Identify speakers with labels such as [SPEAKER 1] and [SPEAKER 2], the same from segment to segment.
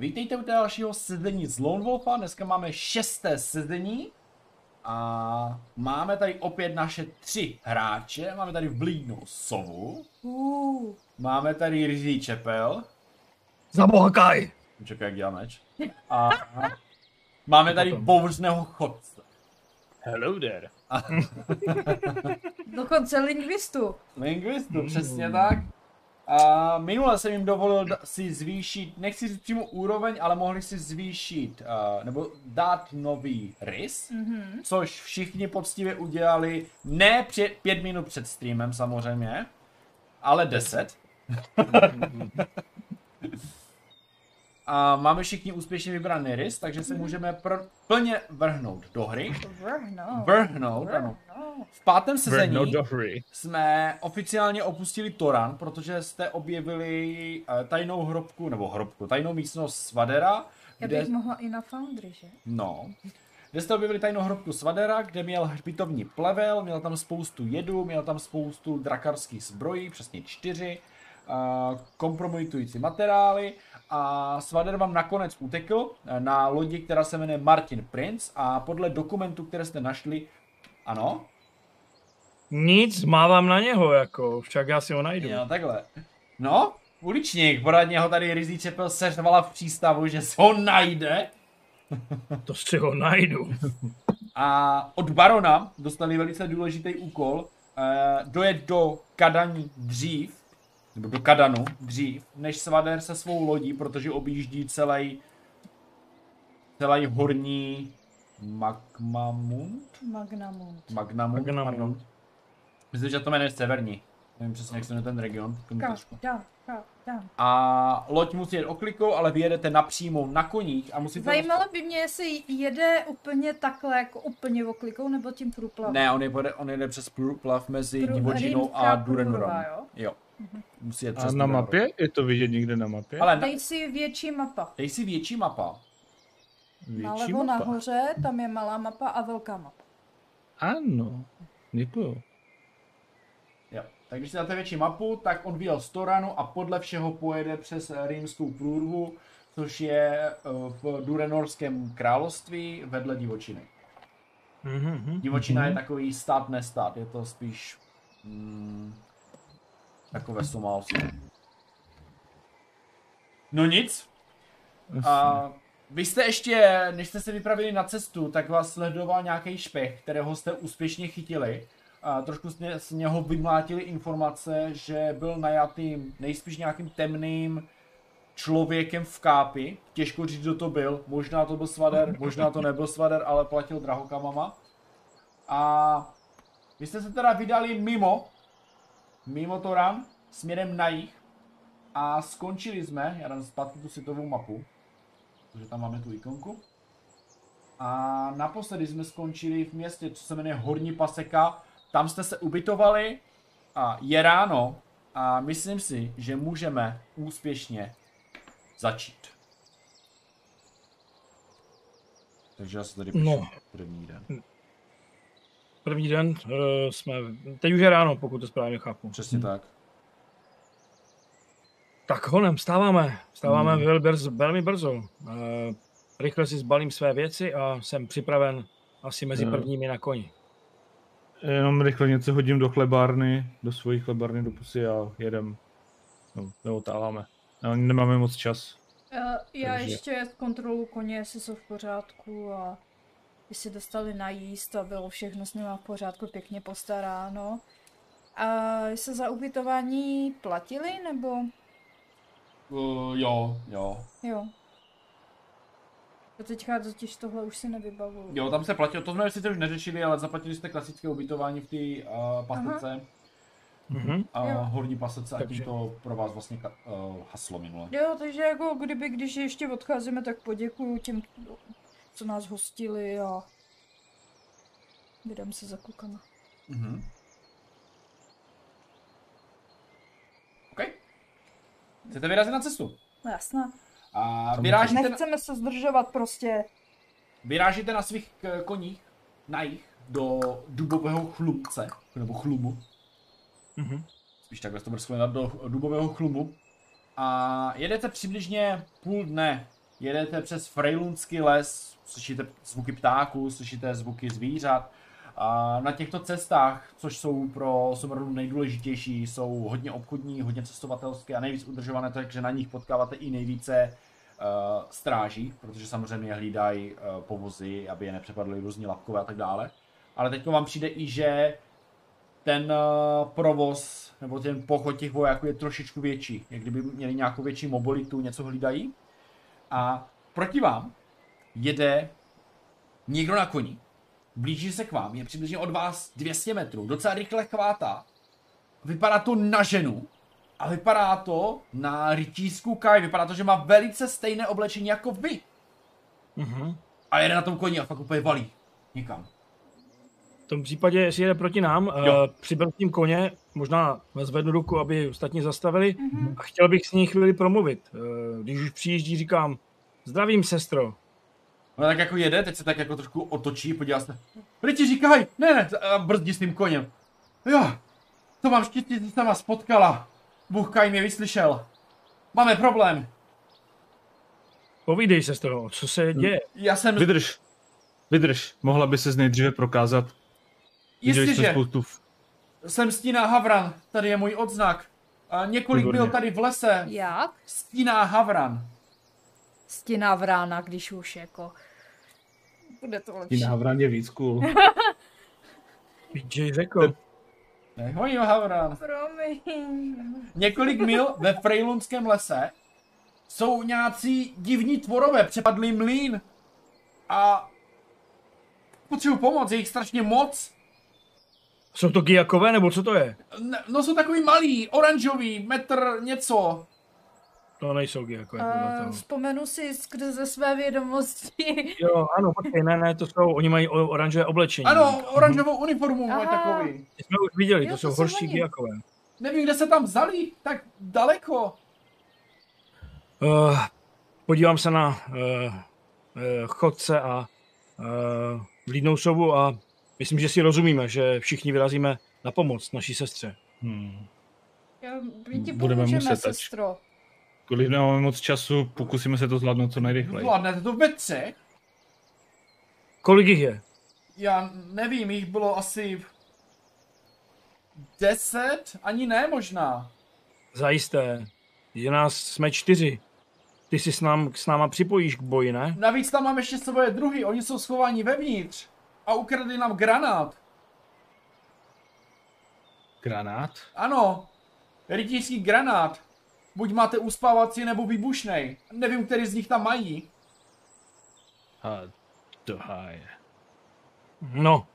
[SPEAKER 1] Vítejte u dalšího sezení z Lone Wolfa, dneska máme šesté sezení a máme tady opět naše tři hráče, máme tady vblídnou sovu,
[SPEAKER 2] Uh,
[SPEAKER 1] máme tady ryzí čepel,
[SPEAKER 3] Za boha Kaj!
[SPEAKER 1] čekaj jak dělá meč, a máme tady bouřného chodce.
[SPEAKER 4] Hello there.
[SPEAKER 2] dokonce lingvistu.
[SPEAKER 1] Lingvistu, přesně tak. A minule jsem jim dovolil si zvýšit, nechci říct přímo úroveň, ale mohli si zvýšit, uh, nebo dát nový rys, mm-hmm. což všichni poctivě udělali, ne před, pět minut před streamem samozřejmě, ale deset. A máme všichni úspěšně vybraný rys, takže se můžeme pr- plně vrhnout do hry.
[SPEAKER 2] Vrhno.
[SPEAKER 1] Vrhnout, ano. V pátém sezení jsme oficiálně opustili Toran, protože jste objevili eh, tajnou hrobku, nebo hrobku, tajnou místnost Svadera,
[SPEAKER 2] Já
[SPEAKER 1] kde,
[SPEAKER 2] bych mohla i na Foundry, že?
[SPEAKER 1] no, kde jste objevili tajnou hrobku Svadera, kde měl hřbitovní plevel, měl tam spoustu jedu, měl tam spoustu drakarských zbrojí, přesně čtyři, a kompromitující materiály a Svader vám nakonec utekl eh, na lodi, která se jmenuje Martin Prince a podle dokumentů, které jste našli, ano,
[SPEAKER 3] Nic, mávám na něho, jako, však já si ho najdu.
[SPEAKER 1] Jo, takhle. No, uličník, poradně ho tady Rizí Čepel seřvala v přístavu, že se ho najde.
[SPEAKER 3] To z čeho najdu.
[SPEAKER 1] A od barona dostali velice důležitý úkol eh, dojet do Kadaní dřív, nebo do Kadanu dřív, než Svader se svou lodí, protože objíždí celý celý horní Magmamund?
[SPEAKER 2] Magnamund.
[SPEAKER 1] Magnamund,
[SPEAKER 3] Magnamund.
[SPEAKER 1] pardon. Myslím, že to jmenuje severní. Nevím přesně, jak se jmenuje ten region.
[SPEAKER 2] Ka, da, ka, da.
[SPEAKER 1] A loď musí jet oklikou, ale vyjedete napřímo na koních a musíte...
[SPEAKER 2] Zajímalo by mě, jestli jede úplně takhle, jako úplně oklikou, nebo tím průplavem.
[SPEAKER 1] Ne, on, je, pode- on jede přes průplav mezi
[SPEAKER 2] Prů-
[SPEAKER 1] divočinou a Durenorem.
[SPEAKER 2] jo?
[SPEAKER 1] Jo. Musí jet
[SPEAKER 4] A
[SPEAKER 1] přes
[SPEAKER 4] na
[SPEAKER 1] Durenor.
[SPEAKER 4] mapě? Je to vidět někde na mapě?
[SPEAKER 1] Ale na,
[SPEAKER 2] Dej si větší mapa.
[SPEAKER 1] dej si větší mapa.
[SPEAKER 4] Větší
[SPEAKER 2] Nalevo
[SPEAKER 4] mapa.
[SPEAKER 2] nahoře, tam je malá mapa a velká mapa.
[SPEAKER 4] Ano, děkuju.
[SPEAKER 1] Jo. Tak když si dáte větší mapu, tak on vyjel z Toranu a podle všeho pojede přes Rýmskou průrvu, což je eh, v Durenorském království vedle divočiny.
[SPEAKER 3] Mhm,
[SPEAKER 1] Divočina je takový stát nestát, je to spíš mm, takové Somálsko. No nic. A vy jste ještě, než jste se vypravili na cestu, tak vás sledoval nějaký špech, kterého jste úspěšně chytili. A trošku z, ně, z něho vymlátili informace, že byl najatým nejspíš nějakým temným člověkem v kápi. Těžko říct, kdo to byl. Možná to byl Svader, možná to nebyl Svader, ale platil drahokamama. A vy jste se teda vydali mimo, mimo Toran, směrem na jih. A skončili jsme, já dám zpátky tu světovou mapu, protože tam máme tu ikonku. A naposledy jsme skončili v městě, co se jmenuje Horní Paseka. Tam jste se ubytovali a je ráno a myslím si, že můžeme úspěšně začít. Takže já se tady píšu
[SPEAKER 3] No.
[SPEAKER 1] první den.
[SPEAKER 3] První den uh, jsme, teď už je ráno, pokud to správně chápu.
[SPEAKER 1] Přesně tak.
[SPEAKER 3] Tak honem, vstáváme. Vstáváme
[SPEAKER 1] Hmm.
[SPEAKER 3] velmi brzo. Velmi brzo. Uh, rychle si zbalím své věci a jsem připraven asi mezi
[SPEAKER 4] Jo.
[SPEAKER 3] prvními na koni.
[SPEAKER 4] Jenom rychle něco hodím do chlebárny, do svojí chlebárny, do pusy a jedem. No, neotáváme. No, nemáme moc čas.
[SPEAKER 2] Uh, já
[SPEAKER 4] Takže-
[SPEAKER 2] ještě kontrolu koně, jestli jsou v pořádku a jestli dostali najíst a bylo všechno s nimi v pořádku, pěkně postaráno. A se za ubytování platili, nebo
[SPEAKER 1] Uh, jo, jo.
[SPEAKER 2] jo? Do teďka totiž tohle už si nevybavuju.
[SPEAKER 1] Jo, tam se platilo, to jsme sice už neřešili, ale zaplatili jste klasické ubytování v té uh, pasece,
[SPEAKER 3] Mhm.
[SPEAKER 1] a
[SPEAKER 2] Jo.
[SPEAKER 1] horní pasece a tím
[SPEAKER 3] Takže-
[SPEAKER 1] to pro vás vlastně uh, haslo minule.
[SPEAKER 2] Jo, takže jako kdyby, když ještě odcházíme, tak poděkuju těm, co nás hostili a vydám se za klukama.
[SPEAKER 1] Mhm. OK. Chcete vyrazit na cestu?
[SPEAKER 2] No jasná.
[SPEAKER 1] A vyrážíte, na,
[SPEAKER 2] Nechceme se zdržovat prostě.
[SPEAKER 1] vyrážíte na svých k- koních na jich do dubového chlumce, nebo chlumu.
[SPEAKER 3] Mhm.
[SPEAKER 1] spíš takhle to bude skvěle do dubového chlumu. A jedete přibližně půl dne jedete přes Frejlundský les, slyšíte zvuky ptáků, slyšíte zvuky zvířat. A na těchto cestách, což jsou pro Somerlund nejdůležitější, jsou hodně obchodní, hodně cestovatelské a nejvíc udržované, takže na nich potkáváte i nejvíce uh, stráží, protože samozřejmě hlídají uh, povozy, aby je nepřepadly různí lapkové a tak dále. Ale teď vám přijde i, že ten uh, provoz nebo ten pochod těch vojáků je trošičku větší, jak kdyby měli nějakou větší mobilitu, něco hlídají. A proti vám jede někdo na koni, blíží se k vám, je přibližně od vás 200 metrů, docela rychle chvátá. Vypadá to na ženu a vypadá to na rytířskou kaj, vypadá to, že má velice stejné oblečení jako vy.
[SPEAKER 3] Mhm.
[SPEAKER 1] A jede na tom koni a fakt úplně valí někam.
[SPEAKER 3] V tom případě, jestli jede proti nám, uh, přibrzdím koně, možná zvednu ruku, aby ostatní zastavili
[SPEAKER 2] Mhm.
[SPEAKER 3] a chtěl bych s ní chvíli promluvit. Uh, když už přijíždí, říkám, zdravím, sestro.
[SPEAKER 1] No tak jako jede, teď se tak jako trošku otočí, podívá se. Prý říkaj, ne, ne, a brzdí s tím koněm. Jo, to mám štěstí, že jsem vás spotkala. Bůh Kaj mě vyslyšel. Máme problém.
[SPEAKER 3] Povídej, sestro, co se děje?
[SPEAKER 1] Já jsem,
[SPEAKER 4] Vydrž. Vydrž. Mohla by se nejdříve prokázat.
[SPEAKER 1] Jistě,
[SPEAKER 4] spoustu...
[SPEAKER 1] jsem Stíná Havran, tady je můj odznak. A několik
[SPEAKER 4] Výborně.
[SPEAKER 1] byl tady v lese.
[SPEAKER 2] Jak?
[SPEAKER 1] Stíná Havran.
[SPEAKER 2] Stěná vrána, když už jako... Bude to lepší.
[SPEAKER 4] Ti návran je víc cool.
[SPEAKER 3] PJ řekl.
[SPEAKER 1] Nehoj Havran.
[SPEAKER 2] Promiň.
[SPEAKER 1] Několik mil ve Frejlundském lese jsou nějací divní tvorové, přepadlý mlín. A potřebuji pomoc, je jich strašně moc.
[SPEAKER 3] Jsou to gijakové, nebo co to je?
[SPEAKER 1] Ne, no jsou takový malý, oranžový, metr něco.
[SPEAKER 3] To nejsou gijakové.
[SPEAKER 2] Uh, vzpomenu si skrze své vědomosti.
[SPEAKER 3] Jo, ano, počkej, ne, ne, to jsou, oni mají oranžové oblečení.
[SPEAKER 1] Ano, oranžovou uniformu mají
[SPEAKER 2] Aha.
[SPEAKER 1] takový.
[SPEAKER 3] Jsme už viděli,
[SPEAKER 2] Jo,
[SPEAKER 3] to
[SPEAKER 2] to
[SPEAKER 3] jsou horší
[SPEAKER 2] oni.
[SPEAKER 3] gijakové.
[SPEAKER 1] Nevím, kde se tam vzali, tak daleko.
[SPEAKER 3] Uh, podívám se na uh, uh, chodce a uh, vlídnou sovu a myslím, že si rozumíme, že všichni vyrazíme na pomoc naší sestře.
[SPEAKER 4] Hmm.
[SPEAKER 2] Jo, my ti
[SPEAKER 4] Budeme muset,
[SPEAKER 2] sestro.
[SPEAKER 4] Kvůli nemáme moc času, pokusíme se to zvládnout co nejrychleji.
[SPEAKER 1] Zvládnete to ve třech?
[SPEAKER 3] Kolik jich je?
[SPEAKER 1] Já nevím, jich bylo asi... Deset? Ani ne možná.
[SPEAKER 3] Zajisté. Je nás, jsme čtyři. Ty si s, nám, s náma připojíš k boji, ne?
[SPEAKER 1] Navíc tam mám ještě svoje druhy, oni jsou schováni vevnitř. A ukradli nám granát.
[SPEAKER 4] Granát?
[SPEAKER 1] Ano, rytířský granát. Buď máte uspávací nebo výbušnej. Nevím, který z nich tam mají.
[SPEAKER 4] A to je.
[SPEAKER 3] No,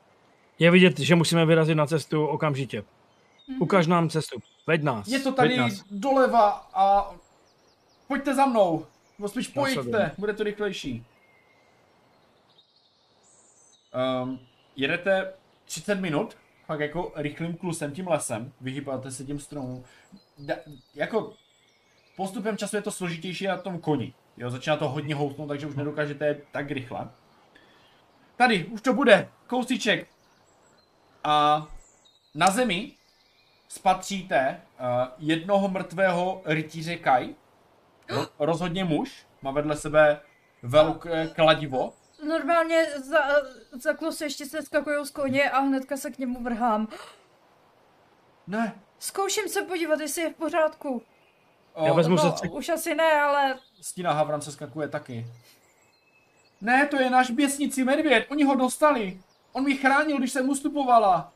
[SPEAKER 3] je vidět, že musíme vyrazit na cestu okamžitě. Ukaž nám cestu. Veď nás.
[SPEAKER 1] Je to tady doleva a pojďte za mnou. Nebo spíš pojďte, bude to rychlejší. Um, jedete 30 minut, pak jako rychlým klusem tím lesem, vyhýbáte se tím stromům. Jako postupem času je to složitější na tom koni. Jo, začíná to hodně houtnout, takže už nedokážete tak rychle. Tady, už to bude, kousíček. A na zemi spatříte uh, jednoho mrtvého rytíře Kai. Ro- rozhodně muž, má vedle sebe velké kladivo.
[SPEAKER 2] Normálně za, za klus ještě se skakuju z koně a hnedka se k němu vrhám.
[SPEAKER 1] Ne,
[SPEAKER 2] Zkouším se podívat, jestli je v pořádku.
[SPEAKER 1] o,
[SPEAKER 3] Já vezmu
[SPEAKER 2] no,
[SPEAKER 3] se
[SPEAKER 2] už asi ne, ale
[SPEAKER 1] Stína Havran se skakuje taky. Ne, to je náš běsnicí medvěd, oni ho dostali. On mi chránil, když jsem ustupovala.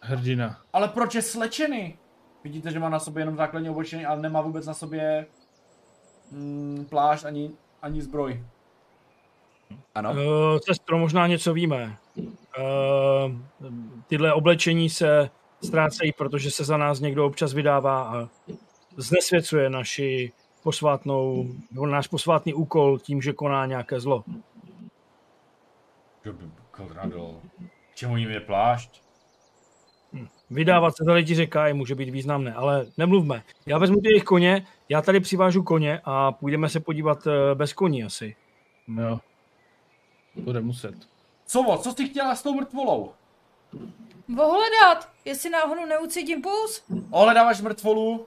[SPEAKER 4] Hrdina.
[SPEAKER 1] Ale proč je slečený? Vidíte, že má na sobě jenom základní oblečení, ale nemá vůbec na sobě mm, plášť ani, ani zbroj. Ano.
[SPEAKER 3] Uh, sestro, možná něco víme. Uh, tyhle oblečení se ztrácejí, protože se za nás někdo občas vydává a znesvěcuje naši posvátnou, nebo náš posvátný úkol tím, že koná nějaké zlo.
[SPEAKER 1] Kolrado, k čemu jim je plášť?
[SPEAKER 3] Vydávat se za lidi řeka je může být významné, ale nemluvme. Já vezmu ty jejich koně, já tady přivážu koně a půjdeme se podívat eh, bez koní asi.
[SPEAKER 4] Jo. Bude muset.
[SPEAKER 1] Co, co jsi chtěla s tou mrtvolou?
[SPEAKER 2] ohledat, jestli náhodou neucítím puls.
[SPEAKER 1] Ohledáváš mrtvolu?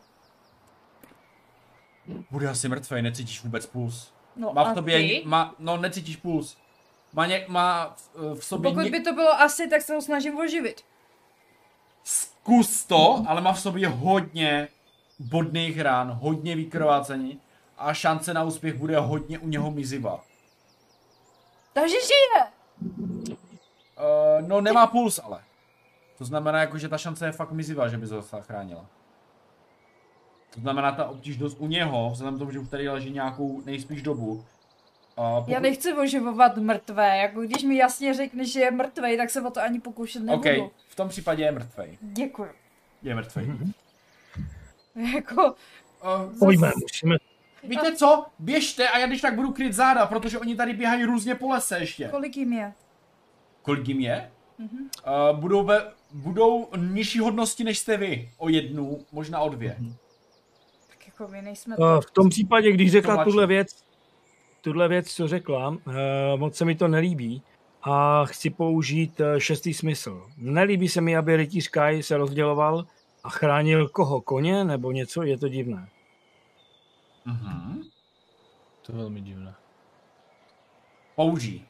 [SPEAKER 1] Bude asi mrtvej, necítíš vůbec puls.
[SPEAKER 2] No
[SPEAKER 1] Má
[SPEAKER 2] a
[SPEAKER 1] v tobě,
[SPEAKER 2] ty?
[SPEAKER 1] má, no necítíš puls. Má, ně, má v, v sobě
[SPEAKER 2] Pokud
[SPEAKER 1] ně,
[SPEAKER 2] by to bylo asi, tak se ho snažím oživit.
[SPEAKER 1] zkus to, ale má v sobě hodně bodných rán, hodně vykrvácení a šance na úspěch bude hodně u něho mizivá.
[SPEAKER 2] Takže žije!
[SPEAKER 1] Uh, no nemá puls ale. To znamená jako, že ta šance je fakt mizivá, že by se zachránila. To znamená ta obtíž dost u něho, vzhledem k tomu, že už tady leží nějakou nejspíš dobu. A pokud...
[SPEAKER 2] Já nechci oživovat mrtvé, jako když mi jasně řekneš, že je mrtvej, tak se o to ani pokoušet nebudu.
[SPEAKER 1] OK, v tom případě je mrtvej.
[SPEAKER 2] Děkuji.
[SPEAKER 1] Je mrtvej.
[SPEAKER 2] Jako,
[SPEAKER 1] Uh,
[SPEAKER 3] Pojďme, musíme.
[SPEAKER 1] Víte co? Běžte a já když tak budu kryt záda, protože oni tady běhají různě po lese ještě.
[SPEAKER 2] kolik jim je?
[SPEAKER 1] Kolik jim je?
[SPEAKER 2] Mhm.
[SPEAKER 1] Uh, budou, ve, budou nižší hodnosti než jste vy. O jednu, možná o dvě.
[SPEAKER 2] Tak jako my nejsme to.
[SPEAKER 3] V tom případě, když řekla tuhle věc, tuhle věc, co řekla, eh, moc se mi to nelíbí a chci použít šestý smysl. Nelíbí se mi, aby rytíř Kai se rozděloval a chránil koho, koně nebo něco, je to divné.
[SPEAKER 1] Mhm.
[SPEAKER 4] To je velmi divné.
[SPEAKER 1] Použij.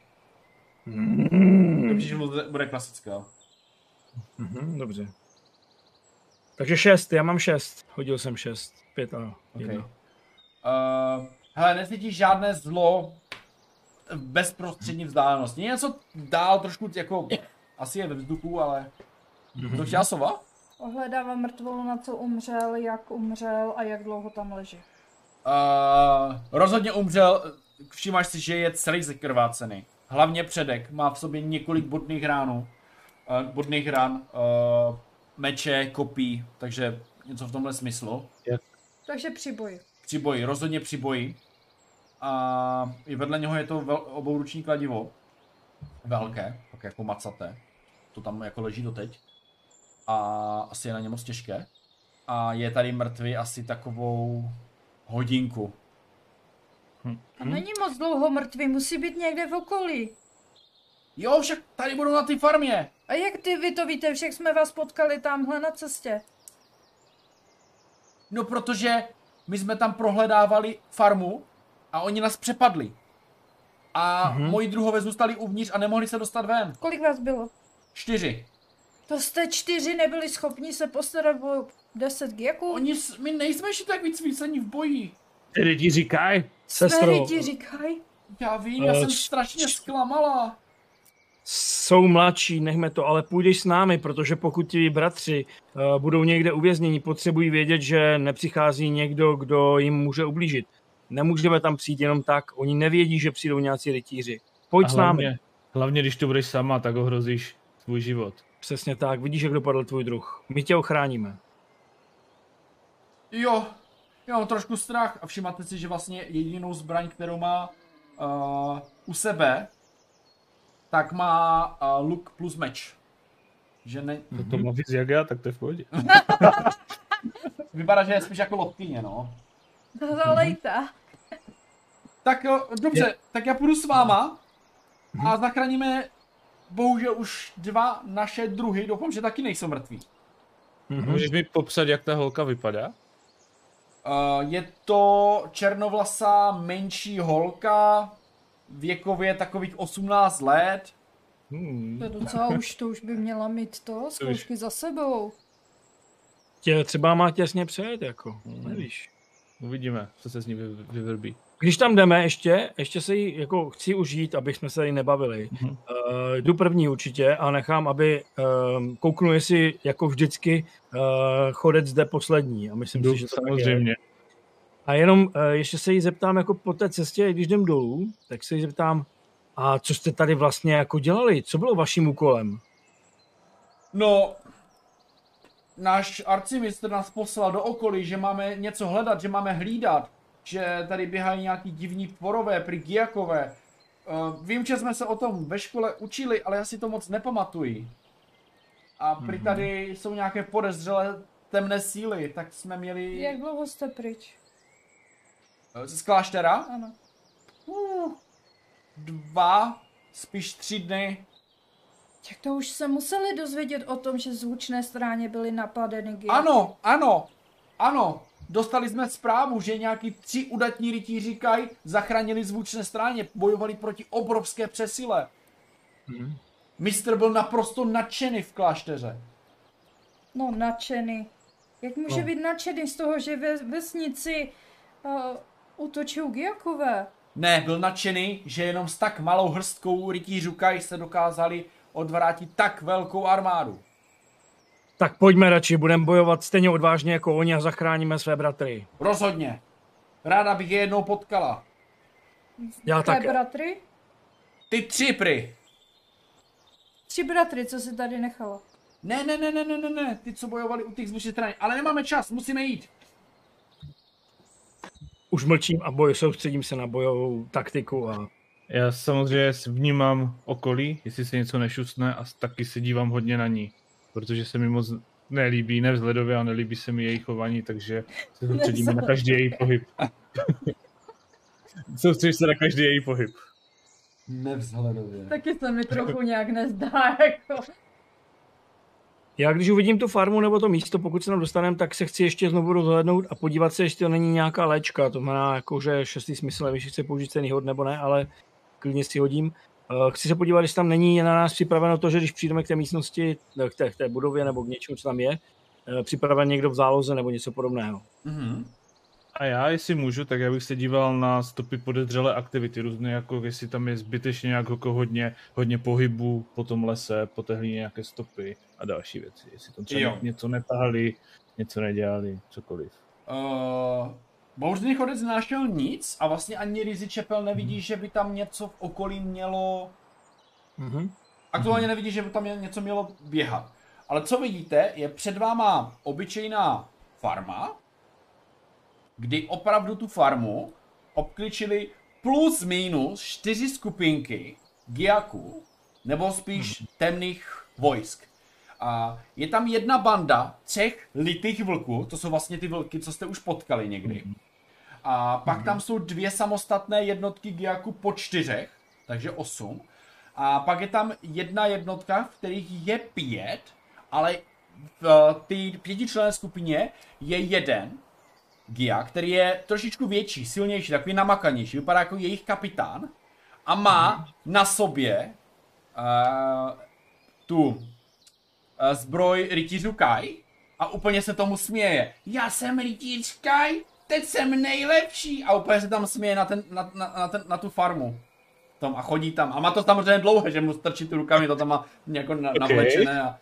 [SPEAKER 3] Mm.
[SPEAKER 1] Dobře, že bude- bude klasická.
[SPEAKER 3] Mhm, dobře. Takže šest, já mám šest. Hodil jsem šest. Pět a
[SPEAKER 1] Okay. Uh, hele, necítíš žádné zlo v bezprostřední vzdálenosti. Něco dál trošku jako, asi je ve vzduchu, ale... To chtěla sova?
[SPEAKER 2] Ohledávám mrtvolu, na co umřel, jak umřel a jak dlouho tam leží.
[SPEAKER 1] Uh, rozhodně umřel, všimáš si, že je celý zakrvácený. Hlavně předek, má v sobě několik bodných ránů. Uh, bodných rán, uh, meče, kopí, takže něco v tomhle smyslu.
[SPEAKER 2] Takže při boji.
[SPEAKER 1] Při boji, rozhodně při boji. A i vedle něho je to vel, obouruční kladivo. Velké, tak jako macaté. To tam jako leží doteď. A asi je na ně moc těžké. A je tady mrtvý asi takovou hodinku.
[SPEAKER 2] A není moc dlouho mrtvý, musí být někde v okolí.
[SPEAKER 1] Jo, však tady budou na té farmě.
[SPEAKER 2] A jak ty vy to víte, však jsme vás potkali tamhle na cestě.
[SPEAKER 1] No protože my jsme tam prohledávali farmu a oni nás přepadli. A
[SPEAKER 3] Mhm.
[SPEAKER 1] moji druhové zůstali uvnitř a nemohli se dostat ven.
[SPEAKER 2] Kolik vás bylo?
[SPEAKER 1] Čtyři.
[SPEAKER 2] To jste čtyři nebyli schopni se postarat o deset gieků?
[SPEAKER 1] Oni, s- my nejsme ještě tak víc výcení v boji.
[SPEAKER 4] Tedy ti říkaj.
[SPEAKER 3] Sestro,
[SPEAKER 2] ti říkají.
[SPEAKER 1] Já vím, já
[SPEAKER 3] Eh,
[SPEAKER 1] jsem
[SPEAKER 3] č-
[SPEAKER 1] strašně zklamala.
[SPEAKER 3] jsou mladší, nechme to, ale půjdeš s námi, protože pokud ti bratři uh, budou někde uvězněni, potřebují vědět, že nepřichází někdo, kdo jim může ublížit. Nemůžeme tam přijít jenom tak, oni nevědí, že přijdou nějací rytíři. Pojď s námi.
[SPEAKER 4] hlavně, hlavně, když tu budeš sama, tak ohrozíš svůj život.
[SPEAKER 3] Přesně tak, vidíš, jak dopadl tvůj druh. My tě ochráníme.
[SPEAKER 1] Jo, já mám trošku strach a všimáte si, že vlastně jedinou zbraň, kterou má uh, u sebe, tak má uh, luk plus meč. Že ne,
[SPEAKER 4] To, to má víc jak já, tak to je v pohodě.
[SPEAKER 1] vypadá, že je spíš jako lotkyně, no.
[SPEAKER 2] To zalejta.
[SPEAKER 1] Tak jo, dobře, tak já půjdu s váma a zachráníme bohužel už dva naše druhy, doufám, že taky nejsou mrtví.
[SPEAKER 3] Mhm.
[SPEAKER 4] Můžeš mi popsat, jak ta holka vypadá?
[SPEAKER 1] Uh, je to černovlasá menší holka, věkově takových 18 let.
[SPEAKER 4] Hmm.
[SPEAKER 2] To je docela už, to už by měla mít to, zkoušky za sebou.
[SPEAKER 3] Tě třeba má těsně přejet, jako, nevíš.
[SPEAKER 4] Uvidíme, co se s ní vy, vyvrbí.
[SPEAKER 3] Když tam jdeme ještě, ještě se jí jako chci užít, abych jsme se tady nebavili.
[SPEAKER 4] Mhm.
[SPEAKER 3] Uh, jdu první určitě a nechám, aby um, kouknu, jestli jako vždycky uh, chodec jde poslední. A myslím
[SPEAKER 4] Jdu,
[SPEAKER 3] si, že to tak je.
[SPEAKER 4] samozřejmě.
[SPEAKER 3] A jenom uh, ještě se jí zeptám jako po té cestě, když jdem dolů, tak se jí zeptám, a co jste tady vlastně jako dělali? Co bylo vaším úkolem?
[SPEAKER 1] No, náš arcimistr nás poslal do okolí, že máme něco hledat, že máme hlídat, že tady běhají nějaký divní porové, prigiakové. Uh, vím, že jsme se o tom ve škole učili, ale já si to moc nepamatuji. A prý tady jsou nějaké podezřelé temné síly, tak jsme měli
[SPEAKER 2] Jak dlouho jste pryč?
[SPEAKER 1] Eh, z kláštera
[SPEAKER 2] Ano.
[SPEAKER 1] uh, dva, spíš tři dny.
[SPEAKER 2] Tak to už se museli dozvědět o tom, že zvučné stráně byly napadeny.
[SPEAKER 1] Ano, ano, ano. Dostali jsme zprávu, že nějaký tři udatní rytíři Kaj zachránili zvučné stráně, bojovali proti obrovské přesile.
[SPEAKER 3] Mhm.
[SPEAKER 1] Mistr byl naprosto nadšený v klášteře.
[SPEAKER 2] No, nadšený. Jak může
[SPEAKER 1] No.
[SPEAKER 2] být nadšený z toho, že ve vesnici uh, útočí Giakové?
[SPEAKER 1] Ne, byl nadšený, že jenom s tak malou hrstkou rytířů Kaj se dokázali odvrátit tak velkou armádu.
[SPEAKER 3] Tak pojďme radši, budeme bojovat stejně odvážně jako oni a zachráníme své bratry.
[SPEAKER 1] Rozhodně. Ráda bych je jednou potkala.
[SPEAKER 3] Já
[SPEAKER 2] Tvé
[SPEAKER 3] také.
[SPEAKER 2] bratry?
[SPEAKER 1] Ty tři pry.
[SPEAKER 2] Tři bratry, co si tady nechala.
[SPEAKER 1] Ne, ne, ne, ne, ne, ne, ne, ty, co bojovali u těch zvučných stran. Ale nemáme čas, musíme jít.
[SPEAKER 3] Už mlčím a boj, soustředím se na bojovou taktiku a
[SPEAKER 4] Já samozřejmě vnímám okolí, jestli se něco nešustne a taky se dívám hodně na ní, protože se mi moc nelíbí, nevzhledově a nelíbí se mi její chování, takže se soustředíme na každý její pohyb. Soustředím se na každý její pohyb.
[SPEAKER 1] Nevzhledově.
[SPEAKER 2] Taky se mi trochu nějak nezdá, jako.
[SPEAKER 3] Já když uvidím tu farmu nebo to místo, pokud se tam dostaneme, tak se chci ještě znovu rozhlednout a podívat se, jestli to není nějaká léčka. To znamená, jako, že šestý smysl, nevím, jestli chci použít cený hod nebo ne, ale klidně si hodím. Eh, Chci se podívat, jestli tam není na nás připraveno to, že když přijdeme k té místnosti, eh, k té, k té budově nebo k něčemu, co tam je, eh, připraven někdo v záloze nebo něco podobného.
[SPEAKER 1] Mhm.
[SPEAKER 4] A já, jestli můžu, tak já bych se díval na stopy podezřelé aktivity, různé jako jestli tam je zbytečně nějak jako hodně, hodně pohybu po tom lese, po té hlíně nějaké stopy a další věci. Jestli tam třeba
[SPEAKER 1] Jo.
[SPEAKER 4] něco netahali, něco nedělali, cokoliv.
[SPEAKER 1] Uh, Bouřný chodec nenašel nic a vlastně ani Rizzy Čepel nevidí, že by tam něco v okolí mělo...
[SPEAKER 3] Mhm.
[SPEAKER 1] Aktuálně nevidí, že by tam něco mělo běhat. Ale co vidíte, je před váma obyčejná farma, kdy opravdu tu farmu obkličili plus minus čtyři skupinky giaků, nebo spíš temných vojsk. A je tam jedna banda třech litých vlků, to jsou vlastně ty vlky, co jste už potkali někdy. A pak tam jsou dvě samostatné jednotky giaků po čtyřech, takže osm. A pak je tam jedna jednotka, v kterých je pět, ale v té pětičlenné skupině je jeden Gia, který je trošičku větší, silnější, takový namakanější, vypadá jako jejich kapitán a má na sobě uh, tu zbroj rytířů Kai a úplně se tomu směje. Já jsem rytíř Kai, teď jsem nejlepší a úplně se tam směje na, ten, na, na, na, ten, na tu farmu. Tom a chodí tam. A má to samozřejmě dlouhé, že mu strčí tu rukami, to tam má jako na, okay. navlečené. A...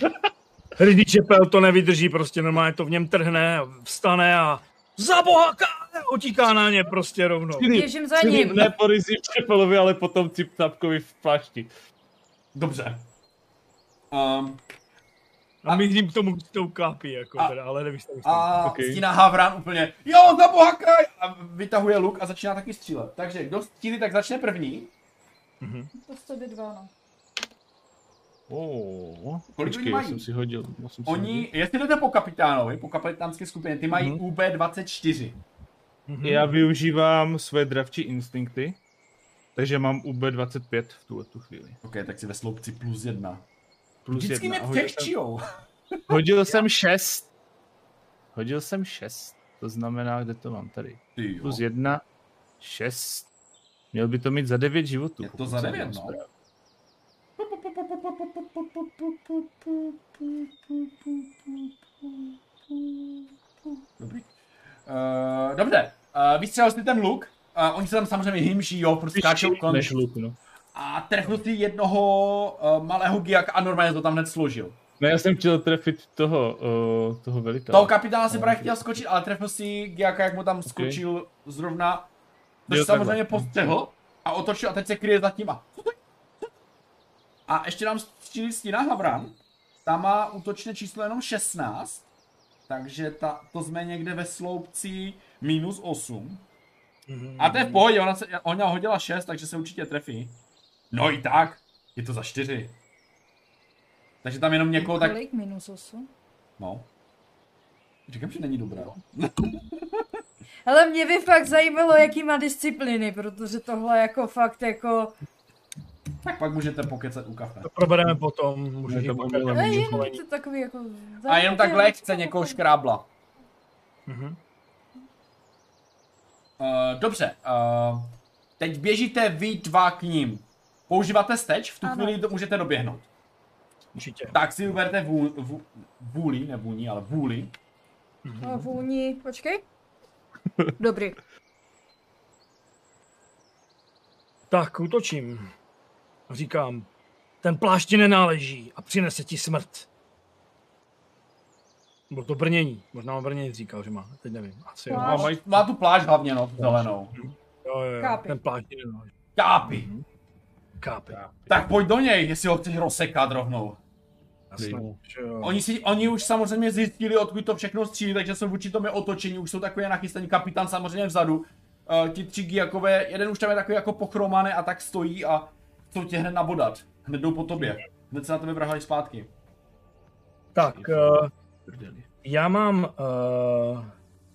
[SPEAKER 3] Ridley Čepel to nevydrží, prostě normálně to v něm trhne, vstane a za boha ká- utíká na ně prostě rovnou.
[SPEAKER 2] Běžím za ním.
[SPEAKER 4] Ne po Čepelovi, ale potom Cip Tapkovi v plášti.
[SPEAKER 1] Dobře. Um,
[SPEAKER 3] A my k tomu s tou kápí, jako
[SPEAKER 1] A-
[SPEAKER 3] teda, ale nevíš, to
[SPEAKER 1] a
[SPEAKER 4] Ok.
[SPEAKER 1] stíná Havran úplně, jo, za boha Kai! A vytahuje luk a začíná taky střílet. Takže kdo střílí, tak začne první.
[SPEAKER 2] To 102, no.
[SPEAKER 4] Oh,
[SPEAKER 1] Kolik
[SPEAKER 4] počkej,
[SPEAKER 1] oni
[SPEAKER 4] já
[SPEAKER 1] mají?
[SPEAKER 4] jsem si hodil. Já jsem si
[SPEAKER 1] Oni, jestli jdete po kapitánovi, po kapitánské skupině, ty mají
[SPEAKER 4] Mhm.
[SPEAKER 1] UB24.
[SPEAKER 4] hodil. Já využívám své dravčí instinkty, takže mám UB25 v tuhle tu chvíli.
[SPEAKER 1] Ok, tak si ve sloupci plus jedna.
[SPEAKER 4] Plus
[SPEAKER 1] Vždycky
[SPEAKER 4] jedna.
[SPEAKER 1] mě
[SPEAKER 4] Hodil jsem,
[SPEAKER 1] přechčijou.
[SPEAKER 4] hodil jsem 6. Hodil jsem 6. To znamená, kde to mám tady?
[SPEAKER 1] Ty jo.
[SPEAKER 4] Plus 1, 6. Měl by to mít za 9 životů.
[SPEAKER 1] Je to za devět, no. Dobrý. Uh, dobře, uh, vystřelil jsi ten luk, uh, oni se tam samozřejmě hymží, jo, prostě skáčou kolem.
[SPEAKER 4] Než luk, no.
[SPEAKER 1] A trefil si jednoho uh, malého giaka a normálně to tam hned složil.
[SPEAKER 4] Ne, já jsem chtěl trefit toho, uh, toho velitele.
[SPEAKER 1] Toho kapitána si právě chtěl skočit, ale trefil si giaka, jak mu tam skočil zrovna, což
[SPEAKER 4] Jo,
[SPEAKER 1] samozřejmě postřehl a otočil a teď se kryje za tím a... A ještě nám střílí stína Havran. Ta má útočné číslo jenom 16, takže ta, to jsme někde ve sloupci minus 8. A to je v pohodě, ona, se, ona hodila 6, takže se určitě trefí. No i tak, je to za 4. Takže tam jenom někoho tak...
[SPEAKER 2] Kolik? Minus 8?
[SPEAKER 1] No. Říkám, že není dobrá.
[SPEAKER 2] Ale mě by fakt zajímalo, jaký má disciplíny, protože tohle jako fakt jako...
[SPEAKER 1] Tak pak můžete pokecat u kafe.
[SPEAKER 3] To probereme potom, můžeš
[SPEAKER 4] Ne, to
[SPEAKER 3] jak
[SPEAKER 2] Ne, jenom to takový jako...
[SPEAKER 1] A jenom tak lehce někoho škrábla.
[SPEAKER 3] Mhm.
[SPEAKER 1] Uh, dobře, uh, teď běžíte vy dva k ním. Používáte steč, v tu
[SPEAKER 2] Ano.
[SPEAKER 1] chvíli to můžete doběhnout.
[SPEAKER 3] Určitě.
[SPEAKER 1] Tak si vů, vůli, ne vůni, ale vůli.
[SPEAKER 2] A vůni, počkej. Dobrý.
[SPEAKER 3] Tak, útočím. A říkám, ten plášť ti nenáleží a přinese ti smrt. Bylo to brnění. Možná má brnění říkal, že má. Teď nevím. Asi.
[SPEAKER 2] Plášť.
[SPEAKER 1] Má, mají, má tu pláž hlavně, no, zelenou.
[SPEAKER 3] Jo, jo, jo.
[SPEAKER 2] Kápi.
[SPEAKER 3] Ten plášť ti nenáleží.
[SPEAKER 1] Kápi.
[SPEAKER 3] Kápi.
[SPEAKER 1] Tak pojď do něj, jestli ho chceš rozsekat rovnou. Oni, si, oni už samozřejmě zjistili, odkud to všechno střílí, takže jsou vůči tomu otočení, už jsou takové nachystaní, kapitán samozřejmě vzadu. Uh, ti tři giakové, jeden už tam je takový jako pochromaný a tak stojí a chcou tě hned nabodat. Hned jdou po tobě. Hned se na tebe vrhali zpátky.
[SPEAKER 3] Tak, uh, já mám... Uh,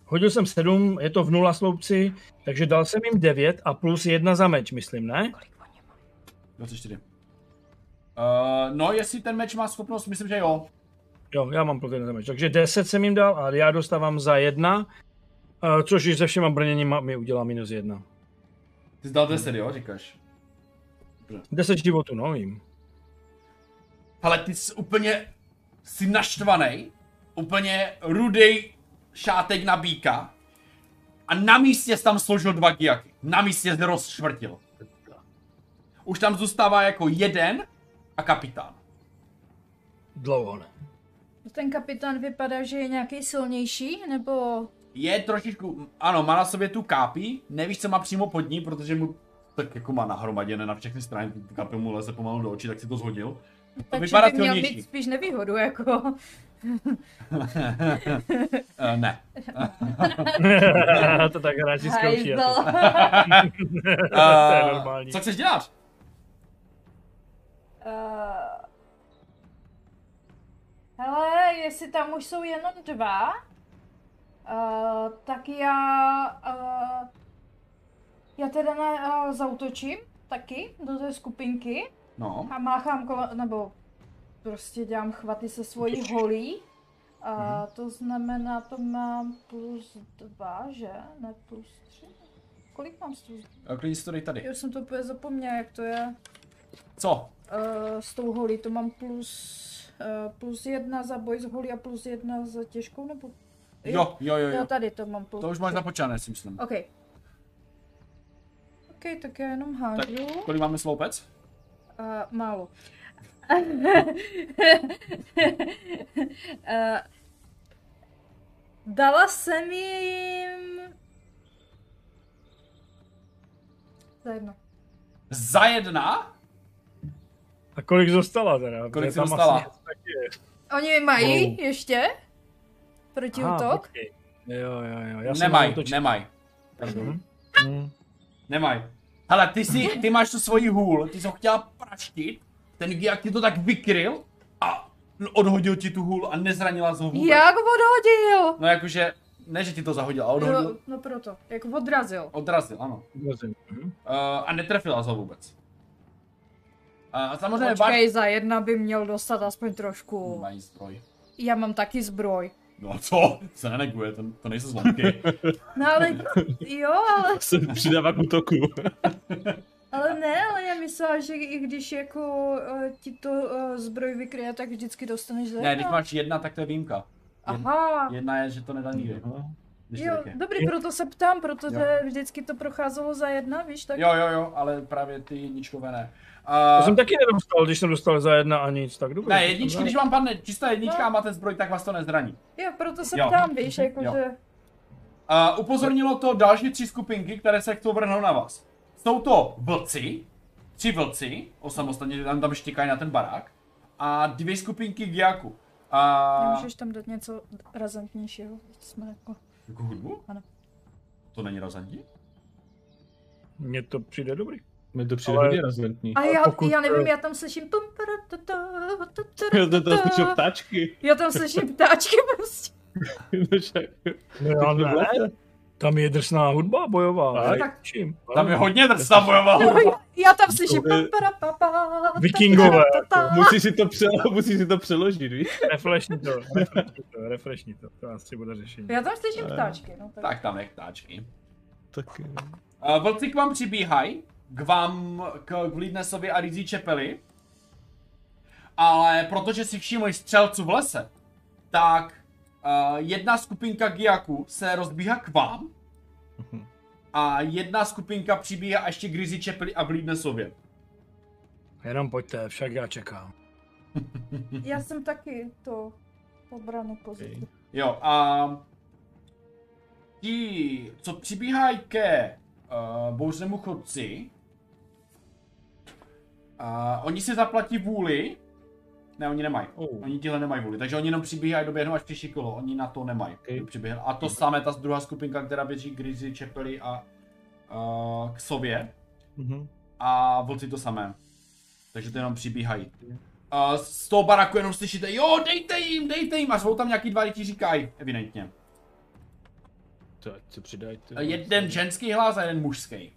[SPEAKER 3] hodil jsem sedm, je to v nula sloupci, takže dal jsem jim devět a plus jedna za meč, myslím, ne?
[SPEAKER 1] 24. Uh, no, jestli ten meč má schopnost, myslím, že jo.
[SPEAKER 3] Jo, já mám plus jedna za meč. Takže 10 jsem jim dal a já dostávám za jedna, uh, což i se všema brněníma mi udělá minus jedna.
[SPEAKER 1] Ty jsi dal 10, jo, říkáš.
[SPEAKER 3] 10 životů, no jim.
[SPEAKER 1] Ale ty jsi úplně, jsi naštvaný, úplně rudej šátek na býka a na místě jsi tam složil dva giaky. Na místě jsi rozšvrtil. Už tam zůstává jako jeden a kapitán.
[SPEAKER 3] Dlouho ne.
[SPEAKER 2] Ten kapitán vypadá, že je nějaký silnější, nebo...
[SPEAKER 1] Je trošičku, ano, má na sobě tu kápi, nevíš, co má přímo pod ní, protože mu tak jako má nahromaděné na všechny strany, ty kápy mu leze pomalu do očí, tak si to zhodil.
[SPEAKER 2] Takže
[SPEAKER 1] vypadá
[SPEAKER 2] by měl
[SPEAKER 1] silnější.
[SPEAKER 2] mít spíš nevýhodu, jako...
[SPEAKER 1] Uh, ne.
[SPEAKER 3] to tak hráči zkouší.
[SPEAKER 2] Hajzl.
[SPEAKER 3] to je normální.
[SPEAKER 1] Uh, co chceš dělat?
[SPEAKER 2] Eh, Hele, jestli tam už jsou jenom dva, uh, tak já... Uh, já teda na, uh, zautočím taky do té skupinky
[SPEAKER 1] No,
[SPEAKER 2] a máchám kolo, nebo prostě dělám chvaty se svojí holí. A
[SPEAKER 1] Mhm.
[SPEAKER 2] to znamená, to mám plus dva, že? Ne plus tři? Kolik mám z toho?
[SPEAKER 1] a klidně si to dej tady.
[SPEAKER 2] Já jsem to úplně zapomněla, jak to je.
[SPEAKER 1] Co?
[SPEAKER 2] Uh, s tou holí to mám plus, uh, plus jedna za boj s holí a plus jedna za těžkou, nebo?
[SPEAKER 1] Jo, jo, jo,
[SPEAKER 2] Jo,
[SPEAKER 1] jo.
[SPEAKER 2] tady to mám plus.
[SPEAKER 1] To už máš započané, si myslím.
[SPEAKER 2] OK. OK, tak já jenom hážu.
[SPEAKER 1] Kolik máme sloupec?
[SPEAKER 2] Uh, málo. uh, dala jsem jim... Za jedno.
[SPEAKER 1] Za jedna?
[SPEAKER 3] A kolik zůstala teda?
[SPEAKER 1] Kolik
[SPEAKER 3] tam
[SPEAKER 1] dostala?
[SPEAKER 3] asi taky.
[SPEAKER 2] Oni mají
[SPEAKER 3] Wow.
[SPEAKER 2] ještě? Proti
[SPEAKER 3] Aha,
[SPEAKER 2] útok?
[SPEAKER 3] počkej. Jo, jo, jo. Já jsem
[SPEAKER 1] Nemaj, nemaj.
[SPEAKER 3] Mhm. Mm.
[SPEAKER 1] Nemaj. Hele, ty, si, ty máš tu svoji hůl, ty jsi ho chtěla praštit, ten Giak ti to tak vykryl a odhodil ti tu hůl a nezranila jsi ho vůbec.
[SPEAKER 2] Jak odhodil?
[SPEAKER 1] No jakože, ne že ti to zahodil, ale odhodil,
[SPEAKER 2] Jo, no proto, jak odrazil.
[SPEAKER 1] odrazil, ano.
[SPEAKER 3] Mhm.
[SPEAKER 1] Uh, a netrefila jsi ho vůbec. A samozřejmě
[SPEAKER 2] Počkej, za jedna by měl dostat aspoň trošku.
[SPEAKER 1] Mají zbroj.
[SPEAKER 2] Já mám taky zbroj.
[SPEAKER 1] No a co? Se neneguje, to, to nejsou zlomky.
[SPEAKER 2] No ale, jo, ale,
[SPEAKER 4] Se přidává k útoku.
[SPEAKER 2] ale ne, ale já myslela, že i když jako uh, ti to uh, zbroj vykryje, tak vždycky dostaneš za
[SPEAKER 1] ne, když máš jedna, tak to je výjimka.
[SPEAKER 2] Aha.
[SPEAKER 1] Jedna je, že to nedá nikdy.
[SPEAKER 2] Jo, dobrý, proto se ptám, protože vždycky to procházelo za jedna, víš, tak...
[SPEAKER 1] Jo, jo, jo, ale právě ty jedničkové ne.
[SPEAKER 3] To
[SPEAKER 1] Uh,
[SPEAKER 3] jsem taky nedostal, když jsem dostal za jedna a nic, tak dobrý.
[SPEAKER 1] ne, jedničky, když vám padne čistá jednička
[SPEAKER 2] No.
[SPEAKER 1] a máte zbroj, tak vás to nezraní.
[SPEAKER 2] Jo, proto se
[SPEAKER 1] Jo.
[SPEAKER 2] ptám, víš, jako
[SPEAKER 1] Jo.
[SPEAKER 2] že...
[SPEAKER 1] Uh, upozornilo to další tři skupinky, které se chcou vrhnout na vás. Jsou to vlci, tři vlci, osamostatně tam, tam štěkají na ten barák, a dvě skupinky giaku. A...
[SPEAKER 2] Nemůžeš tam dát něco razantnějšího? Jsme jako...
[SPEAKER 1] Jako hudbu?
[SPEAKER 2] Ano.
[SPEAKER 1] To není razantní?
[SPEAKER 3] Mně to přijde dobrý.
[SPEAKER 4] Mi to přijde
[SPEAKER 3] Ale-
[SPEAKER 4] hodně razantní.
[SPEAKER 2] A já,
[SPEAKER 3] pokud,
[SPEAKER 2] já nevím,
[SPEAKER 3] eh,
[SPEAKER 2] já tam slyším... pum, para, ta, ta, ta, ta,
[SPEAKER 4] To to
[SPEAKER 2] ta.
[SPEAKER 4] slyšel ptáčky.
[SPEAKER 2] Já tam slyším ptáčky prostě.
[SPEAKER 4] No však.
[SPEAKER 3] No já ne. Tam je drsná hudba bojová.
[SPEAKER 4] Tak.
[SPEAKER 3] tak čím?
[SPEAKER 1] Tam je hodně drsná bojová
[SPEAKER 2] No,
[SPEAKER 1] hudba.
[SPEAKER 2] já, já tam slyším
[SPEAKER 4] je-
[SPEAKER 3] Vikingové,
[SPEAKER 4] Musíš si to, přelo, musíš si to přeložit, víš?
[SPEAKER 3] Refreshni to, refreshni to, refreshni to. To asi bude řešení.
[SPEAKER 2] Já tam slyším ptáčky, no tak.
[SPEAKER 1] Tak tam nech ptáčky.
[SPEAKER 4] Tak
[SPEAKER 1] Uh, vlci k vám přibíhají, k vám, k Vlídnesovi a Rizí Čepeli. Ale protože si všimli střelců v lese, tak uh, jedna skupinka Giaku se rozbíhá k vám. A jedna skupinka přibíhá ještě k Rizí Čepeli a Vlídnesově.
[SPEAKER 3] Jenom pojďte, však já čekám.
[SPEAKER 2] Já jsem taky to obranu pozici.
[SPEAKER 1] Jo, a ti, co přibíhají ke uh, bouřnému chodci, uh, oni si zaplatí vůli, ne, oni nemají,
[SPEAKER 4] Oh.
[SPEAKER 1] oni tihle nemají vůli, takže oni jenom přibíhají, doběhnou až příští kolo, oni na to nemají.
[SPEAKER 4] Okay.
[SPEAKER 1] Okay. A to samé ta druhá skupinka, která běží Grizzly, Čepeli a uh, k Sově,
[SPEAKER 4] Mhm.
[SPEAKER 1] a vlci to samé. Takže to jenom přibíhají. Uh, z toho baraku jenom slyšíte, jo, dejte jim, dejte jim, a jsou tam nějaký dva lidi říkají, evidentně.
[SPEAKER 4] To ať se vole.
[SPEAKER 1] jeden ženský hlas a jeden mužský.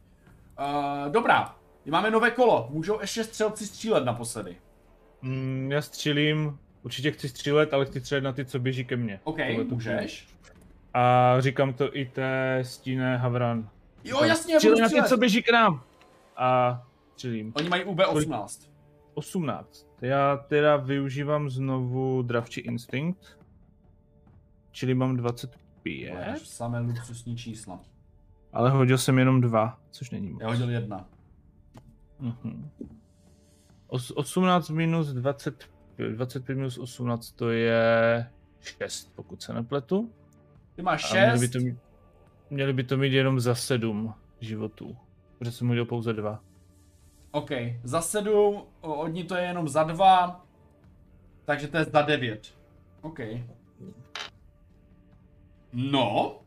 [SPEAKER 1] Uh, dobrá, máme nové kolo, můžou ještě střelci střílet naposledy.
[SPEAKER 4] Mm, já střílím, určitě chci střílet, ale chci střílet na ty, co běží ke mně.
[SPEAKER 1] OK, můžeš.
[SPEAKER 4] A říkám to i té stíné Havran.
[SPEAKER 1] Jo, jasně,
[SPEAKER 4] Střílej na ty, co běží k nám. A střílím.
[SPEAKER 1] Oni mají UB18.
[SPEAKER 4] 18. Já teda využívám znovu dravčí instinkt. Čili mám 25.
[SPEAKER 1] Máš samé luxusní čísla.
[SPEAKER 4] Ale hodil jsem jenom dva, což není moc.
[SPEAKER 1] Já hodil jedna.
[SPEAKER 4] Mhm. Os, 18 minus 20, 25 minus 18 to je 6, pokud se nepletu.
[SPEAKER 1] Ty máš
[SPEAKER 4] A měli by,
[SPEAKER 1] 6.
[SPEAKER 4] to mít, měli by to mít jenom za 7 životů. Protože jsem hodil pouze dva.
[SPEAKER 1] OK, za 7, od ní to je jenom za 2. Takže to je za 9. OK. No,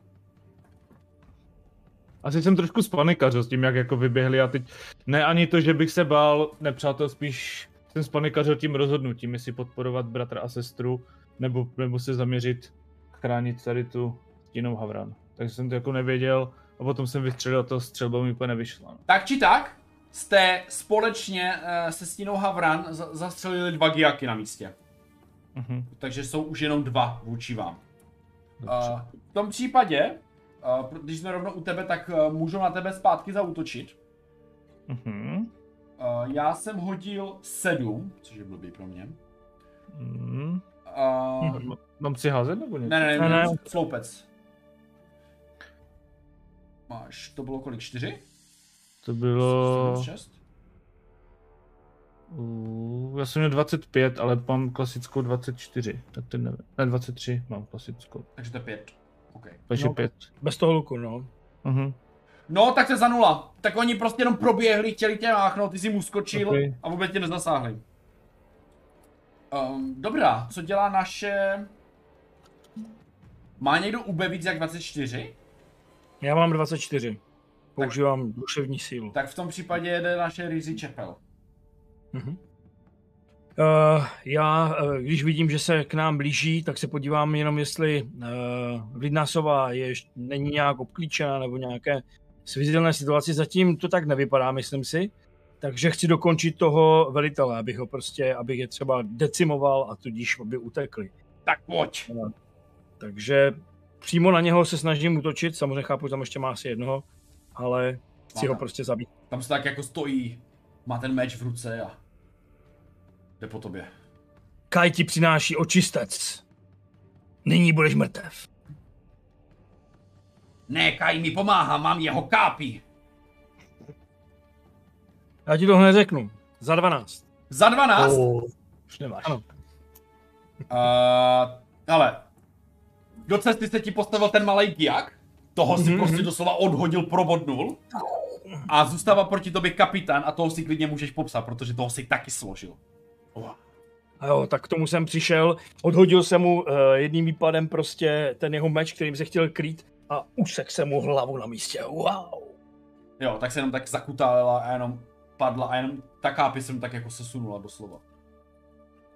[SPEAKER 4] Asi jsem trošku spanikařil s tím, jak jako vyběhli a teď ne ani to, že bych se bál nepřátel, spíš jsem spanikařil tím rozhodnutím, jestli podporovat bratra a sestru, nebo, nebo se zaměřit chránit tady tu stínou Havran. Takže jsem to jako nevěděl a potom jsem vystřelil to střelba mi úplně nevyšla. no.
[SPEAKER 1] tak či tak, jste společně uh, se Stínou Havran za- zastřelili dva giaky na místě.
[SPEAKER 4] Mhm.
[SPEAKER 1] Takže jsou už jenom dva vůči vám.
[SPEAKER 4] Dobře.
[SPEAKER 1] Uh, v tom případě, když jsme rovno u tebe, tak eh, můžou na tebe zpátky zautočit. Mm-hmm. Já jsem hodil sedm, což je blbý pro mě.
[SPEAKER 4] Mm.
[SPEAKER 1] Uh,
[SPEAKER 4] hm. Mám si házet nebo něco?
[SPEAKER 1] Ne, ne,
[SPEAKER 3] ne,
[SPEAKER 1] ne. ne. sloupec. Máš, to bylo kolik, čtyři?
[SPEAKER 4] To bylo...
[SPEAKER 1] 6?
[SPEAKER 4] Uh, já jsem měl 25, ale mám klasickou 24, tak ten nevím. Ne, 23 mám klasickou.
[SPEAKER 1] Takže to je 5. Okay.
[SPEAKER 4] Takže
[SPEAKER 3] no,
[SPEAKER 4] pět.
[SPEAKER 3] Bez toho luku, no.
[SPEAKER 4] Uh-huh.
[SPEAKER 1] No, tak se za nula. Tak oni prostě jenom proběhli, chtěli tě náchnout, ty jsi mu skočil
[SPEAKER 4] okay.
[SPEAKER 1] a vůbec tě nezasáhli. Um, dobrá, co dělá naše... Má někdo UB víc jak 24?
[SPEAKER 3] Já mám 24. Používám tak, duševní sílu.
[SPEAKER 1] Tak v tom případě jede naše Rizzy Čepel. Uh-huh.
[SPEAKER 3] Mhm. Uh, já, uh, když vidím, že se k nám blíží, tak se podívám jenom, jestli uh, Vidnásová je, ještě- není nějak obklíčená nebo nějaké svizelné situaci. Zatím to tak nevypadá, myslím si. Takže chci dokončit toho velitele, abych ho prostě, abych je třeba decimoval a tudíž aby utekli.
[SPEAKER 1] Tak pojď.
[SPEAKER 3] Takže přímo na něho se snažím útočit, samozřejmě chápu, že tam ještě má asi jednoho, ale chci
[SPEAKER 1] Má
[SPEAKER 3] ho prostě zabít.
[SPEAKER 1] Tam se tak jako stojí, má ten meč v ruce a jde po tobě.
[SPEAKER 3] Kaj ti přináší očistec. Nyní budeš mrtev.
[SPEAKER 1] Ne, Kai mi pomáhá, mám jeho kápy.
[SPEAKER 3] Já ti to hned řeknu. Za 12.
[SPEAKER 1] Za 12?
[SPEAKER 4] Oh. Už nemáš.
[SPEAKER 3] Ano.
[SPEAKER 1] Uh, ale do cesty se ti postavil ten malý giak, toho si
[SPEAKER 3] Mhm,
[SPEAKER 1] prostě doslova odhodil, probodnul a zůstává proti tobě kapitán a toho si klidně můžeš popsat, protože toho si taky složil.
[SPEAKER 3] A jo, tak k tomu jsem přišel, odhodil jsem mu uh, jedním výpadem prostě ten jeho meč, kterým se chtěl krýt a usek jsem mu hlavu na místě. Wow.
[SPEAKER 1] Jo, tak se jenom tak zakutálela a jenom padla a jenom ta kápy jsem tak jako sesunula doslova.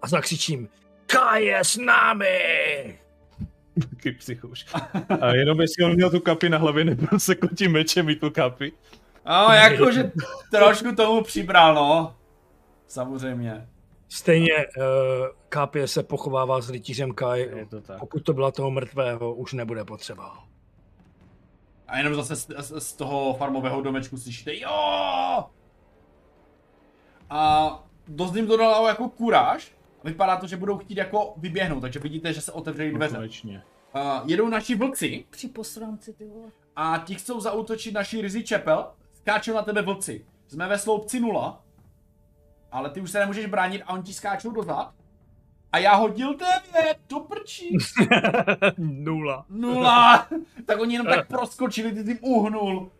[SPEAKER 3] A zakřičím, Kaj je s námi!
[SPEAKER 4] Taky psychuš. A jenom jestli on měl tu kapy na hlavě, nebyl se tím mečem i tu kapy.
[SPEAKER 1] No, jakože trošku tomu přibral, no. Samozřejmě.
[SPEAKER 3] Stejně uh, Kápě se pochovává s rytířem Kai.
[SPEAKER 4] Je to tak.
[SPEAKER 3] Pokud to byla toho mrtvého, už nebude potřeba.
[SPEAKER 1] A jenom zase z, z, z toho farmového domečku slyšíte jo! A dost jim to dalo jako kuráž. Vypadá to, že budou chtít jako vyběhnout, takže vidíte, že se otevřely dveře.
[SPEAKER 4] Konečně.
[SPEAKER 1] Uh, jedou naši vlci
[SPEAKER 2] Při posranci, ty vole.
[SPEAKER 1] a ti chcou zautočit naši Rizzy Čepel. Skáčou na tebe vlci. Jsme ve sloupci nula. Ale ty už se nemůžeš bránit a oni ti skáčou dozad. A já hodil devět, do prčí.
[SPEAKER 3] Nula.
[SPEAKER 1] Nula! tak oni jenom tak proskočili, ty jsi jim uhnul.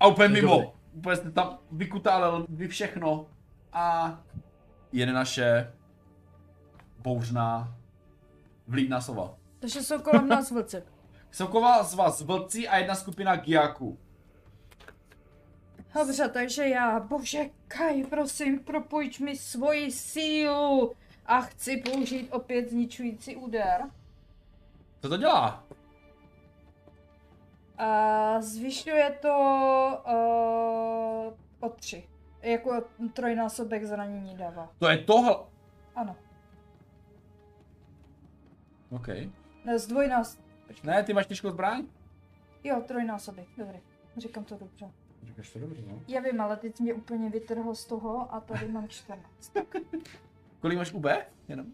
[SPEAKER 1] A úplně mimo. Úplně jste tam vykutálil vy všechno. A jede naše bouřná vlídná sova.
[SPEAKER 2] Takže jsou kolem nás vlci.
[SPEAKER 1] Soková z vás vlci a jedna skupina giaků.
[SPEAKER 2] Dobře, takže já, bože, Kaj, prosím, propůjč mi svoji sílu a chci použít opět zničující úder.
[SPEAKER 1] Co to dělá?
[SPEAKER 2] A zvyšuje to uh, o tři. Jako trojnásobek zranění dává.
[SPEAKER 1] To je tohle.
[SPEAKER 2] Ano.
[SPEAKER 1] OK.
[SPEAKER 2] Ne, zdvojnás...
[SPEAKER 1] Ne, ty máš těžkou zbraň?
[SPEAKER 2] Jo, trojnásobek, dobrý. Říkám to dobře.
[SPEAKER 1] Říkáš to dobře, no.
[SPEAKER 2] Já vím, ale teď mě úplně vytrhl z toho a tady mám 14.
[SPEAKER 1] Kolik máš UB? Jenom?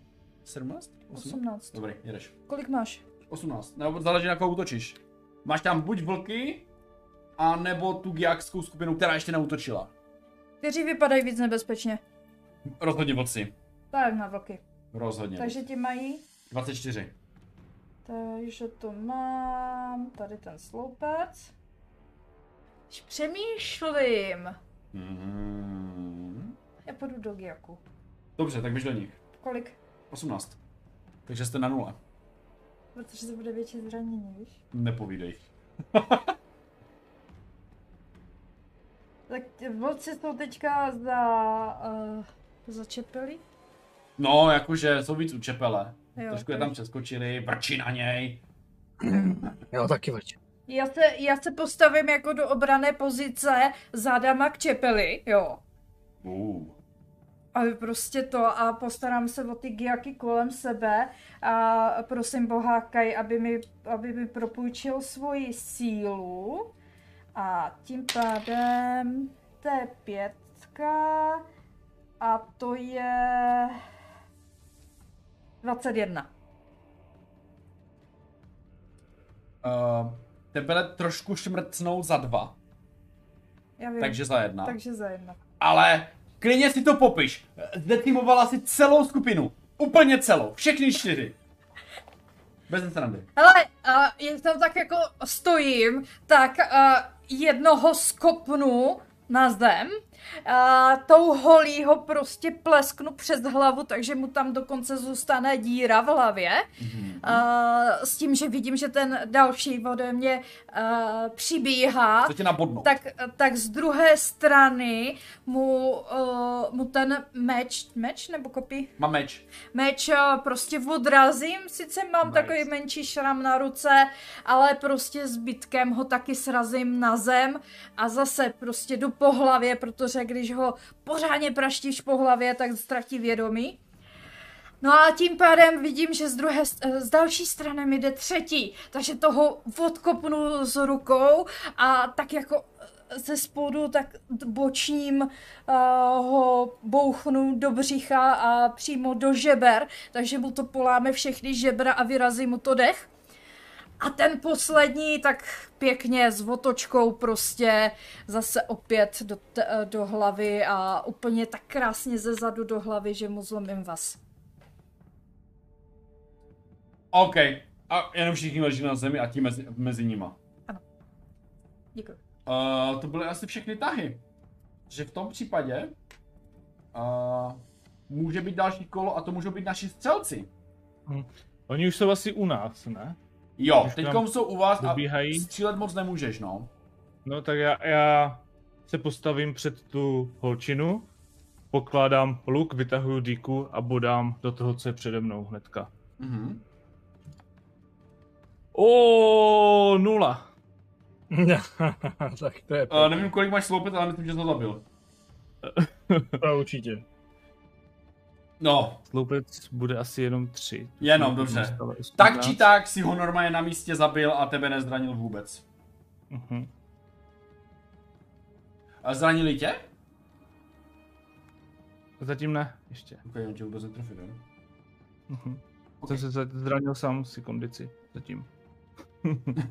[SPEAKER 1] 17?
[SPEAKER 2] 18.
[SPEAKER 1] Dobrý, jedeš.
[SPEAKER 2] Kolik máš?
[SPEAKER 1] 18. Nebo záleží na koho útočíš. Máš tam buď vlky, a nebo tu giakskou skupinu, která ještě neutočila.
[SPEAKER 2] Kteří vypadají víc nebezpečně.
[SPEAKER 1] Rozhodně vlci.
[SPEAKER 2] Tak na vlky.
[SPEAKER 1] Rozhodně.
[SPEAKER 2] Takže ti mají
[SPEAKER 1] 24.
[SPEAKER 2] Takže to mám, tady ten sloupec. Když přemýšlím.
[SPEAKER 1] Mm-hmm.
[SPEAKER 2] Já půjdu do Giaku.
[SPEAKER 1] Dobře, tak běž do nich.
[SPEAKER 2] Kolik?
[SPEAKER 1] 18. Takže jste na nule.
[SPEAKER 2] Protože to bude větší zranění, víš?
[SPEAKER 1] Nepovídej.
[SPEAKER 2] Tak vlci jsou teďka za... Uh, začepili?
[SPEAKER 1] No, jakože jsou víc u čepele.
[SPEAKER 2] Jo,
[SPEAKER 1] Trošku je tam přeskočili, vrčí na něj.
[SPEAKER 3] Jo, taky veď.
[SPEAKER 2] Já se, já se postavím jako do obrané pozice zádama k čepeli, jo.
[SPEAKER 1] Uh.
[SPEAKER 2] A prostě to a postarám se o ty giaky kolem sebe a prosím Boha Kaj, aby mi, aby mi propůjčil svoji sílu a tím pádem to je pětka a to je 21.
[SPEAKER 1] Uh, tebe trošku šmrcnou za dva,
[SPEAKER 2] Já vím.
[SPEAKER 1] takže za jedna.
[SPEAKER 2] Takže za jedna.
[SPEAKER 1] Ale klidně si to popiš. Zdetimovala si celou skupinu. Úplně celou. Všechny čtyři. Bez srandy.
[SPEAKER 2] Hele, uh, jak tam tak jako stojím, tak uh, jednoho skopnu na zem, uh, tou holí ho prostě plesknu přes hlavu, takže mu tam dokonce zůstane díra v hlavě. Uh, s tím, že vidím, že ten další ode mě uh, přibíhá.
[SPEAKER 1] Co tě nabodnou?
[SPEAKER 2] Tak, tak z druhé strany mu, uh, mu ten meč, meč nebo kopí?
[SPEAKER 1] Mám meč.
[SPEAKER 2] meč prostě odrazím, sice mám
[SPEAKER 1] Nice.
[SPEAKER 2] takový menší šram na ruce, ale prostě zbytkem ho taky srazím na zem a zase prostě jdu po hlavě, protože když ho pořádně praštíš po hlavě, tak ztratí vědomí. No a tím pádem vidím, že z druhé, eh, z další strany mi jde třetí, takže toho odkopnu s rukou a tak jako eh, ze spodu tak bočním uh, ho bouchnu do břicha a přímo do žeber, takže mu to poláme všechny žebra a vyrazí mu to dech. A ten poslední tak pěkně s otočkou prostě zase opět do, eh, do hlavy a úplně tak krásně ze zadu do hlavy, že mu zlomím vás.
[SPEAKER 1] OK. A jenom všichni leží na zemi a tím mezi, mezi nima.
[SPEAKER 2] Děkuji.
[SPEAKER 1] Uh, to byly asi všechny tahy. Že v tom případě uh, může být další kolo a to můžou být naši střelci.
[SPEAKER 4] Oni už jsou asi u nás, ne?
[SPEAKER 1] Jo,
[SPEAKER 4] Už
[SPEAKER 1] teďkom
[SPEAKER 4] tam
[SPEAKER 1] jsou u vás a
[SPEAKER 4] dobíhají.
[SPEAKER 1] střílet moc nemůžeš, no.
[SPEAKER 4] No tak já, já se postavím před tu holčinu, pokládám luk, vytahuju díku a bodám do toho, co je přede mnou hnedka.
[SPEAKER 1] Mhm.
[SPEAKER 4] O, nula.
[SPEAKER 3] tak to je
[SPEAKER 1] Uh, nevím, kolik máš sloupit, ale myslím, že jsi to zabil.
[SPEAKER 3] to určitě.
[SPEAKER 1] No,
[SPEAKER 4] Sloupec bude asi jenom tři.
[SPEAKER 1] Jenom, dobře. tak či tak si ho normálně na místě zabil a tebe nezranil vůbec.
[SPEAKER 4] Uh-huh.
[SPEAKER 1] A zranili tě?
[SPEAKER 4] Zatím ne, ještě.
[SPEAKER 1] Ok, on tě vůbec netrefil, jo?
[SPEAKER 4] Uh-huh.
[SPEAKER 1] Ok.
[SPEAKER 4] Jsem se zranil sám si kondici, zatím.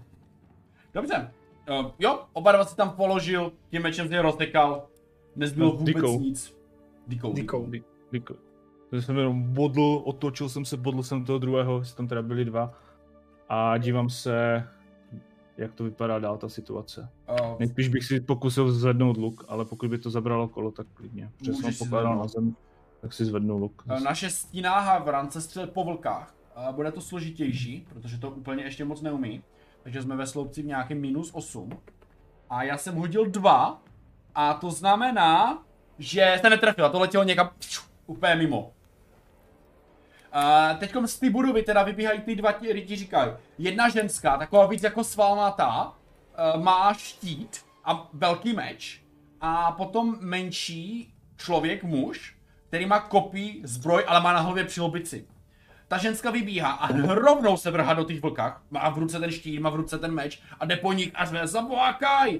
[SPEAKER 1] Dobře. Uh, jo, oba dva si tam položil, tím mečem z něj roztekal. Nezbylo
[SPEAKER 4] No,
[SPEAKER 1] vůbec
[SPEAKER 4] dikou.
[SPEAKER 1] nic. Dikou.
[SPEAKER 3] Dikou.
[SPEAKER 4] Di- Díky. Takže jsem jenom bodl, otočil jsem se, bodl jsem toho druhého, že tam teda byli dva. A dívám se, jak to vypadá dál ta situace.
[SPEAKER 1] Uh,
[SPEAKER 4] Nejspíš bych si pokusil zvednout luk, ale pokud by to zabralo kolo, tak klidně. Protože jsem pokládal na zem, tak si zvednu luk.
[SPEAKER 1] Naše stíná vrance střelit po vlkách. Bude to složitější, protože to úplně ještě moc neumí. Takže jsme ve sloupci v nějakém minus 8. A já jsem hodil 2. A to znamená, že se netrefil. A to letělo někam úplně mimo. Uh, Teď z té budovy teda vybíhají ty dva ti říkají. Jedna ženská, taková víc jako svalnatá, uh, má štít a velký meč. A potom menší člověk, muž, který má kopí, zbroj, ale má na hlavě přilobici. Ta ženská vybíhá a rovnou se vrhá do těch vlkách. Má v ruce ten štít, má v ruce ten meč a jde po nich a řve zabohákaj!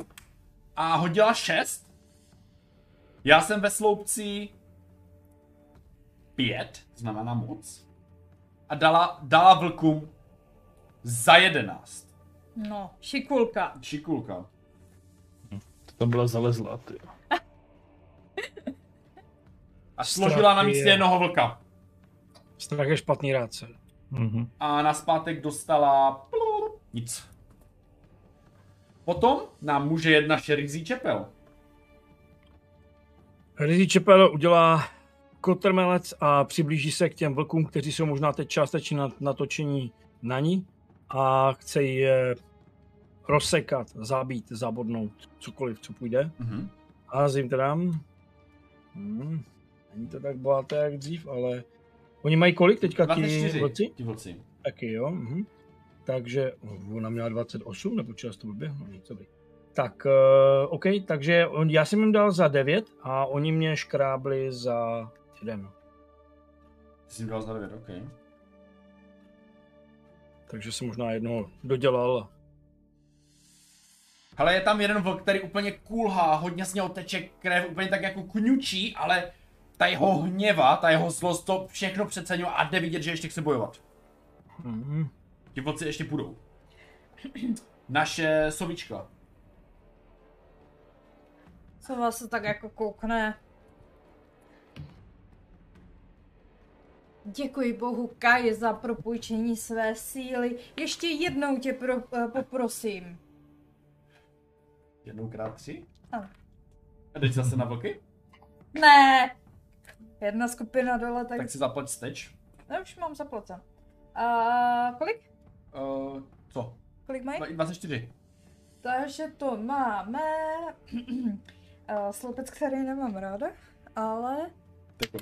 [SPEAKER 1] A hodila šest. Já jsem ve sloupci pět, znamená moc. A dala, dala vlkům za jedenáct.
[SPEAKER 2] No, šikulka.
[SPEAKER 1] Šikulka.
[SPEAKER 4] To tam byla zalezlá, ty.
[SPEAKER 1] A složila na místě
[SPEAKER 3] je-
[SPEAKER 1] jednoho vlka.
[SPEAKER 3] Strach je špatný rádce.
[SPEAKER 4] Mhm.
[SPEAKER 1] a na zpátek dostala nic. Potom nám může jedna šerizí čepel.
[SPEAKER 3] Rizí Čepel udělá kotrmelec a přiblíží se k těm vlkům, kteří jsou možná teď částečně na- natočení na ní a chce je rozsekat, zabít, zabodnout, cokoliv, co půjde.
[SPEAKER 1] Mhm.
[SPEAKER 3] A jim teda... Hmm, není to tak bohaté jak dřív, ale... Oni mají kolik teďka ti
[SPEAKER 1] 24,
[SPEAKER 3] vlci?
[SPEAKER 1] ti vlci.
[SPEAKER 3] Taky jo. Mhm. Takže oh, ona měla 28, nebo čas to blbě? No nic, dobrý. Tak, uh, OK, takže on, já jsem jim dal za 9 a oni mě škrábli za 1.
[SPEAKER 1] Ty jsi dal za 9, OK.
[SPEAKER 3] Takže jsem možná jednoho dodělal.
[SPEAKER 1] Hele, je tam jeden vlk, který úplně kulhá, hodně z něho teče krev, úplně tak jako kňučí, ale ta jeho hněva, ta jeho zlost to všechno přeceňuje a jde vidět, že ještě chce bojovat.
[SPEAKER 3] Mhm.
[SPEAKER 1] Ti vlci ještě půjdou. Naše sovička.
[SPEAKER 2] Co vás se tak jako koukne. Děkuji Bohu, Kaj, za propůjčení své síly. Ještě jednou tě pro, eh, poprosím.
[SPEAKER 1] Jednou krát tři?
[SPEAKER 2] Ano.
[SPEAKER 1] A jdeš zase na vlky?
[SPEAKER 2] Ne. Jedna skupina dole, tak...
[SPEAKER 1] Tak si zaplať steč.
[SPEAKER 2] No už mám zaplacen. A kolik?
[SPEAKER 1] Uh, co?
[SPEAKER 2] Kolik mají?
[SPEAKER 1] 24.
[SPEAKER 2] Takže to máme... Eh, uh, slopec, který nemám ráda, ale... Tak?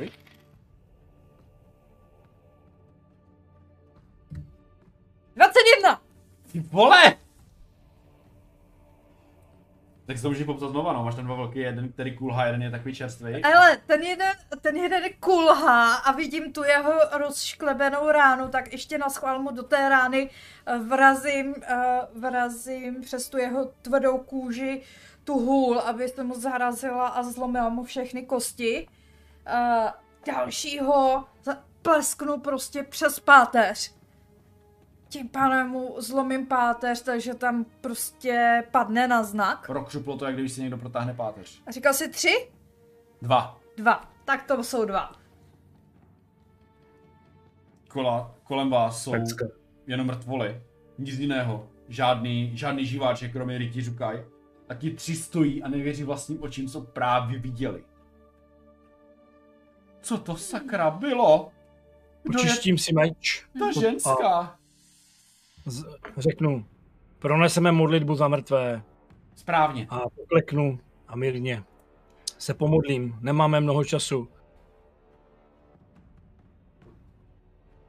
[SPEAKER 2] 21!
[SPEAKER 1] Ty vole! Tak se to můžeš popsat znova, no. Máš ten dva velký, jeden, který kulhá, jeden je takový čerstvý.
[SPEAKER 2] Ale ten jeden, ten jeden kulhá a vidím tu jeho rozšklebenou ránu, tak ještě na schvál mu do té rány eh, vrazím, eh, vrazím přes tu jeho tvrdou kůži tu hůl, aby se mu zarazila a zlomila mu všechny kosti. Eh, dalšího plesknu prostě přes páteř tím pádem mu zlomím páteř, takže tam prostě padne na znak.
[SPEAKER 1] Prokřuplo to, jak když si někdo protáhne páteř.
[SPEAKER 2] A říkal si tři?
[SPEAKER 1] Dva.
[SPEAKER 2] Dva. Tak to jsou dva.
[SPEAKER 1] Kola, kolem vás jsou
[SPEAKER 4] Pecka.
[SPEAKER 1] jenom mrtvoly. Nic jiného. Žádný, žádný živáček, kromě rytířů Kaj. Taky tři stojí a nevěří vlastním očím, co právě viděli. Co to sakra bylo? Kdo je
[SPEAKER 3] Počištím si meč.
[SPEAKER 1] ta ženská?
[SPEAKER 3] Z- řeknu, proneseme modlitbu za mrtvé
[SPEAKER 1] Správně.
[SPEAKER 3] a pokleknu a mírně se pomodlím. Nemáme mnoho času.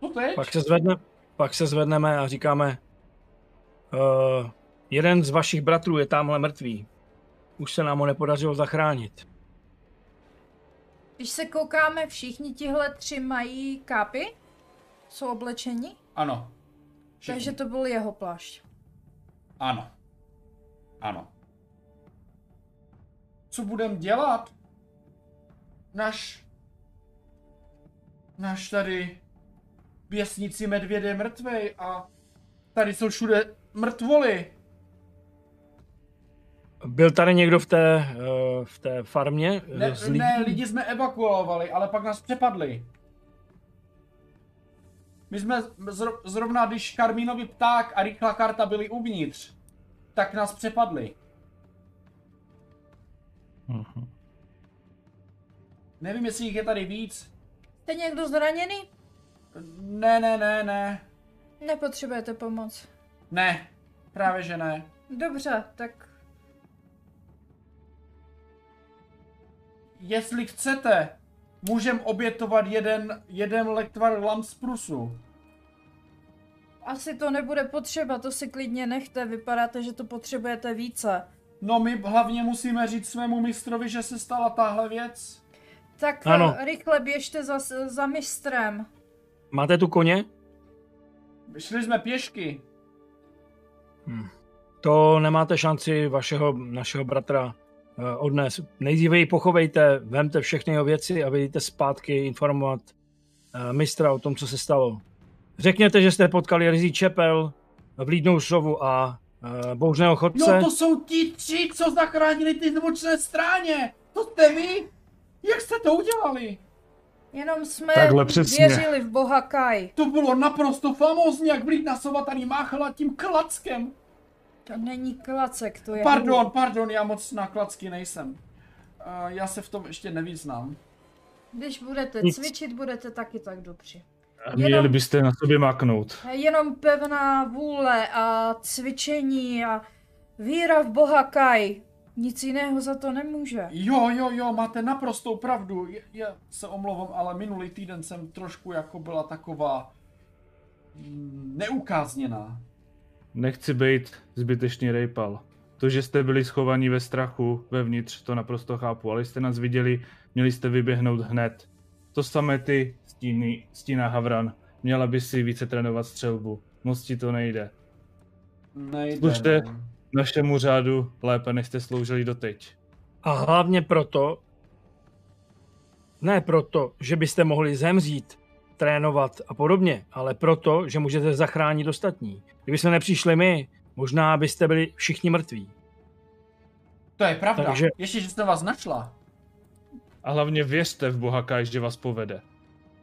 [SPEAKER 1] Co teď?
[SPEAKER 3] Pak se, zvedne, pak se zvedneme a říkáme, Uh, jeden z vašich bratrů je tamhle mrtvý. Už se nám ho nepodařilo zachránit.
[SPEAKER 2] Když se koukáme, všichni tihle tři mají kápy? Jsou oblečeni?
[SPEAKER 1] Ano. Všichni.
[SPEAKER 2] Takže to byl jeho plášť.
[SPEAKER 1] Ano. Ano. Co budem dělat? Naš... Naš tady... Věsnici medvěd je mrtvej a... Tady jsou všude mrtvoly.
[SPEAKER 3] Byl tady někdo v té, eh, v té farmě? eh,
[SPEAKER 1] Ne,
[SPEAKER 3] lidí?
[SPEAKER 1] ne, lidi jsme evakuovali, ale pak nás přepadli. My jsme zro, zrovna, když Karmínovi pták a rychlá karta byli uvnitř, tak nás přepadli.
[SPEAKER 4] Mhm.
[SPEAKER 1] Nevím, jestli jich je tady víc.
[SPEAKER 2] Jste někdo zraněný?
[SPEAKER 1] Ne, ne, ne, ne.
[SPEAKER 2] Nepotřebujete pomoc.
[SPEAKER 1] Ne, právě že ne.
[SPEAKER 2] Dobře, tak
[SPEAKER 1] Jestli chcete, můžem obětovat jeden, jeden lektvar lamsprusu.
[SPEAKER 2] asi to nebude potřeba, to si klidně nechte, vypadáte, že to potřebujete více.
[SPEAKER 1] No my hlavně musíme říct svému mistrovi, že se stala tahle věc.
[SPEAKER 2] Tak
[SPEAKER 3] Ano.
[SPEAKER 2] eh, rychle běžte za, za mistrem.
[SPEAKER 3] Máte tu koně?
[SPEAKER 1] Šli jsme pěšky.
[SPEAKER 3] To nemáte šanci vašeho, našeho bratra eh, odnést. Nejdříve ji pochovejte, vemte všechny jeho věci a vyjdete zpátky informovat eh, mistra o tom, co se stalo. Řekněte, že jste potkali Rizí Čepel, Vlídnou sovu a eh, Bouřného chodce.
[SPEAKER 1] No to jsou ti tři, co zachránili ty zvučné stráně. To jste vy? Jak jste to udělali?
[SPEAKER 2] Jenom jsme
[SPEAKER 4] Takhle přesně.
[SPEAKER 2] věřili v boha Kai.
[SPEAKER 1] To bylo naprosto famózní, jak Blídna sova tady máchala tím klackem.
[SPEAKER 2] To není klacek, to je
[SPEAKER 1] Pardon, pardon, já moc na klacky nejsem. Uh, já se v tom ještě nevyznám.
[SPEAKER 2] Když budete
[SPEAKER 3] Nic.
[SPEAKER 2] cvičit, budete taky tak dobří.
[SPEAKER 4] A Měli byste na sobě maknout.
[SPEAKER 2] Jenom pevná vůle a cvičení a víra v boha Kai. Nic jiného za to nemůže.
[SPEAKER 1] Jo, jo, jo, máte naprostou pravdu. Je- Já se omlouvám, ale minulý týden jsem trošku jako byla taková mm, neukázněná.
[SPEAKER 4] Nechci být zbytečný rejpal. To, že jste byli schovaní ve strachu vevnitř, to naprosto chápu, ale jste nás viděli, měli jste vyběhnout hned. To samé ty, stíny, Stína Havran. Měla by si více trénovat střelbu. Moc ti to nejde.
[SPEAKER 1] Nejde,
[SPEAKER 4] Služte
[SPEAKER 1] no.
[SPEAKER 4] našemu řádu lépe, než jste sloužili doteď.
[SPEAKER 3] A hlavně proto, ne proto, že byste mohli zemřít, trénovat a podobně, ale proto, že můžete zachránit ostatní. Kdyby jsme nepřišli my, možná byste byli všichni mrtví.
[SPEAKER 1] To je pravda.
[SPEAKER 3] Takže-
[SPEAKER 1] Ještě, že jsem vás našla.
[SPEAKER 4] A hlavně věřte v Boha Kaj, že vás povede.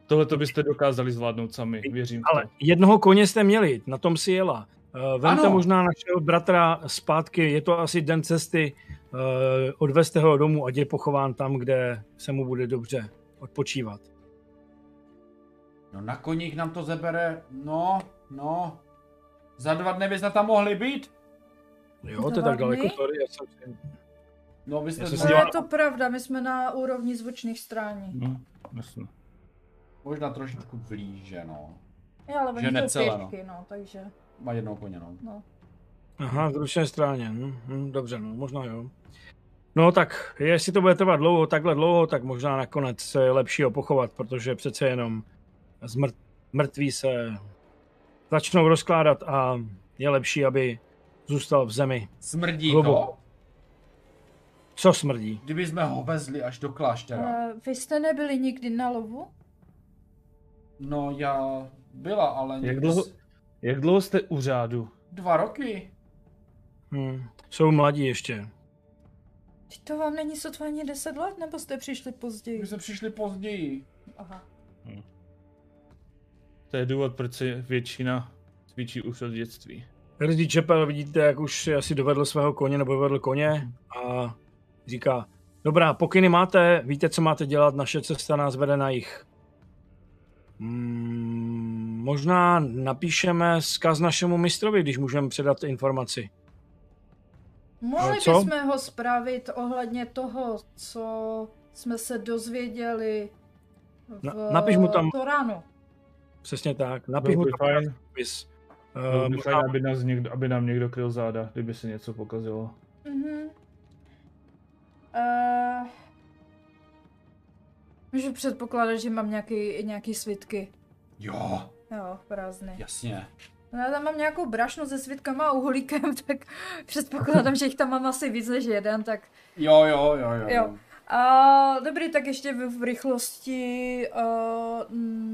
[SPEAKER 4] Tohle to byste dokázali zvládnout sami, věřím
[SPEAKER 3] Ale
[SPEAKER 4] to.
[SPEAKER 3] jednoho koně jste měli, na tom si jela. Eh, Vemte
[SPEAKER 1] Ano.
[SPEAKER 3] možná našeho bratra zpátky, je to asi den cesty, eh, odvezte ho domů, ať je pochován tam, kde se mu bude dobře odpočívat.
[SPEAKER 1] No na koních nám to zabere, no, no. Za dva dny byste tam mohli být?
[SPEAKER 3] Jo, to je tak daleko, sorry, já jsem si...
[SPEAKER 1] No vy jste
[SPEAKER 2] No je to pravda, my jsme na úrovni zvučných strání.
[SPEAKER 4] No, jasně.
[SPEAKER 1] možná trošičku blíže, no.
[SPEAKER 2] Jo, ale
[SPEAKER 1] Že
[SPEAKER 2] oni
[SPEAKER 1] ne
[SPEAKER 2] jsou
[SPEAKER 1] celé, no.
[SPEAKER 2] pěšky, no, takže,
[SPEAKER 1] Má jednoho koně, no.
[SPEAKER 2] no.
[SPEAKER 3] Aha, v druhé straně. Hm, hm, dobře, no, možná jo. No tak, jestli to bude trvat dlouho, takhle dlouho, tak možná nakonec je lepší ho pochovat, protože přece jenom zmrt, mrtví se začnou rozkládat a je lepší, aby zůstal v zemi.
[SPEAKER 1] Smrdí
[SPEAKER 3] Hluboko.
[SPEAKER 1] to?
[SPEAKER 3] Co smrdí?
[SPEAKER 1] Kdyby jsme ho vezli až do kláštera.
[SPEAKER 2] Uh, vy jste nebyli nikdy na lovu?
[SPEAKER 1] No já byla, ale
[SPEAKER 4] Jak
[SPEAKER 1] někdy
[SPEAKER 4] dlouho, jak dlouho jste u řádu?
[SPEAKER 1] Dva roky.
[SPEAKER 3] Hm, jsou mladí ještě.
[SPEAKER 2] Teď to vám není sotva ani 10 let, nebo jste přišli později?
[SPEAKER 1] My jsme přišli později.
[SPEAKER 2] Aha.
[SPEAKER 4] To je důvod, proč se většina cvičí už od dětství.
[SPEAKER 3] Hrdý Čepel, vidíte, jak už si asi dovedl svého koně nebo dovedl koně a říká, dobrá, pokyny máte, víte, co máte dělat, naše cesta nás vede na jich. Hmm, možná napíšeme zkaz našemu mistrovi, když můžeme předat informaci.
[SPEAKER 2] Mohli bychom ho zpravit ohledně toho, co jsme se dozvěděli v
[SPEAKER 3] Na- napiš mu tam-
[SPEAKER 2] Toránu.
[SPEAKER 3] Přesně tak.
[SPEAKER 4] By
[SPEAKER 3] to
[SPEAKER 4] fajn.
[SPEAKER 3] Uh,
[SPEAKER 4] by fajn, aby, nás někdo, aby nám někdo kryl záda, kdyby se něco pokazilo.
[SPEAKER 2] Mhm. Uh, můžu předpokládat, že mám nějaký, nějaký svitky.
[SPEAKER 1] Jo,
[SPEAKER 2] Jo, prázdný.
[SPEAKER 1] jasně.
[SPEAKER 2] No já tam mám nějakou brašnu se svitkama a uhlíkem, tak předpokládám, že jich tam mám asi víc než jeden, tak
[SPEAKER 1] Jo, jo, jo, jo.
[SPEAKER 2] Jo. A dobrý, tak ještě v, v rychlosti uh,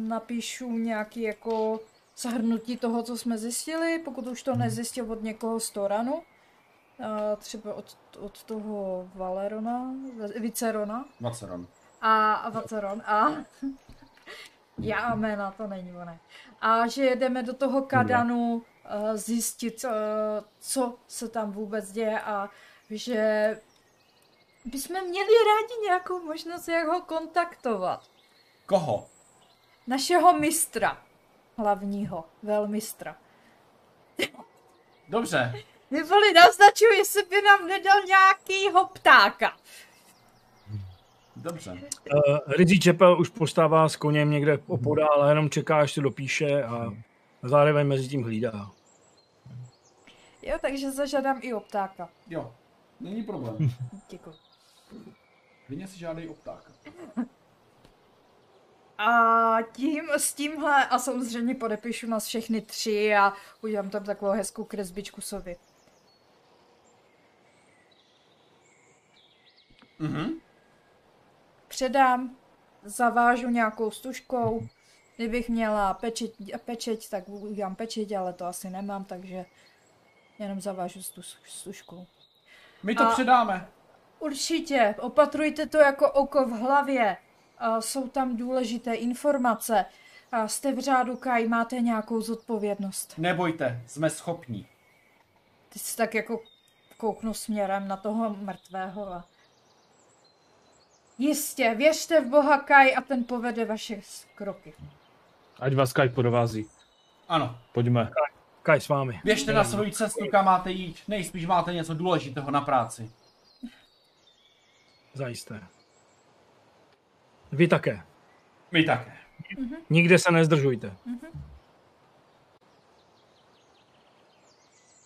[SPEAKER 2] napíšu nějaký jako shrnutí toho, co jsme zjistili, pokud už to nezjistil od někoho z Toranu. Uh, třeba od, od toho Valerona, Vicerona
[SPEAKER 1] Vaceron.
[SPEAKER 2] a, a Vaceron a já a jména, to není ono. A že jedeme do toho Kadanu uh, zjistit, uh, co se tam vůbec děje a že bychom měli rádi nějakou možnost, jak ho kontaktovat.
[SPEAKER 1] Koho?
[SPEAKER 2] Našeho mistra. Hlavního, velmistra.
[SPEAKER 1] Dobře.
[SPEAKER 2] Neboli naznačuji, jestli by nám nedal nějakýho ptáka.
[SPEAKER 1] Dobře.
[SPEAKER 3] uh, Rizí Čepel už postává s koněm někde opodál a jenom čeká, až se dopíše a zároveň mezi tím hlídá.
[SPEAKER 2] Jo, takže zažádám i o ptáka.
[SPEAKER 1] Jo, není problém.
[SPEAKER 2] Děkuji.
[SPEAKER 1] Klidně si žádej o ptáka.
[SPEAKER 2] A tím, s tímhle, a samozřejmě podepíšu nás všechny tři a udělám tam takovou hezkou kresbičku sovy.
[SPEAKER 1] Mhm.
[SPEAKER 2] Předám, zavážu nějakou stužkou. Kdybych měla pečeť, pečeť tak udělám pečeť, ale to asi nemám, takže jenom zavážu stu, stužkou.
[SPEAKER 1] My to
[SPEAKER 2] A-
[SPEAKER 1] předáme.
[SPEAKER 2] Určitě, opatrujte to jako oko v hlavě. A jsou tam důležité informace. A jste v řádu Kaj, máte nějakou zodpovědnost.
[SPEAKER 1] Nebojte, jsme schopní.
[SPEAKER 2] Ty si tak jako kouknu směrem na toho mrtvého a... Jistě, věřte v Boha Kaj a ten povede vaše kroky.
[SPEAKER 4] Ať vás Skype podovází.
[SPEAKER 1] Ano.
[SPEAKER 4] Pojďme.
[SPEAKER 3] Kaj s vámi.
[SPEAKER 1] Běžte na svoji cestu, kam máte jít. Nejspíš máte něco důležitého na práci.
[SPEAKER 3] Zajisté. Vy také.
[SPEAKER 1] My také.
[SPEAKER 3] Nikde se nezdržujte.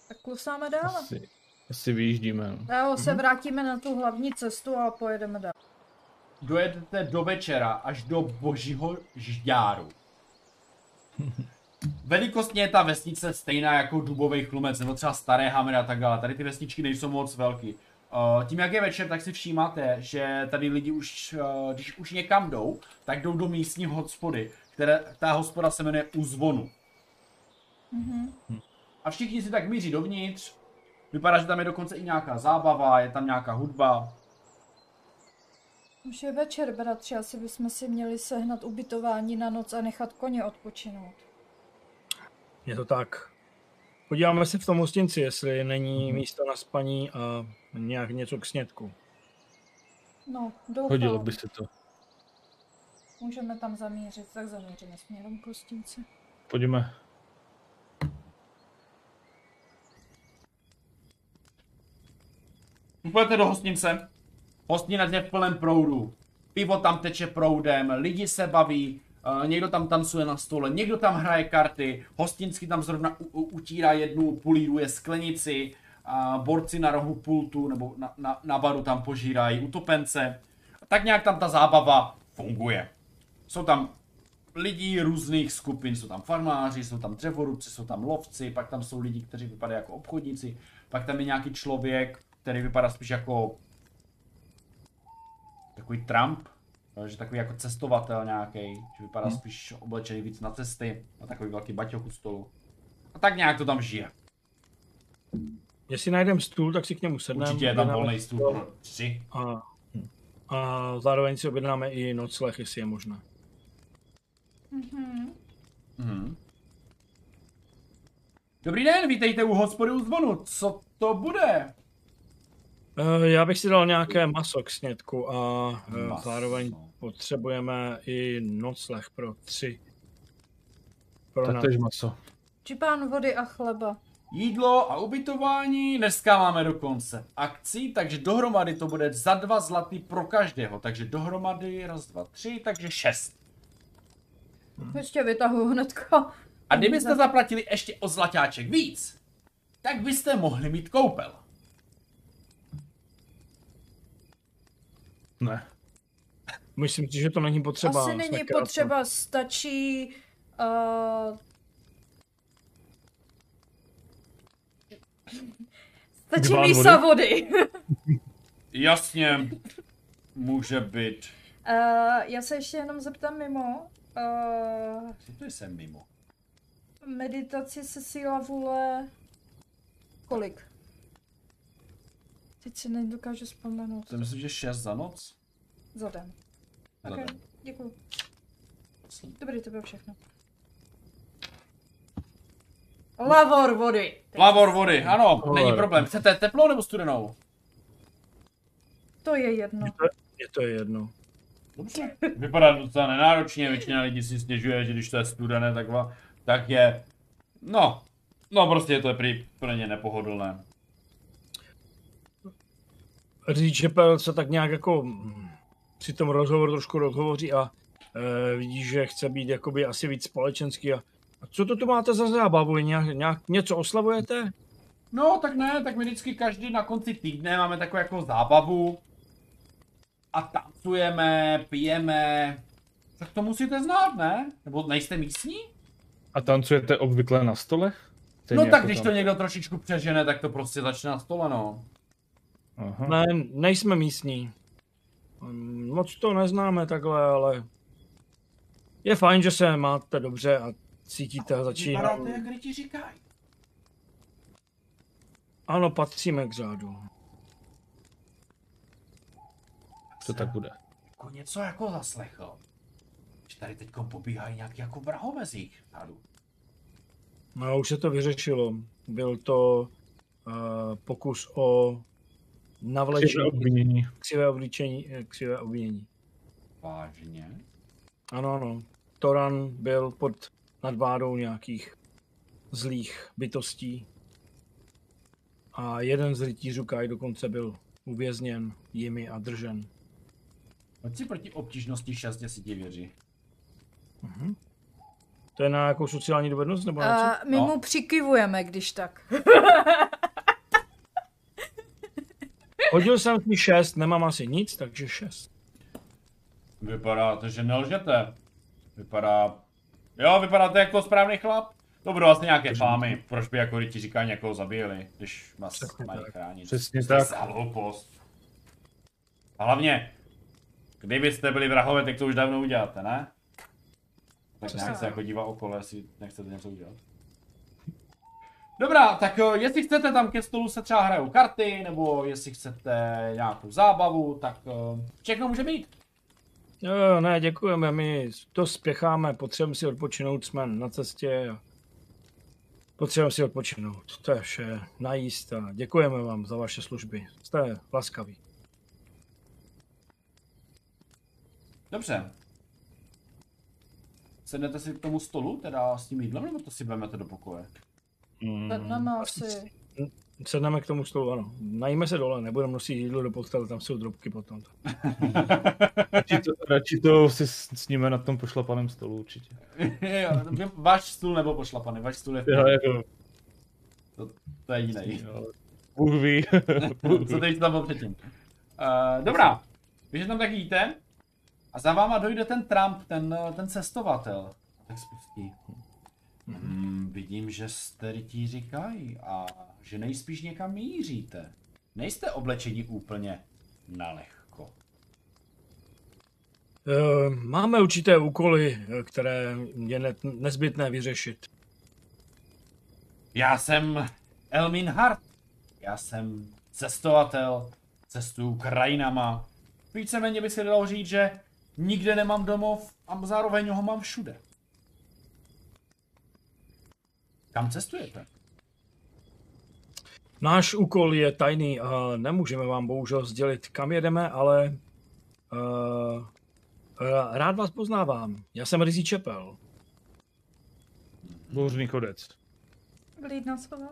[SPEAKER 2] Tak klusáme dál.
[SPEAKER 4] Asi, asi vyjíždíme. No.
[SPEAKER 2] Dál se vrátíme na tu hlavní cestu a pojedeme dál.
[SPEAKER 1] Dojedete do večera až do božího žďáru. Velikostně je ta vesnice stejná jako dubový chlumec, nebo třeba staré hamry a tak dále. Tady ty vesničky nejsou moc velký. Uh, tím, jak je večer, tak si všímáte, že tady lidi už, uh, když už někam jdou, tak jdou do místní hospody, které, ta hospoda se jmenuje U zvonu. A všichni si tak míří dovnitř. Vypadá, že tam je dokonce i nějaká zábava, je tam nějaká hudba.
[SPEAKER 2] Už je večer, bratři, asi bychom si měli sehnat ubytování na noc a nechat koně odpočinout.
[SPEAKER 3] Je to tak. Podíváme se v tom hostinci, jestli není místo na spaní a nějak něco k snědku.
[SPEAKER 2] No, doufám.
[SPEAKER 4] Hodilo by se to.
[SPEAKER 2] Můžeme tam zamířit, tak zamíříme směrem k hostinci.
[SPEAKER 4] Pojďme.
[SPEAKER 1] Půjdete do hostnice. Hostinec je v plném proudu. Pivo tam teče proudem, lidi se baví, uh, někdo tam tancuje na stole, někdo tam hraje karty, hostinsky tam zrovna u- utírá jednu, pulíruje sklenici, a borci na rohu pultu nebo na, na, na baru tam požírají utopence. A tak nějak tam ta zábava funguje. Jsou tam lidí různých skupin, jsou tam farmáři, jsou tam dřevorubci, jsou tam lovci, pak tam jsou lidi, kteří vypadají jako obchodníci, pak tam je nějaký člověk, který vypadá spíš jako takový Trump, že takový jako cestovatel nějaký, že vypadá spíš oblečený víc na cesty, na takový velký baťoch u stolu. A tak nějak to tam žije.
[SPEAKER 3] Jestli najdeme stůl, tak si k němu sedneme.
[SPEAKER 1] Určitě je tam volný stůl pro tři.
[SPEAKER 3] A, a zároveň si objednáme i nocleh, jestli je možné.
[SPEAKER 1] Mhm. Dobrý den, vítejte u hospody u zvonu. Co to bude?
[SPEAKER 3] Eh, Já bych si dal nějaké maso k snědku a eh,
[SPEAKER 1] Maso.
[SPEAKER 3] zároveň potřebujeme i nocleh pro tři. Pro
[SPEAKER 4] Tak
[SPEAKER 3] nás.
[SPEAKER 4] to je maso.
[SPEAKER 2] Čipán vody a chleba.
[SPEAKER 1] Jídlo a ubytování dneska máme dokonce akcí, takže dohromady to bude za dva zlaty pro každého. Takže dohromady raz, dva, tři, takže šest.
[SPEAKER 2] Ještě vytahu hnedka
[SPEAKER 1] A kdybyste zaplatili ještě o zlatáček víc, tak byste mohli mít koupel.
[SPEAKER 4] Ne.
[SPEAKER 3] Myslím si, že to není potřeba.
[SPEAKER 2] Asi není potřeba, stačí... Uh... Stačí
[SPEAKER 4] Dván
[SPEAKER 2] mísa vody.
[SPEAKER 1] Jasně, může být.
[SPEAKER 2] uh, já se ještě jenom zeptám mimo. Uh,
[SPEAKER 1] Co to jsem mimo?
[SPEAKER 2] meditaci se síla vůle... Kolik? Teď si nedokážu vzpomenout.
[SPEAKER 1] To myslím, že 6 za noc?
[SPEAKER 2] Za den.
[SPEAKER 1] Za
[SPEAKER 2] Ok,
[SPEAKER 1] den.
[SPEAKER 2] děkuji. Dobrý, to bylo všechno. Lavor vody.
[SPEAKER 1] Lavor vody, ano,
[SPEAKER 3] Lavor.
[SPEAKER 1] není problém. Chcete teplou nebo studenou?
[SPEAKER 2] To je jedno.
[SPEAKER 3] Je to, je to jedno.
[SPEAKER 1] Dobře. Vypadá docela nenáročně, většina lidí si stěžuje, že když to je studené, tak, va, tak je, no, no prostě je to prý, pro ně nepohodlné.
[SPEAKER 3] Říct, že Pel se tak nějak jako při tom rozhovoru trošku rozhovoří a e, vidí, že chce být jakoby asi víc společenský. A co to tu máte za zábavu? Nějak, nějak něco oslavujete?
[SPEAKER 1] No, tak ne, tak my vždycky každý na konci týdne máme takovou jako zábavu a tancujeme, pijeme. Tak to musíte znát, ne? Nebo nejste místní?
[SPEAKER 4] A tancujete obvykle na stolech? Stejně
[SPEAKER 1] no tak
[SPEAKER 4] jako
[SPEAKER 1] když
[SPEAKER 4] tam.
[SPEAKER 1] to někdo trošičku přežene, tak to prostě začne na stole, no.
[SPEAKER 4] Aha.
[SPEAKER 3] Ne, nejsme místní. Mm, Moc to neznáme takhle, ale je fajn, že se máte dobře a cítíte a začíná.
[SPEAKER 1] Vypadáte, jak lidi říkají.
[SPEAKER 3] Ano, patříme k řádu.
[SPEAKER 4] To tak bude.
[SPEAKER 1] Jako něco jako zaslechl. Že tady teď pobíhají nějaký jako vrahovezích tady.
[SPEAKER 3] No, už se to vyřešilo. Byl to uh, pokus o navlečení
[SPEAKER 4] Křivé obvinění.
[SPEAKER 3] křivé obličení, eh, křivé obvinění.
[SPEAKER 1] Vážně?
[SPEAKER 3] Ano, ano. Toran byl pod nadvádou nějakých zlých bytostí. A jeden z rytířů Kai dokonce byl uvězněn jimi a držen.
[SPEAKER 1] Hoď si proti obtížnosti 6 si ti věří.
[SPEAKER 3] Mhm. To je na nějakou sociální dovednost nebo na co?
[SPEAKER 2] A my
[SPEAKER 1] No.
[SPEAKER 2] mu přikivujeme, když tak.
[SPEAKER 3] Hodil jsem si šest, nemám asi nic, takže šest.
[SPEAKER 1] Vypadá to, že nelžete. Vypadá... Jo, vypadáte jako správný chlap. To budou vlastně nějaké fámy. Proč by jako ti říkají někoho zabili, když vás
[SPEAKER 3] Přesně
[SPEAKER 1] mají
[SPEAKER 3] tak.
[SPEAKER 1] chránit.
[SPEAKER 4] Přesně tak.
[SPEAKER 1] hloupost. A hlavně, kdybyste byli vrahové, tak to už dávno uděláte, ne? Tak
[SPEAKER 3] Přesně
[SPEAKER 1] nějak se jako dívá okolo, jestli nechcete něco udělat. Dobrá, tak jo, jestli chcete tam ke stolu se třeba hrajou karty, nebo jestli chcete nějakou zábavu, tak jo, všechno může být.
[SPEAKER 3] Jo, jo, ne, děkujeme, my to spěcháme, potřebujeme si odpočinout, jsme na cestě a potřebujeme si odpočinout. To je vše, najíst a děkujeme vám za vaše služby. Jste laskaví.
[SPEAKER 1] Dobře. Sednete si k tomu stolu, teda s tím jídlem, nebo to si vezmete do pokoje?
[SPEAKER 4] Mm.
[SPEAKER 2] Sedneme asi.
[SPEAKER 3] Sedneme k tomu stolu, ano. Najíme se dole, nebudeme nosit jídlo do postele, tam jsou drobky potom.
[SPEAKER 4] Radši to, radši to si s, sníme na tom pošlapaném stolu určitě.
[SPEAKER 1] jo, váš stůl nebo pošlapaný, váš stůl je v
[SPEAKER 4] Jo, jako,
[SPEAKER 1] to je jiný.
[SPEAKER 4] Bůh ví.
[SPEAKER 1] Co teď tam bylo předtím? Uh, dobrá, vy že tam tak jíte a za váma dojde ten Trump, ten, eh, ten cestovatel. Tak spustí. Hmm, vidím, že jste rytí říkají a že nejspíš někam míříte. Nejste oblečení úplně na lehko.
[SPEAKER 3] Eh, Máme určité úkoly, které je ne- nezbytné vyřešit.
[SPEAKER 1] Já jsem Elmin Hart. Já jsem cestovatel, cestuju krajinama. Víceméně by se dalo říct, že nikde nemám domov a zároveň ho mám všude. Kam cestujete?
[SPEAKER 3] Náš úkol je tajný a nemůžeme vám bohužel sdělit, kam jedeme, ale uh, uh, rád vás poznávám. Já jsem Rizí Čepel.
[SPEAKER 4] Bouřný chodec.
[SPEAKER 2] Vlídna slova.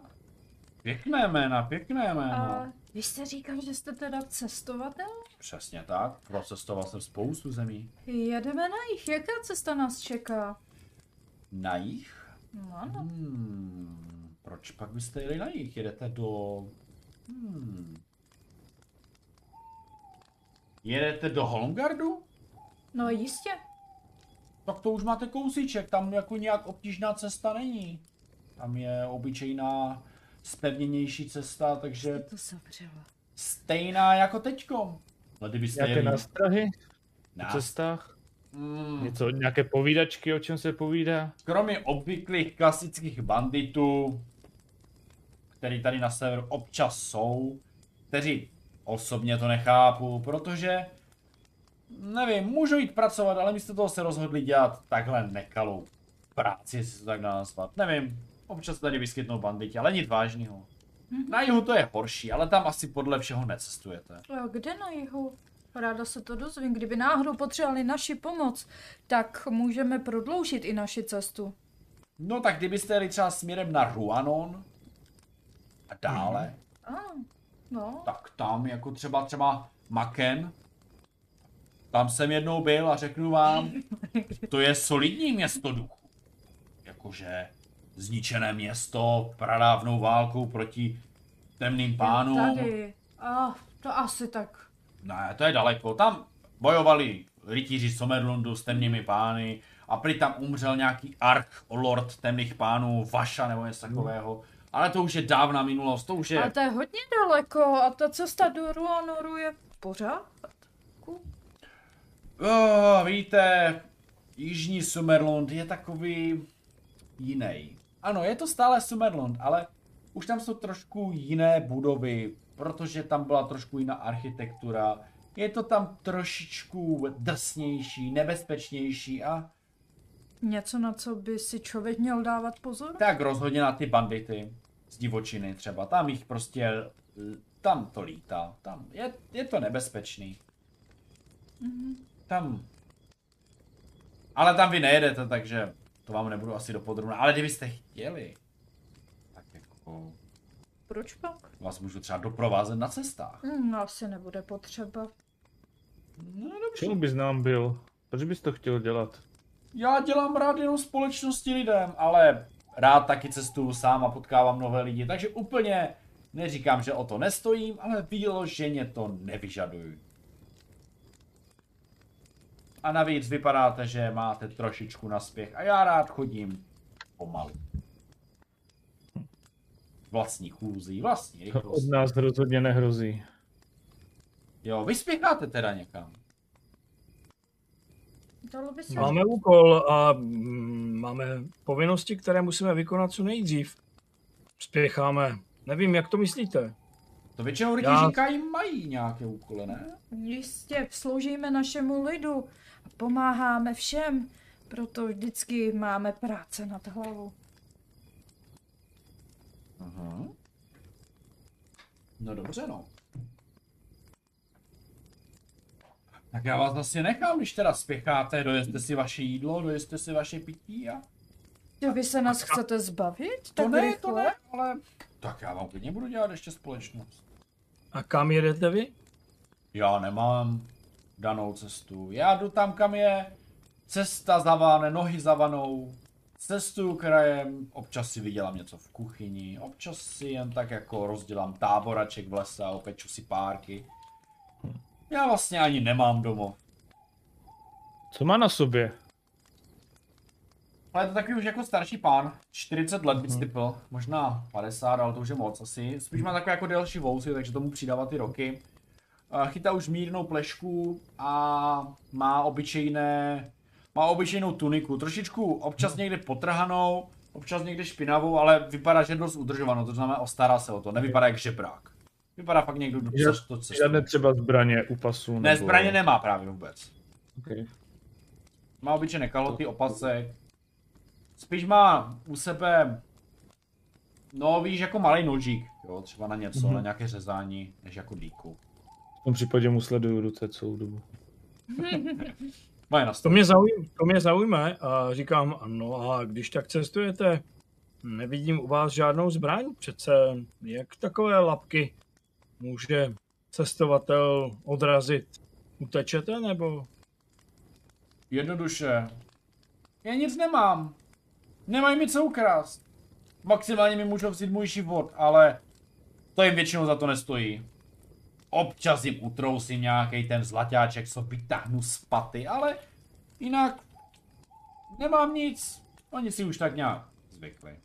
[SPEAKER 1] Pěkné jména, pěkné jméno.
[SPEAKER 2] A vy jste říkal, že jste teda cestovatel?
[SPEAKER 1] Přesně tak, procestoval jsem spoustu zemí.
[SPEAKER 2] Jedeme na jich. Jaká cesta nás čeká?
[SPEAKER 1] Na jich
[SPEAKER 2] No ano.
[SPEAKER 1] Hmm, proč pak byste jeli na jich? Jedete do... Hmm. Jedete do Holmgardu?
[SPEAKER 2] No jistě.
[SPEAKER 1] Tak to už máte kousíček, tam jako nějak obtížná cesta není. Tam je obyčejná spevněnější cesta, takže
[SPEAKER 2] To zavřelo.
[SPEAKER 1] stejná jako teďkom. Ale kdybyste
[SPEAKER 4] Nějaké
[SPEAKER 1] jeli
[SPEAKER 4] nástrahy
[SPEAKER 1] na
[SPEAKER 4] na cestách?
[SPEAKER 1] Mm,
[SPEAKER 4] Něco, nějaké povídačky, o čem se povídá?
[SPEAKER 1] kromě obvyklých klasických banditů, který tady na severu občas jsou, kteří osobně to nechápu, protože nevím, můžou jít pracovat, ale místo toho se rozhodli dělat takhle nekalou práci, jestli se to tak dá nazvat. Nevím, občas tady vyskytnou banditi, ale nic vážného. Na jihu to je horší, ale tam asi podle všeho necestujete.
[SPEAKER 2] A kde na jihu? Ráda se to dozvím. Kdyby náhodou potřebovali naši pomoc, tak můžeme prodloužit i naši cestu.
[SPEAKER 1] No tak kdybyste jeli třeba směrem na Ruanon a dále,
[SPEAKER 2] A, no.
[SPEAKER 1] tak tam jako třeba třeba Maken, tam jsem jednou byl a řeknu vám, to je solidní město duchu. Jakože zničené město pradávnou válkou proti temným pánům.
[SPEAKER 2] Tady. A, to asi tak.
[SPEAKER 1] Ne, to je daleko. Tam bojovali rytíři Somerlundu s temnými pány a prý tam umřel nějaký arch lord temných pánů, Vaša nebo něco takového. Ale to už je dávna minulost, to už je...
[SPEAKER 2] Ale to je hodně daleko a ta cesta do Ruanoru je v pořádku.
[SPEAKER 1] Oh, víte, Jižní Sumerlund je takový jiný. Ano, je to stále Sumerlund, ale už tam jsou trošku jiné budovy, protože tam byla trošku jiná architektura. Je to tam trošičku drsnější, nebezpečnější a
[SPEAKER 2] Něco, na co by si člověk měl dávat pozor?
[SPEAKER 1] tak rozhodně na ty bandity z divočiny třeba. Tam jich prostě, tam to lítá. Tam je, je to nebezpečný. Tam. Ale tam vy nejedete, takže to vám nebudu asi dopodrobná. Ale kdybyste chtěli, tak jako
[SPEAKER 2] Proč pak?
[SPEAKER 1] vás můžu třeba doprovázet na cestách.
[SPEAKER 2] Hm, asi nebude potřeba.
[SPEAKER 1] No dobře.
[SPEAKER 4] Čemu bys nám byl? Proč bys to chtěl dělat?
[SPEAKER 1] Já dělám rád jenom společnosti lidem, ale rád taky cestuju sám a potkávám nové lidi, takže úplně neříkám, že o to nestojím, ale vyloženě to nevyžaduju. A navíc vypadáte, že máte trošičku naspěch a já rád chodím pomalu. Vlastní chůzí, vlastní
[SPEAKER 4] Od
[SPEAKER 1] rychlost.
[SPEAKER 4] nás rozhodně nehrozí.
[SPEAKER 1] Jo, vy spěcháte teda někam.
[SPEAKER 2] Dalo by se...
[SPEAKER 3] Máme úkol a mm, máme povinnosti, které musíme vykonat co nejdřív. Spěcháme. Nevím, jak to myslíte.
[SPEAKER 1] To většinou lidi
[SPEAKER 3] Já-
[SPEAKER 1] říkají, mají nějaké úkoly, ne?
[SPEAKER 2] Jistě, sloužíme našemu lidu a pomáháme všem, proto vždycky máme práce nad hlavou.
[SPEAKER 1] Aha. No dobře, no. Tak já vás asi nechám, když teda spěcháte, dojeste si vaše jídlo, dojeste si vaše pití a...
[SPEAKER 2] Že vy se nás chcete zbavit?
[SPEAKER 1] To
[SPEAKER 2] tak
[SPEAKER 1] ne,
[SPEAKER 2] rychle?
[SPEAKER 1] to ne, ale... Tak já vám klidně budu dělat ještě společnost.
[SPEAKER 3] A kam jedete vy?
[SPEAKER 1] Já nemám danou cestu. Já jdu tam, kam je cesta zavane, nohy zavanou. Cestuju krajem, občas si vydělám něco v kuchyni, občas si jen tak jako rozdělám táboraček v lese a opeču si párky. Já vlastně ani nemám domov.
[SPEAKER 4] Co má na sobě?
[SPEAKER 1] Ale je to takový už jako starší pán, 40 let bych typl, možná 50, ale to už je moc asi. Spíš má takové jako delší vousy, takže tomu přidává ty roky. Eh, Chytá už mírnou plešku a má obyčejné, má obyčejnou tuniku, trošičku občas někde potrhanou, občas někde špinavou, ale vypadá, že je dost udržovanou, to znamená ostará se o to, nevypadá jak žebrák. Vypadá fakt někdo, kdo
[SPEAKER 4] Žad-
[SPEAKER 1] to cestuje.
[SPEAKER 4] Žádné třeba zbraně u pasu?
[SPEAKER 1] Ne,
[SPEAKER 4] nebo-
[SPEAKER 1] zbraně nemá právě vůbec.
[SPEAKER 4] Okay.
[SPEAKER 1] Má obyčejné kalhoty, opasek. Spíš má u sebe, no víš, jako malý nožík, jo, třeba na něco,
[SPEAKER 4] Mhm.
[SPEAKER 1] na nějaké řezání, než jako díku.
[SPEAKER 4] V tom případě mu sleduju ruce celou dobu.
[SPEAKER 1] Moje na
[SPEAKER 3] To mě, zaujím, to mě zaujme a říkám, no a když tak cestujete, nevidím u vás žádnou zbraň, přece jak takové lapky může cestovatel odrazit? Utečete nebo?
[SPEAKER 1] Jednoduše. Já nic nemám. Nemají mi co ukrást. Maximálně mi můžou vzít můj život, ale to jim většinou za to nestojí. Občas jim utrousím nějaký ten zlatáček, co vytáhnu z paty, ale jinak nemám nic. Oni si už tak nějak zvykli.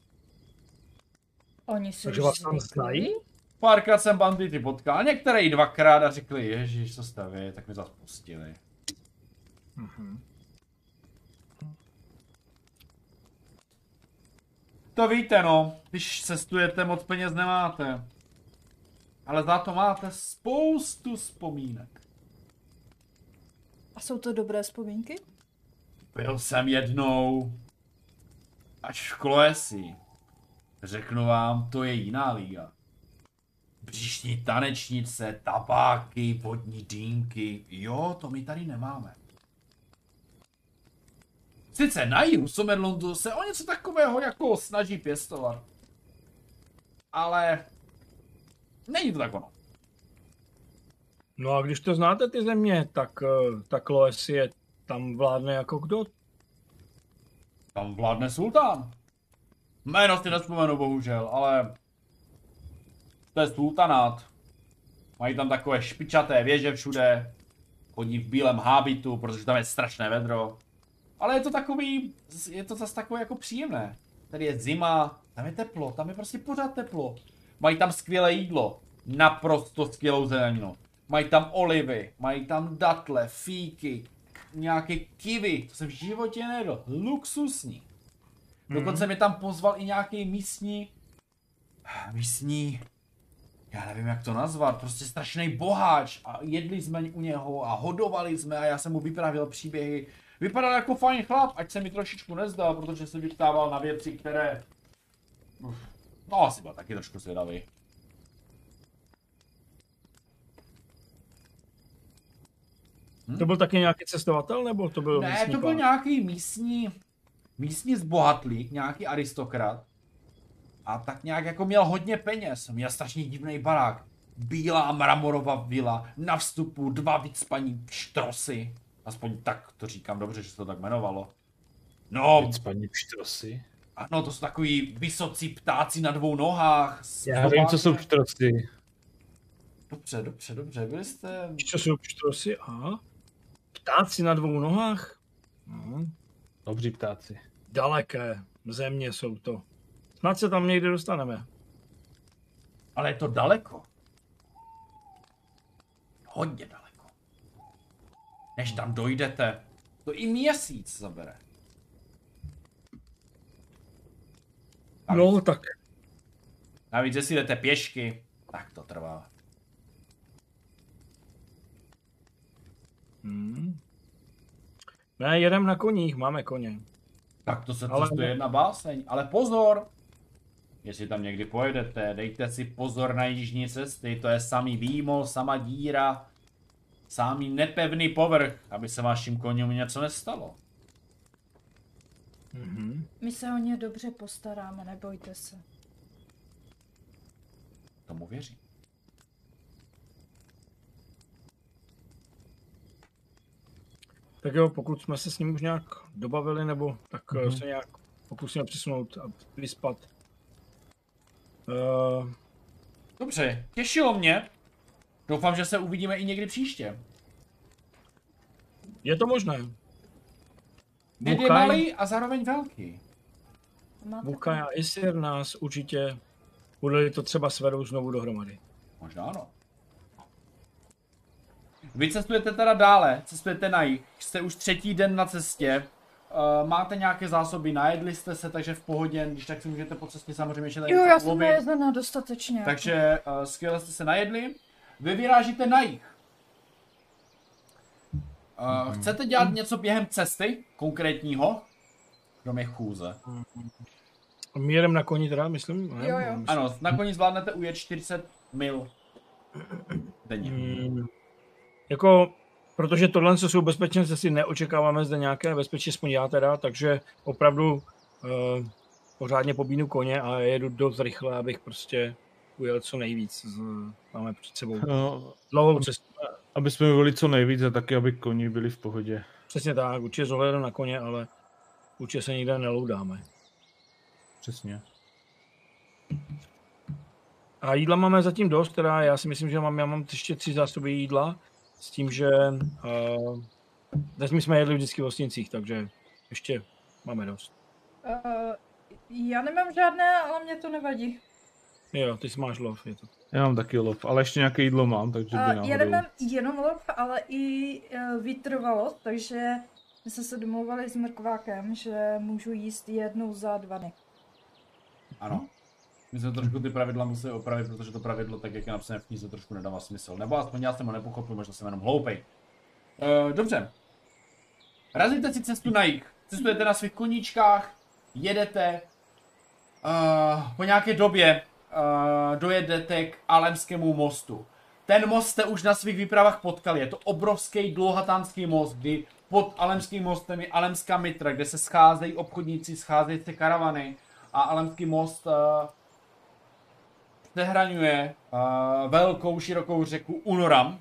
[SPEAKER 2] Oni si
[SPEAKER 3] Takže
[SPEAKER 2] už
[SPEAKER 3] vás tam znají?
[SPEAKER 1] Párkrát jsem bandity potkal, některé i dvakrát a řekli, ježíš, co jste vy, tak mi zase pustili.
[SPEAKER 3] Mhm.
[SPEAKER 1] To víte no, když cestujete, moc peněz nemáte. Ale za to máte spoustu vzpomínek.
[SPEAKER 2] A jsou to dobré vzpomínky?
[SPEAKER 1] Byl jsem jednou až v Kloesi. Řeknu vám, to je jiná liga. Břišní tanečnice, tabáky, vodní dýmky. Jo, to my tady nemáme. Sice na jihu Somerlandu se o něco takového jako snaží pěstovat. Ale není to tak ono.
[SPEAKER 3] No a když to znáte ty země, tak, eh, tak Loes je tam vládne jako kdo?
[SPEAKER 1] Tam vládne sultán. Jméno si nespomenu bohužel, ale to je sultanát. Mají tam takové špičaté věže všude. Chodí v bílém hábitu, protože tam je strašné vedro. Ale je to takový, je to zase takové jako příjemné. Tady je zima, tam je teplo, tam je prostě pořád teplo. Mají tam skvělé jídlo, naprosto skvělou zeleninu. Mají tam olivy, mají tam datle, fíky, nějaké kivy, to jsem v životě nejedl, luxusní. Dokonce mi tam pozval i nějaký místní, místní, já nevím jak to nazvat, prostě strašný boháč a jedli jsme u něho a hodovali jsme a já jsem mu vyprávěl příběhy. Vypadal jako fajn chlap, ať se mi trošičku nezdal, protože se vyptával na věci, které... Uf, No asi byl taky trošku zvědavý.
[SPEAKER 3] To byl taky nějaký cestovatel, nebo to byl
[SPEAKER 1] Ne,
[SPEAKER 3] místní
[SPEAKER 1] to byl
[SPEAKER 3] pán?
[SPEAKER 1] nějaký místní, místní zbohatlík, nějaký aristokrat. A tak nějak jako měl hodně peněz, měl strašně divný barák. Bílá mramorová vila, na vstupu dva vycpaní štrosy. Aspoň tak to říkám dobře, že se to tak jmenovalo. No,
[SPEAKER 4] Víc paní pštrosy.
[SPEAKER 1] Ano, to jsou takový vysocí ptáci na dvou nohách. s
[SPEAKER 4] Já vím, co jsou pštrosy.
[SPEAKER 1] Dobře, dobře, dobře, byli jste...
[SPEAKER 3] Co jsou pštrosy? Aha. Ptáci na dvou nohách? Mhm.
[SPEAKER 4] Dobří ptáci.
[SPEAKER 3] Daleké země jsou to. Snad se tam někdy dostaneme.
[SPEAKER 1] Ale je to daleko. Hodně daleko. Než tam dojdete, to i měsíc zabere. Navíc,
[SPEAKER 3] No, tak
[SPEAKER 1] navíc jestli jdete pěšky, tak to trvá.
[SPEAKER 3] Hmm. Ne, jedem na koních, máme koně.
[SPEAKER 1] Tak to se
[SPEAKER 3] Ale-
[SPEAKER 1] cestuje jedna báseň. Ale pozor! Jestli tam někdy pojedete, dejte si pozor na jižní cesty, to je samý výmol, sama díra, samý nepevný povrch, aby se vašim koním něco nestalo.
[SPEAKER 3] Mhm.
[SPEAKER 2] My se o ně dobře postaráme, nebojte se.
[SPEAKER 1] Tomu věřím.
[SPEAKER 3] Tak jo, pokud jsme se s ním už nějak dobavili, nebo tak
[SPEAKER 1] Mhm.
[SPEAKER 3] mm-hmm. se nějak pokusíme přisunout a vyspat. Uh,
[SPEAKER 1] Dobře, těšilo mě. Doufám, že se uvidíme i někdy příště.
[SPEAKER 3] je to možné.
[SPEAKER 1] Dід je
[SPEAKER 3] Bukaj.
[SPEAKER 1] malý a zároveň velký.
[SPEAKER 2] Máte
[SPEAKER 3] Buka a Isir nás určitě, bude to třeba svedou znovu dohromady.
[SPEAKER 1] Možná ano. Vy cestujete teda dále, cestujete na jih, jste už třetí den na cestě, uh, máte nějaké zásoby, najedli jste se, takže v pohodě, když tak si můžete po cestě samozřejmě ještě tady
[SPEAKER 2] Jo, já jsem najezdena dostatečně.
[SPEAKER 1] Takže uh, skvěle jste se najedli. Vy vyrážíte na jih. Uh, chcete dělat něco během cesty konkrétního? Kromě chůze.
[SPEAKER 3] My jedeme na koni teda, myslím? Ne?
[SPEAKER 2] Jo, jo.
[SPEAKER 1] Ano, na koni zvládnete ujet 40 mil denně.
[SPEAKER 3] Mm, jako, protože tohle co jsou bezpečné cesty, neočekáváme zde nějaké nebezpečí, aspoň já teda, takže opravdu uh, pořádně pobínu koně a jedu dost rychle, abych prostě ujel co nejvíc. Z, máme před sebou
[SPEAKER 4] No,
[SPEAKER 3] dlouhou cestu.
[SPEAKER 4] Aby jsme volili co nejvíc a taky, aby koni byli v pohodě.
[SPEAKER 3] Přesně tak, určitě s ohledem na koně, ale určitě se nikde neloudáme.
[SPEAKER 4] přesně.
[SPEAKER 3] A jídla máme zatím dost, teda já si myslím, že mám, já mám ještě tři zásoby jídla, s tím, že uh, zatím jsme jedli vždycky v hostinцích, takže ještě máme dost.
[SPEAKER 2] Uh, já nemám žádné, ale mě to nevadí.
[SPEAKER 3] Jo, ty jsi máš lov, je to.
[SPEAKER 4] Já mám taky lov, ale ještě nějaké jídlo mám, takže by
[SPEAKER 2] Uh,
[SPEAKER 4] náhodou.
[SPEAKER 2] já nemám jenom lov, ale i uh, vytrvalost, takže my jsme se domluvali s Mrkvákem, že můžu jíst jednou za dva dny.
[SPEAKER 1] Ano. My jsme trošku ty pravidla museli opravit, protože to pravidlo, tak jak je napsané v knize, trošku nedává smysl. Nebo aspoň já jsem ho nepochopil, možná jsem jenom hloupej. Uh, dobře. Razíte si cestu na jih. Cestujete na svých koníčkách, jedete. Uh, po nějaké době uh, dojedete k Alemskému mostu. Ten most jste už na svých výpravách potkali. Je to obrovský dlouhatánský most, kdy pod Alemským mostem je Alemská mitra, kde se scházejí obchodníci, scházejí se karavany. A Alemský most uh, zahraňuje uh, velkou širokou řeku Unoram,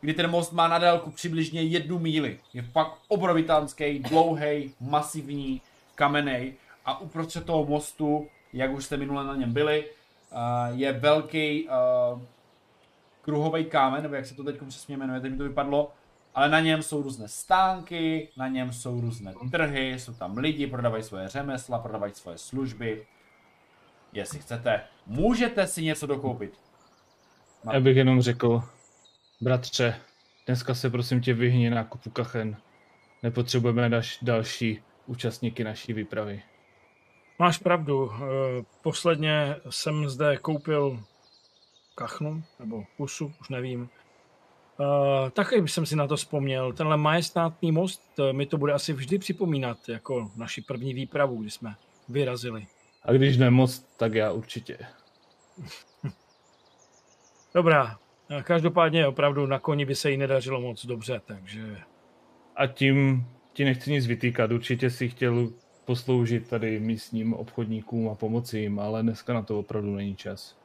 [SPEAKER 1] kdy ten most má na délku přibližně jednu míli. Je fakt obrovitánský, dlouhý, masivní, kamenej a uprostřed toho mostu, jak už jste minule na něm byli, je velký uh, kruhový kámen, nebo jak se to teď přesně jmenuje, teď mi to vypadlo, ale na něm jsou různé stánky, na něm jsou různé trhy, jsou tam lidi, prodávají svoje řemesla, prodávají svoje služby. Jestli chcete, můžete si něco dokoupit.
[SPEAKER 4] Já bych jenom řekl, bratře, dneska se prosím tě vyhni na kupu kachen. Nepotřebujeme další účastníky naší výpravy.
[SPEAKER 3] Máš pravdu, eh, posledně jsem zde koupil kachnu, nebo pusu, už nevím. Uh, taky jsem si na to vzpomněl. Tenhle majestátný most eh, mi to bude asi vždy připomínat jako naši první výpravu, kdy jsme vyrazili.
[SPEAKER 4] A když ne moc, tak já určitě.
[SPEAKER 3] Dobrá, eh, každopádně opravdu na koni by se jí nedařilo moc dobře, takže
[SPEAKER 4] A tím ti nechci nic vytýkat. Určitě si chtěl posloužit tady místním obchodníkům a pomoci jim, ale dneska na to opravdu není čas.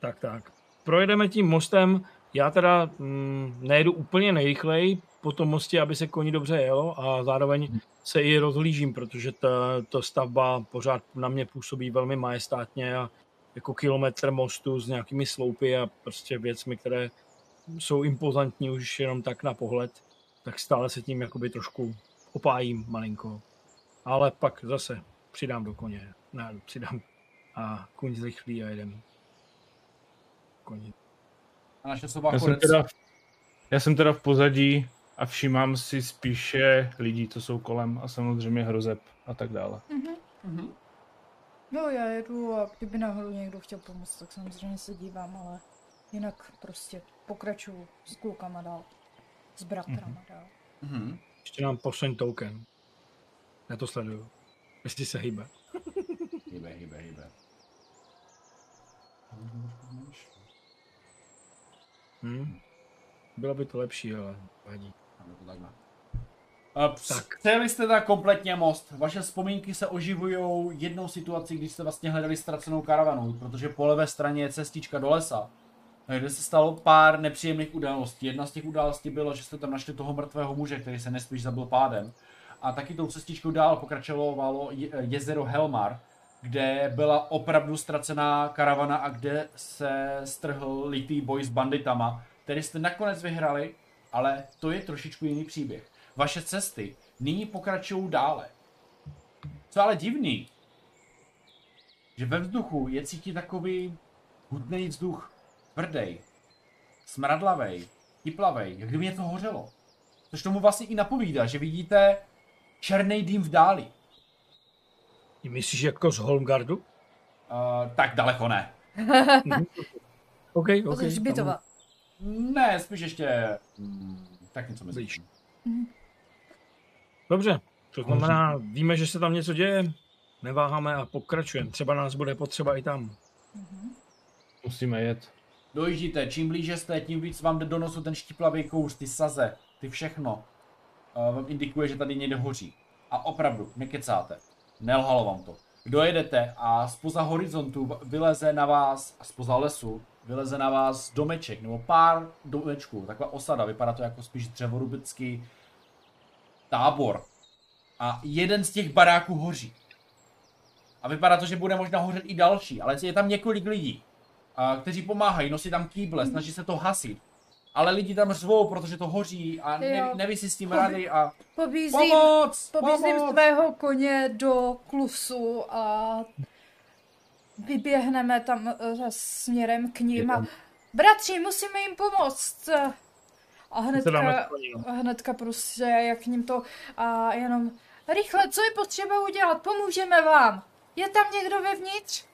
[SPEAKER 3] tak, tak. Projedeme tím mostem, já teda mm, nejedu úplně nejrychleji po tom mostě, aby se koni dobře jelo a zároveň se i rozhlížím, protože ta, ta stavba pořád na mě působí velmi majestátně a jako kilometr mostu s nějakými sloupy a prostě věcmi, které jsou impozantní už jenom tak na pohled, tak stále se tím jakoby trošku opájím malinko. Ale pak zase přidám do koně. Ne, přidám a kuň zrychlí a jedem. Koni.
[SPEAKER 1] A naše soba
[SPEAKER 4] Já jsem, teda, já jsem teda v pozadí a všímám si spíše lidí, co jsou kolem a samozřejmě hrozeb a tak dále.
[SPEAKER 1] Mhm.
[SPEAKER 2] No já jedu a kdyby náhodou někdo chtěl pomoct, tak samozřejmě se dívám, ale jinak prostě pokračuju s klukama dál. S bratrama dál.
[SPEAKER 1] Mhm.
[SPEAKER 3] Ještě nám posuň token. Já to sleduju. Jestli se hýbe.
[SPEAKER 1] Hýbe, hýbe, hýbe.
[SPEAKER 3] Hm? Bylo by to lepší, ale vadí.
[SPEAKER 1] To
[SPEAKER 3] Tak.
[SPEAKER 1] Přejeli jste tak kompletně most. Vaše vzpomínky se oživují jednou situací, když jste vlastně hledali ztracenou karavanu, protože po levé straně je cestička do lesa, kde se stalo pár nepříjemných událostí. Jedna z těch událostí bylo, že jste tam našli toho mrtvého muže, který se nespíš zabil pádem. A taky tou cestičkou dál pokračovalo je- jezero Helmar, kde byla opravdu ztracená karavana a kde se strhl litý boj s banditama, který jste nakonec vyhrali, ale to je trošičku jiný příběh. Vaše cesty nyní pokračují dále. Co ale divný, že ve vzduchu je cítit takový hutný vzduch, tvrdý, smradlavej, tiplavej, jak kdyby něco hořelo. Což tomu vlastně i napovídá, že vidíte černý dým v dáli.
[SPEAKER 3] Ty myslíš jako z Holmgardu?
[SPEAKER 1] Uh, tak daleko ne.
[SPEAKER 3] OK,
[SPEAKER 2] To
[SPEAKER 3] OK.
[SPEAKER 2] je hřbitova.
[SPEAKER 1] Ne, spíš ještě... Hmm, tak něco mezi.
[SPEAKER 3] Blíž.
[SPEAKER 1] tím.
[SPEAKER 3] Dobře, to znamená, víme, že se tam něco děje, neváháme a pokračujeme. Třeba nás bude potřeba i tam.
[SPEAKER 4] Musíme jet.
[SPEAKER 1] Dojíždíte, čím blíže jste, tím víc vám jde do nosu ten štiplavý kouř, ty saze, ty všechno. Vám indikuje, že tady někde hoří. A opravdu, nekecáte. Nelhalo vám to. Dojedete a spoza horizontu vyleze na vás, a spoza lesu, vyleze na vás domeček, nebo pár domečků, taková osada, vypadá to jako spíš dřevorubický tábor. A jeden z těch baráků hoří. A vypadá to, že bude možná hořet i další, ale je tam několik lidí, kteří pomáhají, nosí tam kýble, snaží se to hasit. Ale lidi tam řvou, protože to hoří a ne, neví si s tím rady a
[SPEAKER 2] Pobízím,
[SPEAKER 1] pomoc,
[SPEAKER 2] pobízím
[SPEAKER 1] pomoc.
[SPEAKER 2] svého koně do klusu a vyběhneme tam eh, směrem k ním a bratři, musíme jim pomoct. A hnedka, hnedka prostě, jak k ním to a jenom rychle, co je potřeba udělat, pomůžeme vám. Je tam někdo vevnitř?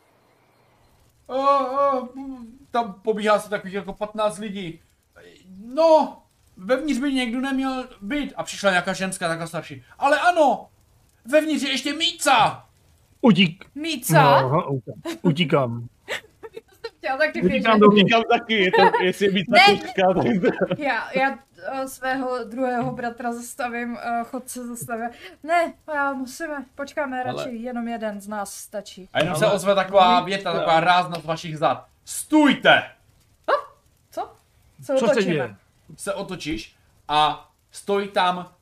[SPEAKER 1] A, a, tam pobíhá se takových jako 15 lidí. No, vevnitř by někdo neměl být. A přišla nějaká ženská, taková starší. Ale ano, vevnitř je ještě Míca.
[SPEAKER 3] Utík.
[SPEAKER 2] Míca?
[SPEAKER 3] No, utíkám. Utíkám.
[SPEAKER 2] Já taky
[SPEAKER 3] Utíkám do
[SPEAKER 4] Říkám taky, je to, jestli je víc
[SPEAKER 2] Ne,
[SPEAKER 4] kočka, tak
[SPEAKER 2] Já, já eh, svého druhého bratra zastavím, eh, chodce zastavím. Ne, já musíme, počkáme,
[SPEAKER 1] Ale-
[SPEAKER 2] radši jenom jeden z nás stačí.
[SPEAKER 1] A jenom
[SPEAKER 3] Ale-
[SPEAKER 1] se ozve taková věta, taková rázna z vašich zad. Stůjte!
[SPEAKER 2] Co? Co,
[SPEAKER 3] Co se
[SPEAKER 2] otočíme?
[SPEAKER 3] děje?
[SPEAKER 1] Se otočíš a stojí tam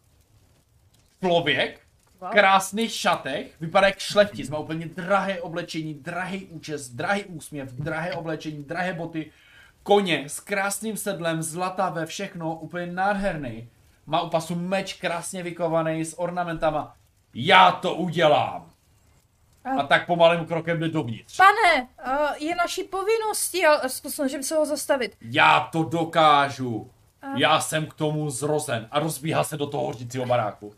[SPEAKER 1] člověk v
[SPEAKER 2] Wow.
[SPEAKER 1] krásných šatech, vypadá jak šlechtic, má úplně drahé oblečení, drahý účes, drahý úsměv, drahé oblečení, drahé boty, koně s krásným sedlem, zlatavé, všechno, úplně nádherný. Má u pasu meč krásně vykovaný s ornamentama. Já to udělám! A tak pomalým krokem jde dovnitř.
[SPEAKER 2] Pane, uh, je naší povinností, a snažím se ho zastavit.
[SPEAKER 1] Já to dokážu! Já jsem k tomu zrozen. A rozbíhá se do toho hořícího baráku.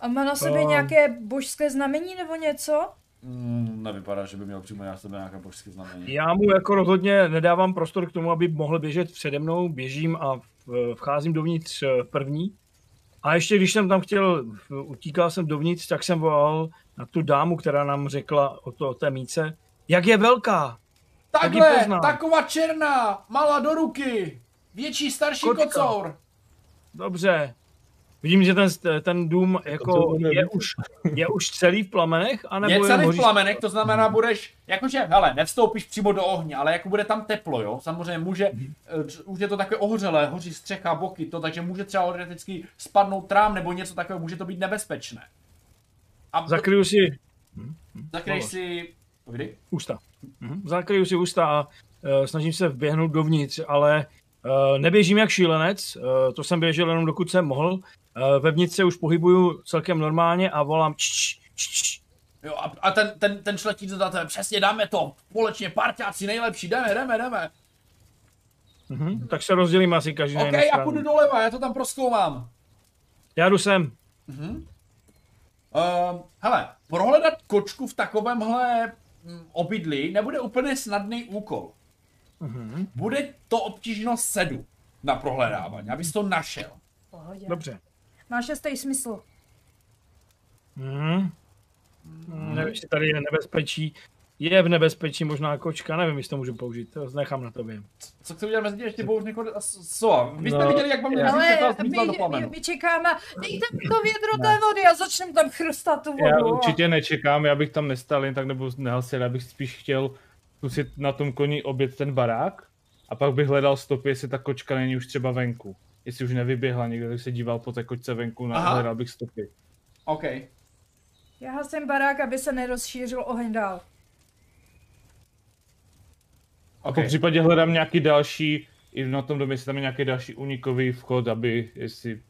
[SPEAKER 2] A má na sobě
[SPEAKER 3] Ehm.
[SPEAKER 2] nějaké božské znamení nebo něco?
[SPEAKER 1] Mm, nevypadá, že by měl přímo na sebe nějaké božské znamení.
[SPEAKER 3] Já mu jako rozhodně nedávám prostor k tomu, aby mohl běžet přede mnou, běžím a vcházím dovnitř eh, první. A ještě když jsem tam chtěl, utíkal jsem dovnitř, tak jsem volal na tu dámu, která nám řekla o, to, o té míce, jak je velká.
[SPEAKER 1] Takhle,
[SPEAKER 3] poznám.
[SPEAKER 1] taková černá, malá do ruky, větší, starší
[SPEAKER 3] Kočka.
[SPEAKER 1] kocour.
[SPEAKER 3] Dobře. Vidím, že ten, ten dům jako je už, je už celý v plamenech, anebo
[SPEAKER 1] Je celý v plamenech, to znamená, budeš, jakože, hele, nevstoupíš přímo do ohně, ale jako bude tam teplo, jo, samozřejmě může, eh, už je to takové ohořelé, hoří střecha, boky, to, takže může třeba teoreticky spadnout trám nebo něco takového, může to být nebezpečné. A
[SPEAKER 3] Zakryju si
[SPEAKER 1] zakryješ si, povídej?
[SPEAKER 3] ústa. Mhm. Zakryju si ústa a uh, snažím se vběhnout dovnitř, ale uh, neběžím jak šílenec, uh, to jsem běžel jenom dokud jsem mohl. Uh, vevnitř se už pohybuju celkem normálně a volám č, č, č.
[SPEAKER 1] Jo, a, a ten, ten, ten za tebe, přesně dáme to, společně, parťáci, nejlepší, jdeme, jdeme, jdeme.
[SPEAKER 3] Mhm. Tak se rozdělíme asi každý na
[SPEAKER 1] OK, já půjdu doleva, já to tam proskoumám.
[SPEAKER 3] Já jdu sem.
[SPEAKER 1] Uh, hele, prohledat kočku v takovémhle mm, obydlí nebude úplně snadný úkol.
[SPEAKER 3] Mhm.
[SPEAKER 1] Bude to obtížnost sedu na prohledávání, abys to našel.
[SPEAKER 2] Pohodě.
[SPEAKER 3] Dobře.
[SPEAKER 2] Má šestý smysl.
[SPEAKER 3] Mhm. Nevím, jestli tady je nebezpečí. Je v nebezpečí možná kočka, nevím, jestli to můžu použít, to nechám na tobě.
[SPEAKER 1] Co chci udělat mezi tím ještě bouř někoho... Co? Vy jste
[SPEAKER 3] No,
[SPEAKER 1] viděli, jak vám
[SPEAKER 3] já-
[SPEAKER 2] Ale my,
[SPEAKER 1] do
[SPEAKER 2] my,
[SPEAKER 1] plamenu.
[SPEAKER 2] my čekáme, dejte mi to vědro té vody a začneme tam chrustat tu
[SPEAKER 4] Já
[SPEAKER 2] vodu.
[SPEAKER 4] určitě nečekám, já bych tam nestal jen tak nebo nehasil, já bych spíš chtěl zkusit na tom koni obět ten barák a pak bych hledal stopy, jestli ta kočka není už třeba venku. Jestli už nevyběhla někde, tak se díval po té kočce venku, na,
[SPEAKER 1] Aha.
[SPEAKER 4] hledal bych stopy.
[SPEAKER 1] OK.
[SPEAKER 2] Já hasím barák, aby se nerozšířil oheň dál.
[SPEAKER 4] A po případě hledám nějaký další, i na tom domě, jestli tam je nějaký další unikový vchod, aby, jestli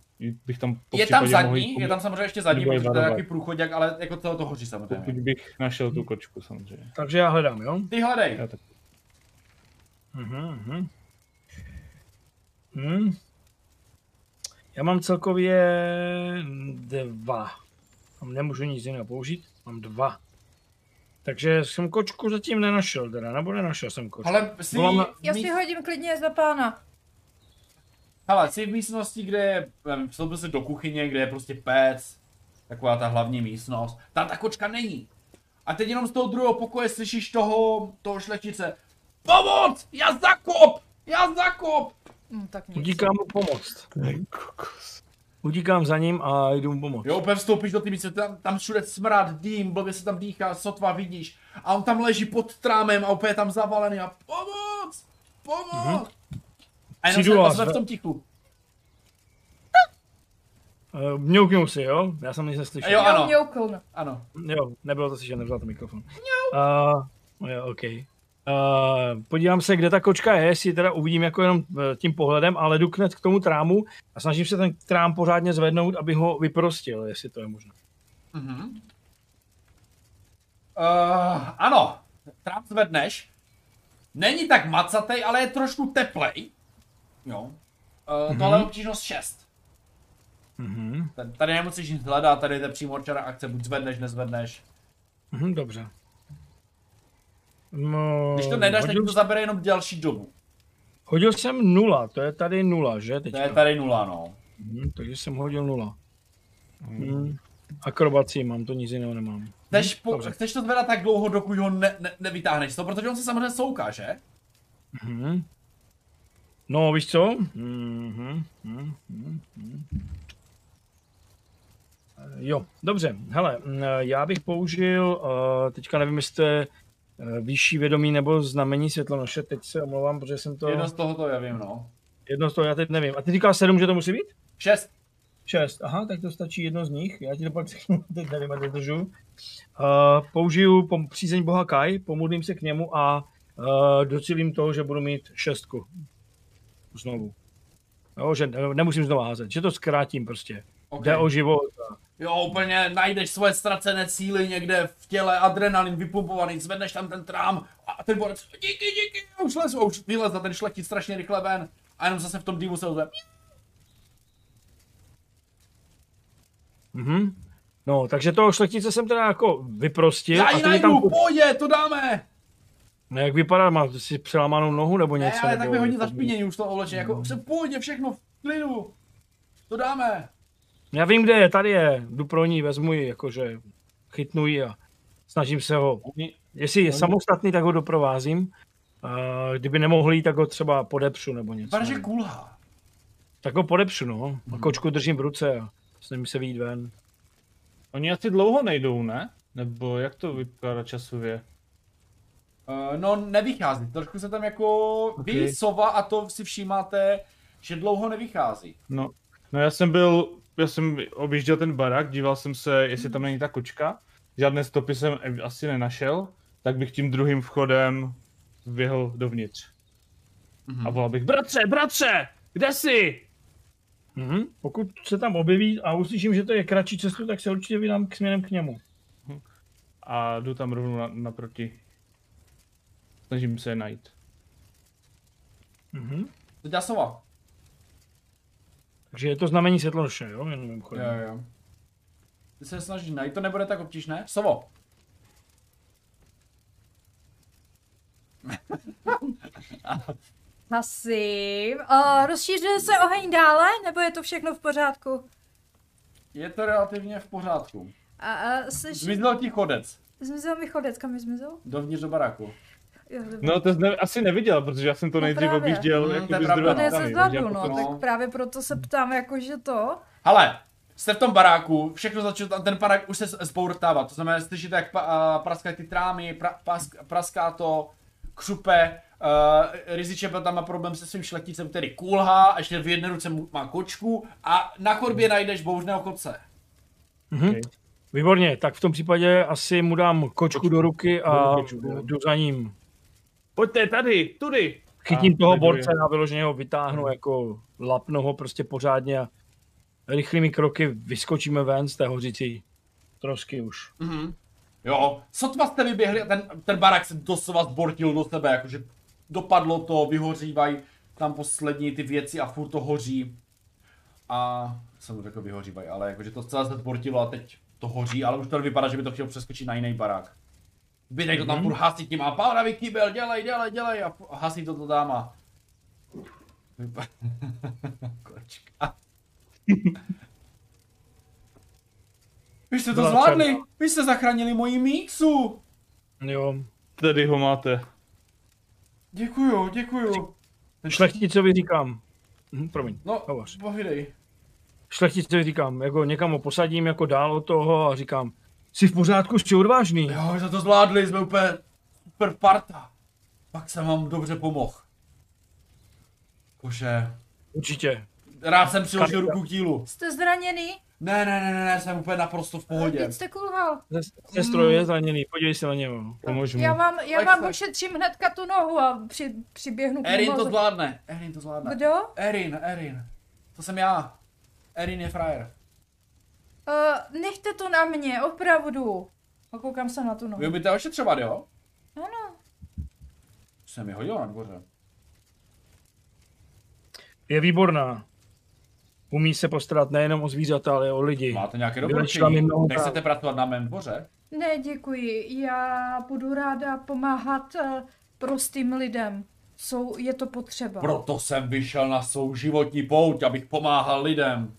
[SPEAKER 4] bych tam po
[SPEAKER 1] Je tam
[SPEAKER 4] mohl
[SPEAKER 1] zadní,
[SPEAKER 4] jít,
[SPEAKER 1] je tam samozřejmě ještě zadní, protože to je nějaký průchodák, ale jako celé to hoří
[SPEAKER 4] pokud
[SPEAKER 1] samozřejmě.
[SPEAKER 4] bych našel tu kočku samozřejmě.
[SPEAKER 3] Takže já hledám, jo?
[SPEAKER 1] Ty hledej.
[SPEAKER 4] Já tak.
[SPEAKER 3] Mhm, mhm. Hmm. Já mám celkově dva. Tam nemůžu nic jiného použít, mám dva. Takže jsem kočku zatím nenašel, teda, nebo nenašel jsem kočku.
[SPEAKER 1] Ale jsi,
[SPEAKER 3] Volám na-
[SPEAKER 2] Já si hodím klidně za pána.
[SPEAKER 1] hele, jsi v místnosti, kde je, vstoupil jsi do kuchyně, kde je prostě pec, taková ta hlavní místnost. Tam ta kočka není. A teď jenom z toho druhého pokoje slyšíš toho, toho šlechtice. Pomoc! Já zakop! Já zakop!
[SPEAKER 2] Hm, tak nic.
[SPEAKER 3] Utíkám mu pomoct. Utíkám za ním a jdu mu pomoct.
[SPEAKER 1] Jo, úplně vstoupíš do místnosti, tam, tam všude smrad, dým, blbě se tam dýchá, sotva vidíš. A on tam leží pod trámem a úplně je tam zavalený a pomoc! Pomoc! A jenom
[SPEAKER 3] Přijdu
[SPEAKER 1] v tom tichu.
[SPEAKER 3] Uh, mňouknu si, jo? Já jsem nic neslyšel.
[SPEAKER 1] Jo, ano.
[SPEAKER 2] mňoukl.
[SPEAKER 1] Ano.
[SPEAKER 3] Jo, nebylo to slyšet, nevzal to mikrofon. Uh, jo, OK. Uh, podívám se, kde ta kočka je, jestli teda uvidím jako jenom eh, tím pohledem, ale jdu k tomu trámu a snažím se ten trám pořádně zvednout, aby ho vyprostil, jestli to je možné.
[SPEAKER 1] Mhm. Uh, ano, trám zvedneš. Není tak macatej, ale je trošku teplej. Jo. Uh, mm-hmm. Tohle je obtížnost 6.
[SPEAKER 3] Mhm.
[SPEAKER 1] Tady, nemusíš nic hledat, tady je přímo určená akce, buď zvedneš, nezvedneš.
[SPEAKER 3] Mhm, dobře. No,
[SPEAKER 1] Když to nedáš, tak
[SPEAKER 3] hodil,
[SPEAKER 1] to zabere jenom další dobu.
[SPEAKER 3] hodil jsem nula, to je tady nula, že?
[SPEAKER 1] To
[SPEAKER 3] Teďka.
[SPEAKER 1] je tady nula, no.
[SPEAKER 3] Mhm, takže jsem hodil nula. Mhm. Akrobací mám, to nic jiného nemám.
[SPEAKER 1] Chceš, po,
[SPEAKER 3] Dobře.
[SPEAKER 1] chceš to zvedat tak dlouho, dokud ho ne, ne, nevytáhneš toho, protože on se samozřejmě souká, že?
[SPEAKER 3] Mhm. No, víš co? Mhm, mhm, mhm, mhm. Eh, Jo, dobře. Hele, mm, já bych použil, uh, teďka nevím, jestli uh, vyšší vědomí nebo znamení světlonoše, teď se omlouvám, protože jsem to...
[SPEAKER 1] Jedno z toho to já vím, no.
[SPEAKER 3] jedno z toho já teď nevím. A ty říkal sedm, že to musí být?
[SPEAKER 1] Šest.
[SPEAKER 3] Šest, aha, tak to stačí jedno z nich. Já ti to pak teď nevím, jak dodržu. Uh, použiju pom- přízeň boha Kai, pomodlím se k němu a uh, docílím toho, že budu mít šestku. Znovu. Jo, že ne- nemusím znovu házet, že to zkrátím prostě.
[SPEAKER 1] Okay.
[SPEAKER 3] Jde o život.
[SPEAKER 1] Jo, úplně najdeš svoje ztracené síly někde v těle, adrenalin vypumpovaný, zvedneš tam ten trám a ten borec, díky, díky, už lezu, už vylez a ten šlechtit strašně rychle ven. A jenom zase v tom dýmu se ozve.
[SPEAKER 3] Mhm. No, takže toho šlechtice jsem teda jako vyprostil.
[SPEAKER 1] Já ji
[SPEAKER 3] je tam,
[SPEAKER 1] najdu, pojď, to dáme!
[SPEAKER 3] no, jak vypadá, má si přelámanou nohu nebo něco?
[SPEAKER 1] Ne, ale tak
[SPEAKER 3] nebo,
[SPEAKER 1] mi hodně zašpinění už to oblečení, jako se pojď, všechno v klidu. To dáme.
[SPEAKER 3] Já vím, kde je, tady je, jdu pro ní, vezmu ji, jakože chytnu ji a snažím se ho, jestli je samostatný, tak ho doprovázím, a kdyby nemohl jít, tak ho třeba podepřu nebo něco.
[SPEAKER 1] Vypadá, že kulhá.
[SPEAKER 3] Tak ho podepřu, no, a kočku držím v ruce a snažím se vyjít ven.
[SPEAKER 4] oni asi dlouho nejdou, ne? Nebo jak to vypadá časově?
[SPEAKER 1] Uh, no, nevychází. Trošku se tam jako okay. vy, sova a to si všímáte, že dlouho nevychází.
[SPEAKER 4] No, no já jsem byl, já jsem objížděl ten barák, díval jsem se, jestli tam není ta kočka. Žádné stopy jsem asi nenašel, tak bych tím druhým vchodem vběhl dovnitř.
[SPEAKER 1] Mhm.
[SPEAKER 4] A volal bych, bratře, bratře, kde jsi?
[SPEAKER 3] Mhm. Pokud se tam objeví a uslyším, že to je kratší cestu, tak se určitě vydám k směrem k němu.
[SPEAKER 4] A jdu tam rovnou na, naproti. Snažím se je najít.
[SPEAKER 3] Mhm.
[SPEAKER 1] Dělá sova.
[SPEAKER 3] Takže je to znamení světlonoše, jo? Jenom mimochodem.
[SPEAKER 1] Jo, jo. Ty se snažíš najít, to nebude tak obtížné. Sovo.
[SPEAKER 2] Hasím. A rozšířil se oheň dále, nebo je to všechno v pořádku?
[SPEAKER 1] Je to relativně v pořádku.
[SPEAKER 2] A, a slyš...
[SPEAKER 1] Zmizel ti chodec.
[SPEAKER 2] Zmizel mi chodec, kam mi zmizel?
[SPEAKER 1] Dovnitř do baráku.
[SPEAKER 4] No to jsi ne, asi neviděl, protože já jsem to
[SPEAKER 2] No
[SPEAKER 4] nejdřív
[SPEAKER 2] právě.
[SPEAKER 4] objížděl
[SPEAKER 1] Mm,
[SPEAKER 4] jako
[SPEAKER 1] to je
[SPEAKER 4] z
[SPEAKER 1] pravda,
[SPEAKER 4] druhé
[SPEAKER 1] no.
[SPEAKER 2] Se
[SPEAKER 4] já
[SPEAKER 2] no,
[SPEAKER 4] potom-
[SPEAKER 1] No.
[SPEAKER 2] tak právě proto se ptám, jakože to.
[SPEAKER 1] Hele, jste v tom baráku, všechno začalo, ten barák už se zbourtává, to znamená, slyšíte, jak pa, a, praskají ty trámy, pra, pask, praská to, křupe, uh, Riziče tam má problém se svým šlechticem, který kulhá, a ještě v jedné ruce má kočku a na chodbě najdeš bouřného chodce.
[SPEAKER 3] Mhm.
[SPEAKER 4] Okay.
[SPEAKER 3] Výborně, tak v tom případě asi mu dám kočku do ruky a
[SPEAKER 4] Kočku,
[SPEAKER 3] jdu za ním.
[SPEAKER 4] Pojďte tady, tudy.
[SPEAKER 3] Chytím
[SPEAKER 4] A
[SPEAKER 3] toho
[SPEAKER 4] jmenuji.
[SPEAKER 3] borce a vyloženě ho vytáhnu jako lapnu ho prostě pořádně a rychlými kroky vyskočíme ven z té hořící trosky už.
[SPEAKER 1] Mhm. Jo, sotva jste vyběhli a ten, ten barák se doslova zbortil do sebe, jakože dopadlo to, vyhořívají tam poslední ty věci a furt to hoří. A jsem řekl vyhořívají, ale jakože to celé se zbortilo a teď to hoří, ale už to vypadá, že by to chtělo přeskočit na jiný barák. Zbytek to tam furt hasí tím a pávravý kýbel, dělej, dělej, dělej a hasí to to dáma. Vypa- Kočka. Vy jste to
[SPEAKER 3] Byla
[SPEAKER 1] zvládli,
[SPEAKER 3] černá.
[SPEAKER 1] vy jste zachránili moji míksu.
[SPEAKER 3] Jo.
[SPEAKER 4] Tady ho máte.
[SPEAKER 1] Děkuju, děkuju.
[SPEAKER 3] Šlechticovi říkám. Hm, promiň,
[SPEAKER 1] No,
[SPEAKER 3] hovoř.
[SPEAKER 1] povídej.
[SPEAKER 3] Šlechticovi říkám, jako někam ho posadím jako dál od toho a říkám, jsi v pořádku, jsi odvážný.
[SPEAKER 1] Jo, jsme to zvládli, jsme úplně super parta. Pak jsem vám dobře pomohl. Jakože,
[SPEAKER 3] Určitě.
[SPEAKER 1] rád jsem přiložil ruku k dílu.
[SPEAKER 2] Jste zraněný?
[SPEAKER 1] Ne, ne, ne, ne, ne, jsem úplně naprosto v pohodě.
[SPEAKER 2] Teď jste kulhal.
[SPEAKER 3] Sestro je zraněný, podívej se na něho.
[SPEAKER 4] Pomůžu mu.
[SPEAKER 2] Já vám, já vám ošetřím hnedka tu nohu a při, přiběhnu k
[SPEAKER 1] Erin to zvládne, Erin to zvládne.
[SPEAKER 2] Kdo?
[SPEAKER 1] Erin, Erin. To jsem já. Erin je frajer.
[SPEAKER 2] Uh, nechte to na mě, opravdu. A koukám se na tu nohu.
[SPEAKER 1] Vy umíte ošetřovat, jo?
[SPEAKER 2] Ano.
[SPEAKER 1] Jsem mi hodil na dvoře.
[SPEAKER 3] Je výborná. Umí se postarat nejenom o zvířata, ale i o lidi.
[SPEAKER 1] Máte nějaké doporučení? Nechcete pracovat na mém dvoře?
[SPEAKER 2] Ne, děkuji. Já budu ráda pomáhat uh, prostým lidem. Jsou, je to potřeba.
[SPEAKER 1] Proto jsem vyšel na svou životní pouť, abych pomáhal lidem.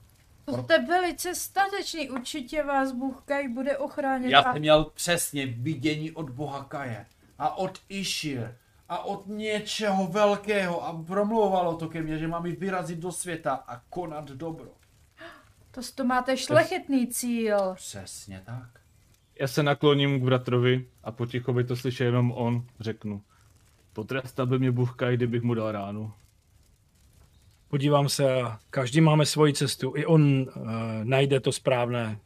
[SPEAKER 2] To jste velice statečný. Určitě vás Bůh Kaj bude ochránit.
[SPEAKER 1] Já
[SPEAKER 2] a-
[SPEAKER 1] jsem měl přesně vidění od boha Kaje a od Ishir a od něčeho velkého a promlouvalo to ke mně, že mám jít vyrazit do světa a konat dobro.
[SPEAKER 2] To, to máte šlechetný cíl.
[SPEAKER 1] Přesně tak.
[SPEAKER 4] Já se nakloním k bratrovi a potichu by to slyšel jenom on, řeknu. Potrestal by mě Bůh Kaj, kdybych mu dal ránu.
[SPEAKER 3] Podívám se, a každý máme svoji cestu. I on uh, najde to správné.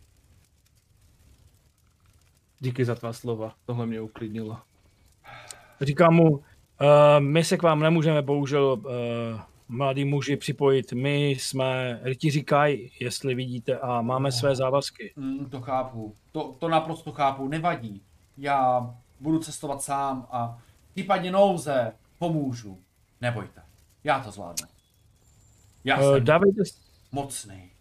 [SPEAKER 4] Díky za tvá slova, tohle mě uklidnilo.
[SPEAKER 3] Říkám mu, uh, my se k vám nemůžeme bohužel uh, mladí muži připojit. My jsme rytíři Kaj, jestli vidíte, a máme své závazky.
[SPEAKER 1] Mm, to chápu. To, to naprosto chápu. Nevadí. Já budu cestovat sám a v případě nouze pomůžu. Nebojte. Já to zvládnu. Já
[SPEAKER 3] Uh, dávejte,
[SPEAKER 1] mocný.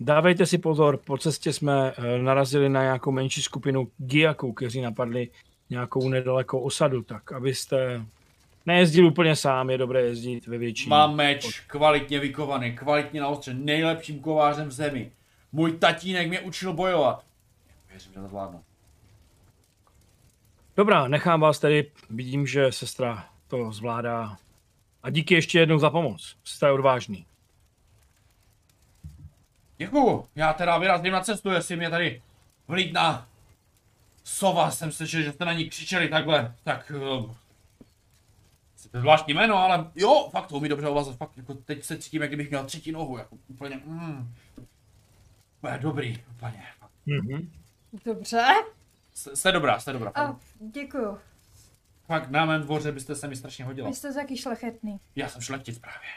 [SPEAKER 3] dávejte si pozor, po cestě jsme uh, narazili na nějakou menší skupinu giaků, kteří napadli nějakou nedalekou osadu, tak abyste nejezdil úplně sám, je dobré jezdit ve větší.
[SPEAKER 1] Mám meč, kvalitně vykovaný, kvalitně naostřen, nejlepším kovářem v zemi. Můj tatínek mě učil bojovat. Věřím, že to zvládnu.
[SPEAKER 3] Dobrá, nechám vás tedy, vidím, že sestra to zvládá. A díky ještě jednou za pomoc. Jste odvážný.
[SPEAKER 1] Děkuju. Já teda vyrazím na cestu, jestli mě tady vlídná sova, jsem slyšel, že jste na ní křičeli takhle, tak... Uh, zvláštní jméno, ale jo, fakt to umí dobře ovlazat, fakt jako teď se cítím, jak kdybych měl třetí nohu, jako úplně, mm, úplně dobrý, úplně.
[SPEAKER 3] Mhm.
[SPEAKER 2] Dobře.
[SPEAKER 1] Jste, dobrá, jste dobrá.
[SPEAKER 2] A
[SPEAKER 1] Fakt,
[SPEAKER 2] děkuju.
[SPEAKER 1] Fakt na mém dvoře byste se mi strašně hodila.
[SPEAKER 2] Vy jste taky šlechetný.
[SPEAKER 1] Já jsem šlechtic právě.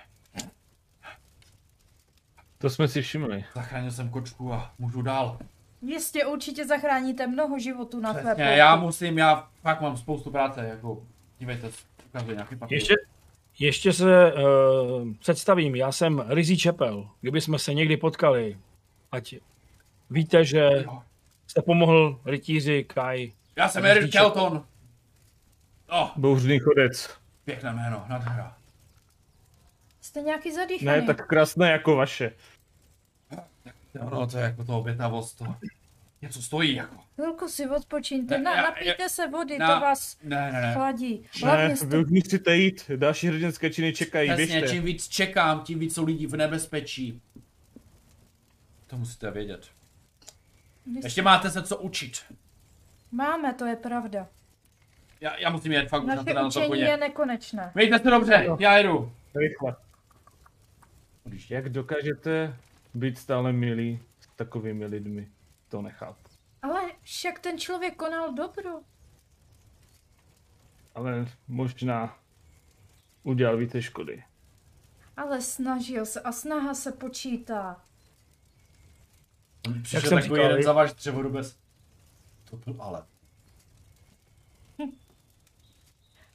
[SPEAKER 4] To jsme si všimli.
[SPEAKER 1] Zachránil jsem kočku a můžu dál.
[SPEAKER 2] Jistě určitě zachráníte mnoho životů na tvé
[SPEAKER 1] Přesně,
[SPEAKER 2] pouti.
[SPEAKER 1] já musím, já fakt mám spoustu práce, jako, dívejte, ukazuje nějaký papír.
[SPEAKER 3] Ještě, ještě se uh, představím. Já jsem Rizí Čepel. Kdybychom se někdy potkali, ať víte, že jste pomohl rytíři Kai.
[SPEAKER 1] Já jsem
[SPEAKER 3] Čepel.
[SPEAKER 1] Kelton. Oh,
[SPEAKER 4] Bouřný chodec.
[SPEAKER 1] pěkné jméno, nádhera.
[SPEAKER 2] Jste nějaký zadýchaný.
[SPEAKER 4] Ne tak krásné jako vaše.
[SPEAKER 1] No, to je jako to obětavost, to něco stojí, jako.
[SPEAKER 2] Chvilku si odpočíňte,
[SPEAKER 1] Ne,
[SPEAKER 2] na,
[SPEAKER 1] já-
[SPEAKER 2] napijte se vody,
[SPEAKER 1] na-
[SPEAKER 2] to vás
[SPEAKER 1] Ne, ne, ne.
[SPEAKER 2] chladí. Hlavně
[SPEAKER 4] Ne,
[SPEAKER 2] jste...
[SPEAKER 4] vy už musíte jít. Další hrdinské činy čekají,
[SPEAKER 1] Přesně,
[SPEAKER 4] běžte.
[SPEAKER 1] čím víc čekám, tím víc jsou lidí v nebezpečí. To musíte vědět.
[SPEAKER 2] vy-
[SPEAKER 1] Ještě máte se co učit.
[SPEAKER 2] Máme, to je pravda.
[SPEAKER 1] Já, já musím jet, fakt už na
[SPEAKER 2] Naše
[SPEAKER 1] to
[SPEAKER 2] učení je nekonečné.
[SPEAKER 1] Mějte se dobře, já jedu.
[SPEAKER 4] Rychle. Jak dokážete být stále milí s takovými lidmi? To nechápu.
[SPEAKER 2] Ale však ten člověk konal dobro.
[SPEAKER 4] Ale možná udělal více škody.
[SPEAKER 2] Ale snažil se a snaha se počítá.
[SPEAKER 1] Přišel
[SPEAKER 3] jsem
[SPEAKER 1] takový
[SPEAKER 3] říkal,
[SPEAKER 1] jeden
[SPEAKER 3] vy-
[SPEAKER 1] za váš dřevoru bez... To byl ale.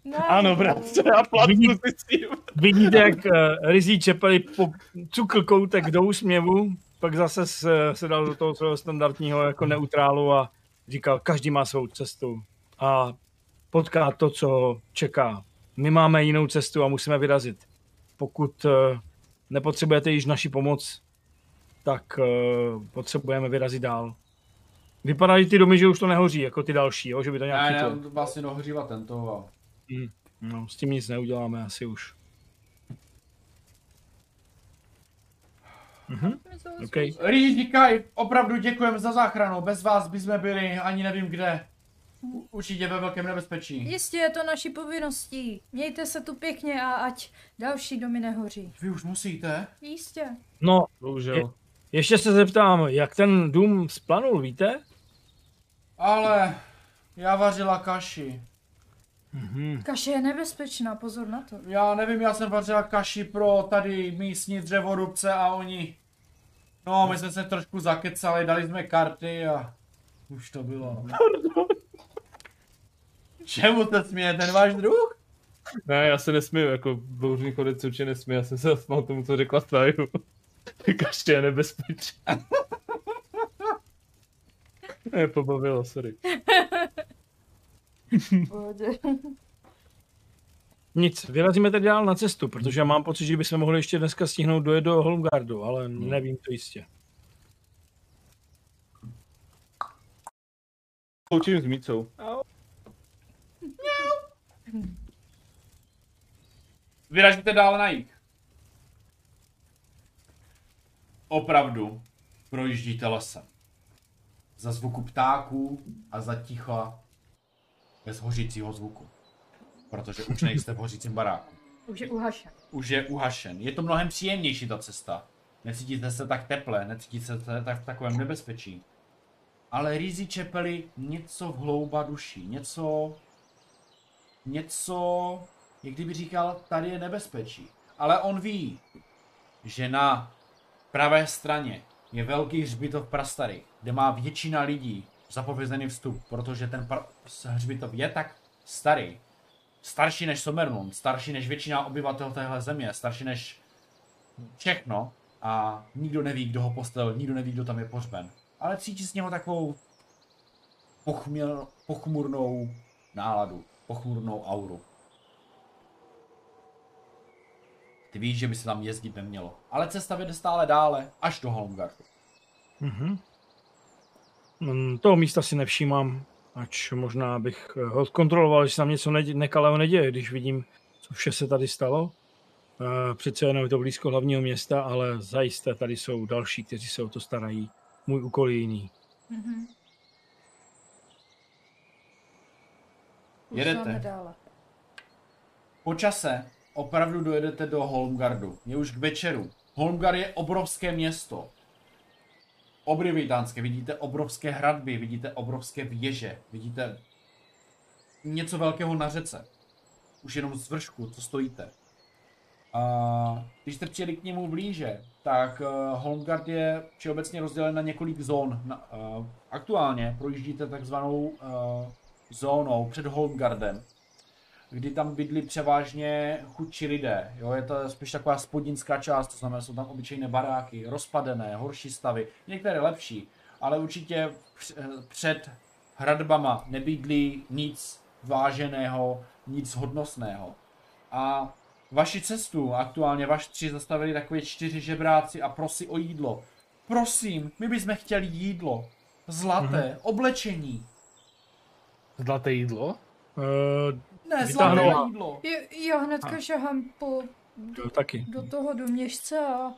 [SPEAKER 2] Ne,
[SPEAKER 4] Ano, bratře, já platnu
[SPEAKER 3] Vidí-
[SPEAKER 4] si s tím.
[SPEAKER 3] Vidíte, jak uh, Rizí Čepeli po cukl koutek do úsměvu, pak zase se, se dal do toho svého standardního jako neutrálu a říkal, každý má svou cestu a potká to, co ho čeká. My máme jinou cestu a musíme vyrazit. Pokud uh, nepotřebujete již naši pomoc, tak uh, potřebujeme vyrazit dál. Vypadají ty domy, že už to nehoří, jako ty další, jo? že by to nějak
[SPEAKER 1] Ne,
[SPEAKER 3] chytlo.
[SPEAKER 1] ne, vlastně dohřívat tento a...
[SPEAKER 3] No, s tím nic neuděláme asi už. Mhm. OK.
[SPEAKER 1] Rýži Kaj, opravdu děkujeme za záchranu, bez vás bychom byli ani nevím kde. Určitě ve velkém nebezpečí.
[SPEAKER 2] Jistě je to naší povinností. Mějte se tu pěkně a ať další domy nehoří.
[SPEAKER 1] Vy už musíte?
[SPEAKER 2] Jistě.
[SPEAKER 3] No,
[SPEAKER 4] Bohužel.
[SPEAKER 3] ještě se zeptám, jak ten dům splanul, víte?
[SPEAKER 1] Ale já vařila kaši.
[SPEAKER 3] Mhm.
[SPEAKER 2] Kaše je nebezpečná, pozor na to.
[SPEAKER 1] Já nevím, já jsem vařila kaši pro tady místní dřevorubce a oni... No, my jsme se trošku zakecali, dali jsme karty a... Už to bylo. Čemu to směje ten váš druh?
[SPEAKER 4] Ne, já se nesmím, jako bouřný chodec se určitě nesmí, já jsem se zasmál tomu, co řekla Staju. Kaště je nebezpečný. Ne, pobavilo, sorry.
[SPEAKER 3] Nic, vyrazíme tedy dál na cestu, protože mám pocit, že bychom mohli ještě dneska stihnout dojet do Holmgardu, ale nevím to jistě.
[SPEAKER 4] Poučím s Mícou.
[SPEAKER 1] Vyražíte dál na jich. Opravdu projíždíte lesem. Za zvuku ptáků a za ticha bez hořícího zvuku. Protože už nejste v hořícím baráku.
[SPEAKER 2] Už je uhašen.
[SPEAKER 1] Už je uhašen. Je to mnohem příjemnější ta cesta. Necítíte se tak teple, necítíte se tak v takovém nebezpečí. Ale rýzí čepeli něco v hlouba duší, něco... Něco... Jak kdyby říkal, tady je nebezpečí. Ale on ví, že na pravé straně je velký hřbitov Prastary, kde má většina lidí zapovězený vstup, protože ten hřbitov je tak starý, starší než Sommerlund, starší než většina obyvatel téhle země, starší než všechno a nikdo neví, kdo ho postel, nikdo neví, kdo tam je pohřben. Ale cítí z něho takovou pochměl, pochmurnou náladu, pochmurnou auru. Ty víš, že by se tam jezdit nemělo. Ale cesta vede stále dále, až do Holmgardu.
[SPEAKER 3] Mhm. Mm, Toho místa si nevšímám, ač možná bych eh, ho kontroloval, že se tam něco nedě- nekalého neděje, když vidím, co vše se tady stalo. Eh, Přece jenom je to blízko hlavního města, ale zajisté tady jsou další, kteří se o to starají. Můj úkol je jiný.
[SPEAKER 2] Mhm.
[SPEAKER 1] Jedete.
[SPEAKER 2] Dále.
[SPEAKER 1] Po čase opravdu dojedete do Holmgardu. Je už k večeru. Holmgard je obrovské město. Obrovitánské. Vidíte obrovské hradby, vidíte obrovské věže, vidíte něco velkého na řece. Už jenom z vršku, co stojíte. A když jste přijeli k němu blíže, tak uh, Holmgard je všeobecně rozdělen na několik zón. Na, uh, aktuálně projíždíte takzvanou uh, zónou před Holmgardem, kdy tam bydlí převážně chudší lidé. Jo, je to spíš taková spodninská část, to znamená, jsou tam obyčejné baráky, rozpadené, horší stavy, některé lepší, ale určitě př- před hradbama nebydlí nic váženého, nic hodnostného. A vaši cestu, aktuálně vaši tři zastavili takové čtyři žebráci a prosí o jídlo. Prosím, my bychom chtěli jídlo. Zlaté, mm-hmm. oblečení.
[SPEAKER 4] Zlaté jídlo?
[SPEAKER 3] Uh,
[SPEAKER 1] Ne,
[SPEAKER 3] Vytáhnu-
[SPEAKER 1] zlaté jídlo.
[SPEAKER 2] Jo, já hnedka šahám po,
[SPEAKER 3] to taky.
[SPEAKER 2] do toho do měšce a...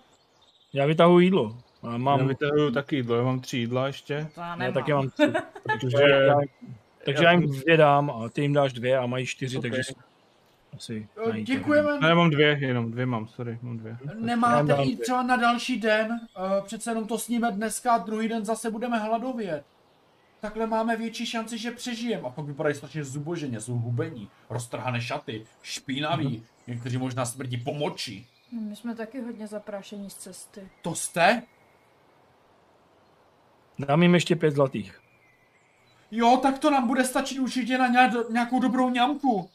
[SPEAKER 3] Já vytahuji jídlo. A
[SPEAKER 4] Mám... Já vytahuju taky jídlo, já mám tři jídla ještě.
[SPEAKER 1] To já
[SPEAKER 3] já taky mám tři.
[SPEAKER 4] Takže...
[SPEAKER 3] Takže já jim dvě dám a ty jim dáš dvě a mají čtyři,
[SPEAKER 4] Ok.
[SPEAKER 3] takže asi najíte.
[SPEAKER 1] Děkujeme.
[SPEAKER 4] Ne, já mám dvě, jenom dvě mám, sorry, mám dvě.
[SPEAKER 1] Nemáte jít třeba na další den? Uh, přece jenom to sníme dneska a druhý den zase budeme hladovět. Takhle máme větší šanci, že přežijeme. A pak vypadají strašně zuboženě, jsou hubení, roztrhané šaty, špinaví, někteří možná smrdí po moči.
[SPEAKER 2] My jsme taky hodně zaprášení z cesty.
[SPEAKER 1] To jste?
[SPEAKER 3] Dám jim ještě pět zlatých.
[SPEAKER 1] Jo, tak to nám bude stačit určitě na ně- nějakou dobrou ňamku.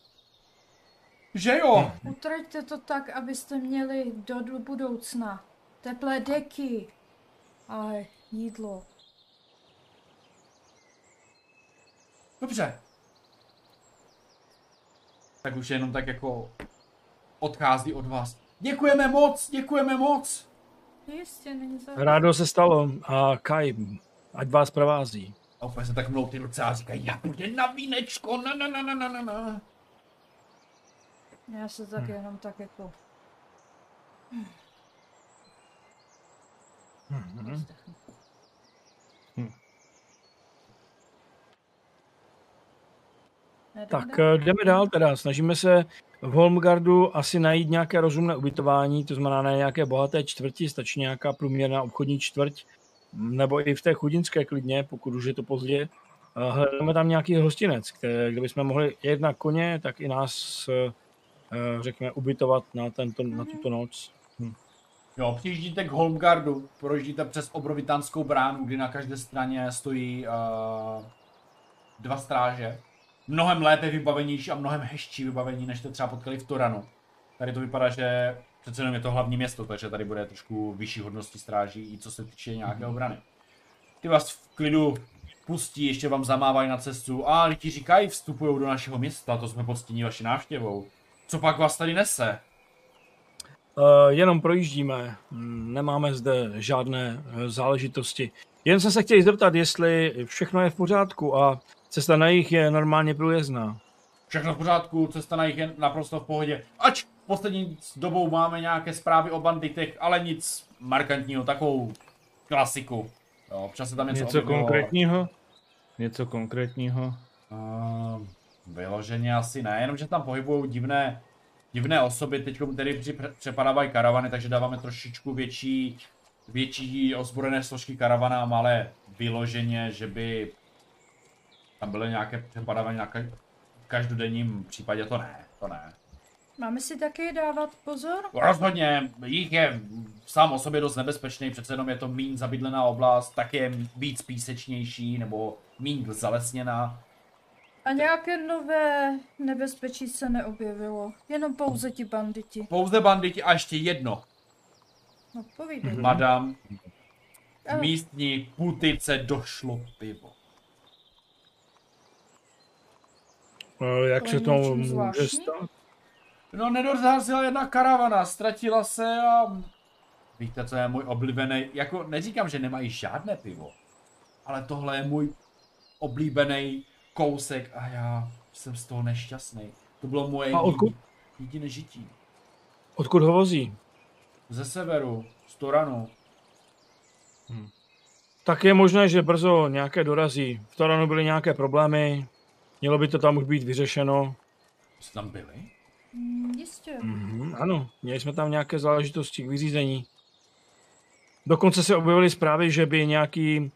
[SPEAKER 1] Že jo?
[SPEAKER 2] Utraťte to tak, abyste měli do, do budoucna teplé deky a jídlo.
[SPEAKER 1] Dobře. Tak už jenom tak jako odchází od vás. Děkujeme moc, děkujeme moc.
[SPEAKER 2] Jistě, není za...
[SPEAKER 3] Rádo se stalo a Kai, ať vás provází.
[SPEAKER 1] A úplně se tak mnou ty ruce a říkají, já půjde na vínečko, na na na na na na na.
[SPEAKER 2] Já se tak jenom tak jako...
[SPEAKER 3] Mhm.
[SPEAKER 2] Hmm.
[SPEAKER 1] Mhm.
[SPEAKER 2] Vzdechnu.
[SPEAKER 4] Hm.
[SPEAKER 2] Jdeme
[SPEAKER 3] Tak eh, jdeme dál teda. Snažíme se v Holmgardu asi najít nějaké rozumné ubytování, to znamená ne nějaké bohaté čtvrti, stačí nějaká průměrná obchodní čtvrť, nebo i v té chudinské klidně, pokud už je to pozdě. Eh, Hledáme tam nějaký hostinec, kde, kde bychom mohli jednak koně, tak i nás, eh, řekněme, ubytovat na, tento, na tuto noc.
[SPEAKER 1] Jo, přijíždíte k Holmgardu, projíždíte přes obrovitánskou bránu, kdy na každé straně stojí uh, dva stráže. Mnohem lépe vybavenější a mnohem hezčí vybavení, než jste třeba potkali v Toranu. Tady to vypadá, že přece jenom je to hlavní město, takže tady bude trošku vyšší hodnosti stráží, i co se týče nějaké obrany. Ty vás v klidu pustí, ještě vám zamávají na cestu. A ti říkají, vstupují do našeho města, to jsme poctění vaší návštěvou. Co pak vás tady nese?
[SPEAKER 3] Uh, jenom projíždíme, nemáme zde žádné eh, záležitosti. Jen jsem se chtěl zeptat, jestli všechno je v pořádku a cesta na jich je normálně průjezdná.
[SPEAKER 1] Všechno v pořádku, cesta na jich je naprosto v pohodě. Ač poslední dobou máme nějaké zprávy o banditech, ale nic markantního, takovou klasiku. Jo, občas se tam něco,
[SPEAKER 4] Něco
[SPEAKER 1] objevilo.
[SPEAKER 4] konkrétního? Něco konkrétního?
[SPEAKER 1] Uh, vyloženě asi ne, jenom že tam pohybují divné, divné osoby, teď tedy přepadávají karavany, takže dáváme trošičku větší, větší ozbrojené složky karavanám, ale vyloženě, že by tam byly nějaké přepadávání na kaž- každodenním případě, to ne, to ne.
[SPEAKER 2] Máme si taky dávat pozor?
[SPEAKER 1] Rozhodně, jich je sám o sobě dost nebezpečný, přece jenom je to míň zabydlená oblast, tak je víc písečnější nebo míň zalesněná.
[SPEAKER 2] A nějaké nové nebezpečí se neobjevilo. Jenom pouze ti banditi.
[SPEAKER 1] Pouze banditi a ještě jedno,
[SPEAKER 2] No povídej.
[SPEAKER 1] madam,
[SPEAKER 2] Ale-
[SPEAKER 1] místní putice došlo pivo.
[SPEAKER 3] Eh, Jak
[SPEAKER 2] To
[SPEAKER 3] se to může
[SPEAKER 2] zvláštní?
[SPEAKER 3] stát?
[SPEAKER 1] No nedorazila jedna karavana, ztratila se a... Víte, co je můj oblíbený, jako neříkám, že nemají žádné pivo, ale tohle je můj oblíbený kousek a já jsem z toho nešťastný. To bylo moje
[SPEAKER 3] A odkud?
[SPEAKER 1] jediné žití.
[SPEAKER 3] Odkud ho vozí?
[SPEAKER 1] Ze severu, z Toranu.
[SPEAKER 3] Tak je možné, že brzo nějaké dorazí. V Toranu byly nějaké problémy, mělo by to tam už být vyřešeno.
[SPEAKER 1] Jste tam byli?
[SPEAKER 2] Mm, jistě.
[SPEAKER 3] Mhm, ano, měli jsme tam nějaké záležitosti k vyřízení. Dokonce se objevily zprávy, že by nějaký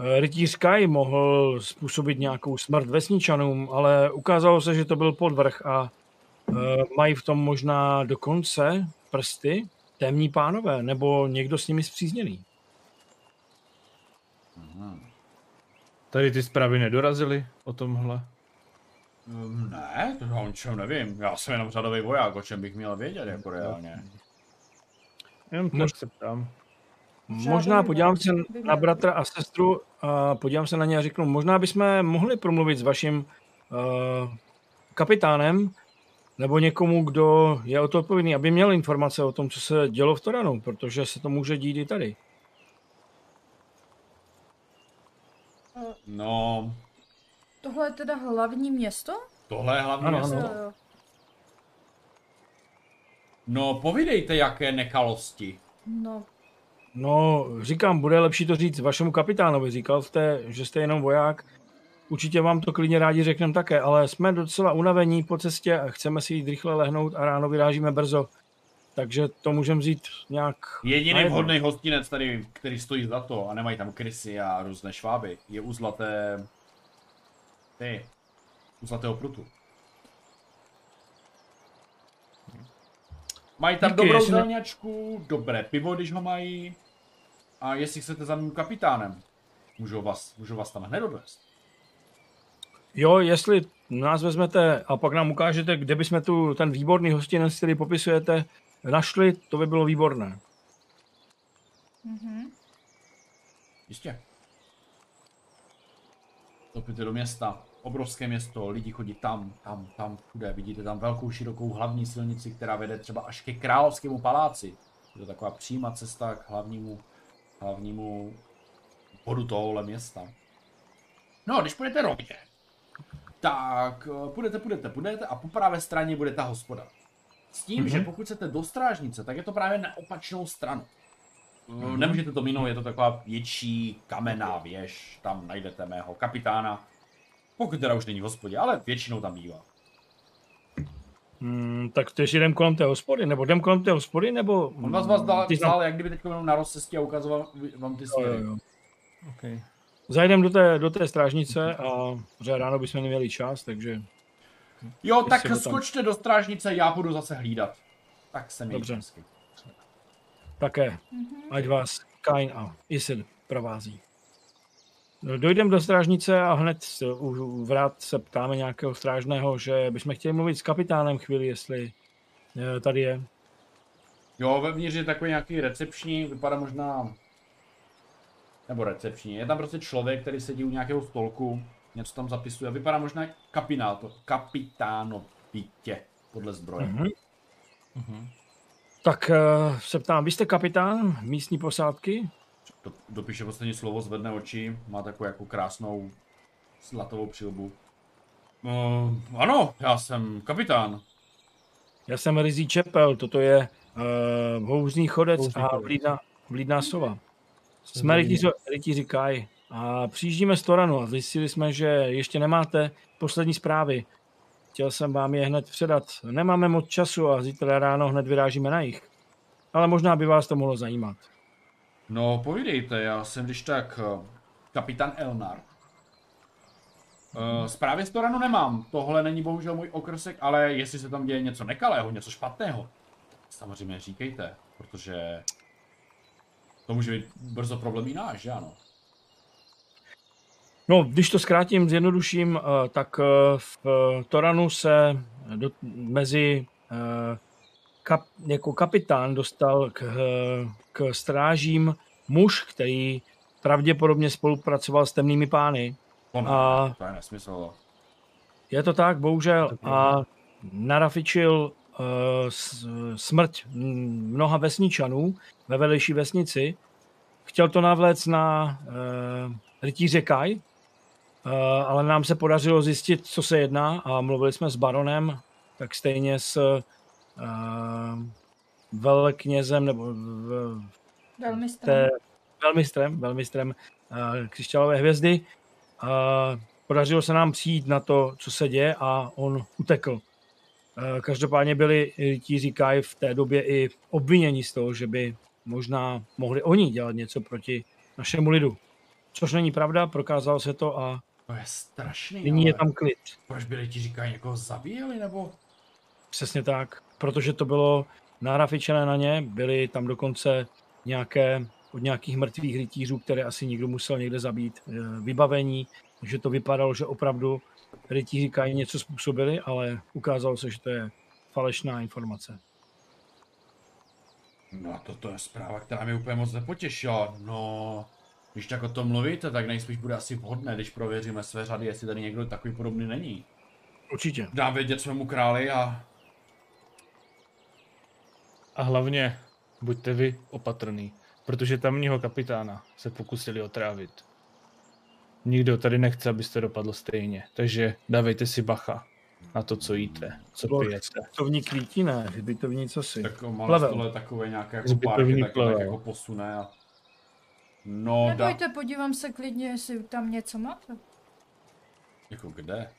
[SPEAKER 3] eh, rytíř Kai mohl způsobit nějakou smrt vesničanům, ale ukázalo se, že to byl podvrh a eh, mají v tom možná dokonce prsty temní pánové, nebo někdo s nimi zpřízněný.
[SPEAKER 4] Tady ty zprávy nedorazily o tomhle?
[SPEAKER 1] Mm, Ne, to já o ničem nevím. Já jsem jenom řadový voják, o čem bych měl vědět, jako reálně.
[SPEAKER 4] Jenom tak
[SPEAKER 3] Mož-
[SPEAKER 4] se ptám.
[SPEAKER 3] Možná podívám se na bratra a sestru a podívám se na ně a řeknu, možná bychom mohli promluvit s vaším uh, kapitánem nebo někomu, kdo je o to odpovědný, aby měl informace o tom, co se dělo v Toranu, protože se to může dít i tady.
[SPEAKER 1] No,
[SPEAKER 2] Tohle je teda hlavní město?
[SPEAKER 1] tohle je hlavní
[SPEAKER 3] Ano,
[SPEAKER 1] město.
[SPEAKER 3] ano.
[SPEAKER 1] No, povídejte, jaké nekalosti.
[SPEAKER 2] No,
[SPEAKER 3] No, říkám, bude lepší to říct vašemu kapitánovi. Říkal jste, že jste jenom voják. Určitě vám to klidně rádi řekneme také, ale jsme docela unavení po cestě a chceme si jít rychle lehnout a ráno vyrážíme brzo. Takže to můžeme vzít nějak...
[SPEAKER 1] Jediný vhodný hostinec tady, který stojí za to a nemají tam krysy a různé šváby, je u zlaté... Ty. U zlatého prutu. Mají tam
[SPEAKER 3] Díky,
[SPEAKER 1] dobrou
[SPEAKER 3] jestli ne-
[SPEAKER 1] zelňačku, dobré pivo, když ho mají. A jestli chcete za mým kapitánem, můžu vás, můžu vás tam hned odvést.
[SPEAKER 3] Jo, jestli nás vezmete a pak nám ukážete, kde bychom tu ten výborný hostinec, který popisujete, našli, to by bylo výborné.
[SPEAKER 2] mhm.
[SPEAKER 1] Jistě. Vstupujte do města, obrovské město, lidi chodí tam, tam, tam, všude. Vidíte tam velkou, širokou hlavní silnici, která vede třeba až ke královskému paláci. Je to taková přímá cesta k hlavnímu, hlavnímu bodu tohohle města. No, a když půjdete rovně, tak eh, půjdete, půjdete, půjdete a po pravé straně bude ta hospoda. S tím,
[SPEAKER 3] Mhm.
[SPEAKER 1] že pokud chcete do strážnice, tak je to právě na opačnou stranu. Mm-hmm. Nemůžete to minout, je to taková větší kamenná věž, tam najdete mého kapitána. Pokud teda už není v hospodě, ale většinou tam bývá.
[SPEAKER 3] Hmm, tak to jdem kolem té hospody, nebo jdem kolem té hospody, nebo...
[SPEAKER 1] On vás vás dal,
[SPEAKER 3] Ty
[SPEAKER 1] vzal,
[SPEAKER 3] tam-
[SPEAKER 1] jak kdyby teď jenom na rozcestí a ukazoval vám ty
[SPEAKER 3] Jo, jo,
[SPEAKER 1] směry.
[SPEAKER 3] jo.
[SPEAKER 4] Okay.
[SPEAKER 3] Zajdem do té, do té strážnice a že ráno bychom neměli čas, takže
[SPEAKER 1] Jo, tak
[SPEAKER 3] tam-
[SPEAKER 1] skočte do strážnice, já budu zase hlídat. Tak se mi
[SPEAKER 3] Dobře.
[SPEAKER 1] hezky.
[SPEAKER 3] také, ať vás Kain a Isil provází. No, Dojdem do strážnice a hned u, vrát se ptáme nějakého strážného, že bychom chtěli mluvit s kapitánem chvíli, jestli eh, tady je.
[SPEAKER 1] Jo, vevnitř je takový nějaký recepční, vypadá možná... Nebo recepční. Je tam prostě člověk, který sedí u nějakého stolku, něco tam zapisuje. Vypadá možná kapináto, kapitánovitě, podle zbroje.
[SPEAKER 3] Mhm. Tak eh, se ptám, vy jste kapitán místní posádky?
[SPEAKER 1] Do, dopíše poslední slovo, zvedne oči, má takovou jako krásnou zlatovou přilbu. Uh, ano, já jsem kapitán.
[SPEAKER 3] Já jsem Rizí Čepel, toto je uh, houřný chodec
[SPEAKER 4] Houřný
[SPEAKER 3] a
[SPEAKER 4] chodec.
[SPEAKER 3] vlídná, vlídná sova. Jsme rytíři Kaj a přijíždíme z Toranu a zjistili jsme, že ještě nemáte poslední zprávy. Chtěl jsem vám je hned předat. Nemáme moc času a zítra ráno hned vyrážíme na jich. Ale možná by vás to mohlo zajímat.
[SPEAKER 1] No, povídejte, já jsem když tak eh, kapitán Elnar. Uh, zprávy z Toranu nemám, tohle není bohužel můj okrsek, ale jestli se tam děje něco nekalého, něco špatného, samozřejmě říkejte, protože to může být brzo problém i náš, že ano?
[SPEAKER 3] No, když to zkrátím, zjednoduším, eh, tak eh, v eh, Toranu se do, mezi eh, kap, jako kapitán dostal k, eh, k strážím muž, který pravděpodobně spolupracoval s temnými pány.
[SPEAKER 1] To, ne,
[SPEAKER 3] A-
[SPEAKER 1] to je nesmysl.
[SPEAKER 3] Je to tak, bohužel. A narafičil uh, smrť mm, mnoha vesničanů ve vedlejší vesnici. Chtěl to navléct na uh, rytíře Kaj, uh, ale nám se podařilo zjistit, co se jedná a mluvili jsme s baronem, tak stejně s uh, velknězem nebo v,
[SPEAKER 2] Velmi
[SPEAKER 3] té velmistrem, velmistrem uh, křišťálové hvězdy. Uh, podařilo se nám přijít na to, co se děje a on utekl. Uh, každopádně byli rytíři Kaj v té době i obviněni z toho, že by možná mohli oni dělat něco proti našemu lidu. Což není pravda, prokázalo se to a
[SPEAKER 1] To je strašný,
[SPEAKER 3] nyní
[SPEAKER 1] ale
[SPEAKER 3] je tam klid.
[SPEAKER 1] proč byli ti říkají, někoho zabíjeli, nebo?
[SPEAKER 3] Přesně tak, protože to bylo nárafičené na ně, byly tam dokonce nějaké od nějakých mrtvých rytířů, které asi někdo musel někde zabít, eh, vybavení, že to vypadalo, že opravdu rytíři Kaji něco způsobili, ale ukázalo se, že to je falešná informace.
[SPEAKER 1] No to, to je zpráva, která mě úplně moc nepotěšila. No, když tak o tom mluvíte, tak nejspíš bude asi vhodné, když prověříme své řady, jestli tady někdo takový podobný není.
[SPEAKER 3] Určitě.
[SPEAKER 1] Dám vědět svému králi a
[SPEAKER 4] A hlavně buďte vy opatrný, protože tamního kapitána se pokusili otrávit. Nikdo tady nechce, abyste dopadl stejně, takže dávejte si bacha na to, co jíte, co pijete.
[SPEAKER 3] Zbytovní kvítí ne, zbytovní co si.
[SPEAKER 1] tak má stole takové nějaké jako
[SPEAKER 4] Zbytovný
[SPEAKER 1] párky, tak
[SPEAKER 4] plevel.
[SPEAKER 1] jako posune a... No, da...
[SPEAKER 2] Nebojte, podívám se klidně, jestli tam něco máte.
[SPEAKER 1] Jako kde?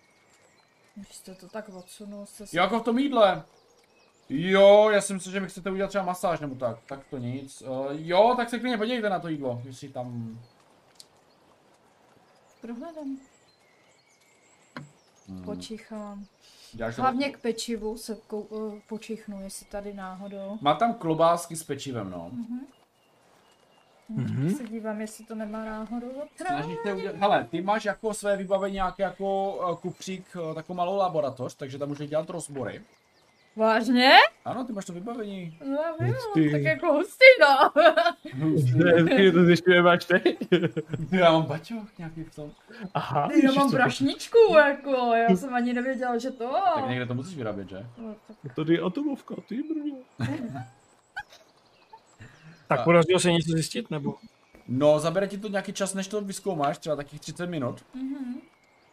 [SPEAKER 2] Když jste to tak odsunul.
[SPEAKER 1] Jo, jako v tom jídle. Jo, já si myslím, že mi chcete udělat třeba masáž nebo tak. Tak to nic. Uh, jo, tak se klidně podívejte na to jídlo, jestli tam...
[SPEAKER 2] Prohledám.
[SPEAKER 1] Hmm,
[SPEAKER 2] Počichám.
[SPEAKER 1] děláš to-
[SPEAKER 2] Hlavně k pečivu se kou, uh, počichnu, jestli tady náhodou.
[SPEAKER 1] Má tam klobásky s pečivem, no.
[SPEAKER 2] Mhm.
[SPEAKER 3] Mhm.
[SPEAKER 2] Se dívám, jestli to nemá náhodou
[SPEAKER 1] se udělat, hele, ty máš jako své vybavení nějaký jako uh, kufřík, uh, takovou malou laboratoř, takže tam můžeš dělat rozbory.
[SPEAKER 2] Vážně?
[SPEAKER 1] Ano, ty máš to vybavení.
[SPEAKER 2] No, jo,
[SPEAKER 4] Hustý.
[SPEAKER 2] tak jako hustý, no.
[SPEAKER 4] Ty to zjišťuje máš teď?
[SPEAKER 1] Já mám baťoch nějaký v tom.
[SPEAKER 4] Aha,
[SPEAKER 2] Ty, já mám brašničku, jako, já jsem ani nevěděla, že to.
[SPEAKER 1] Tak někde to musíš vyrábět, že?
[SPEAKER 2] No, tak
[SPEAKER 4] Tady je atomovka, ty brňo.
[SPEAKER 3] Tak podařilo se něco zjistit, nebo?
[SPEAKER 1] No, zabere ti to nějaký čas, než to vyzkoumáš, třeba takých 30 minut.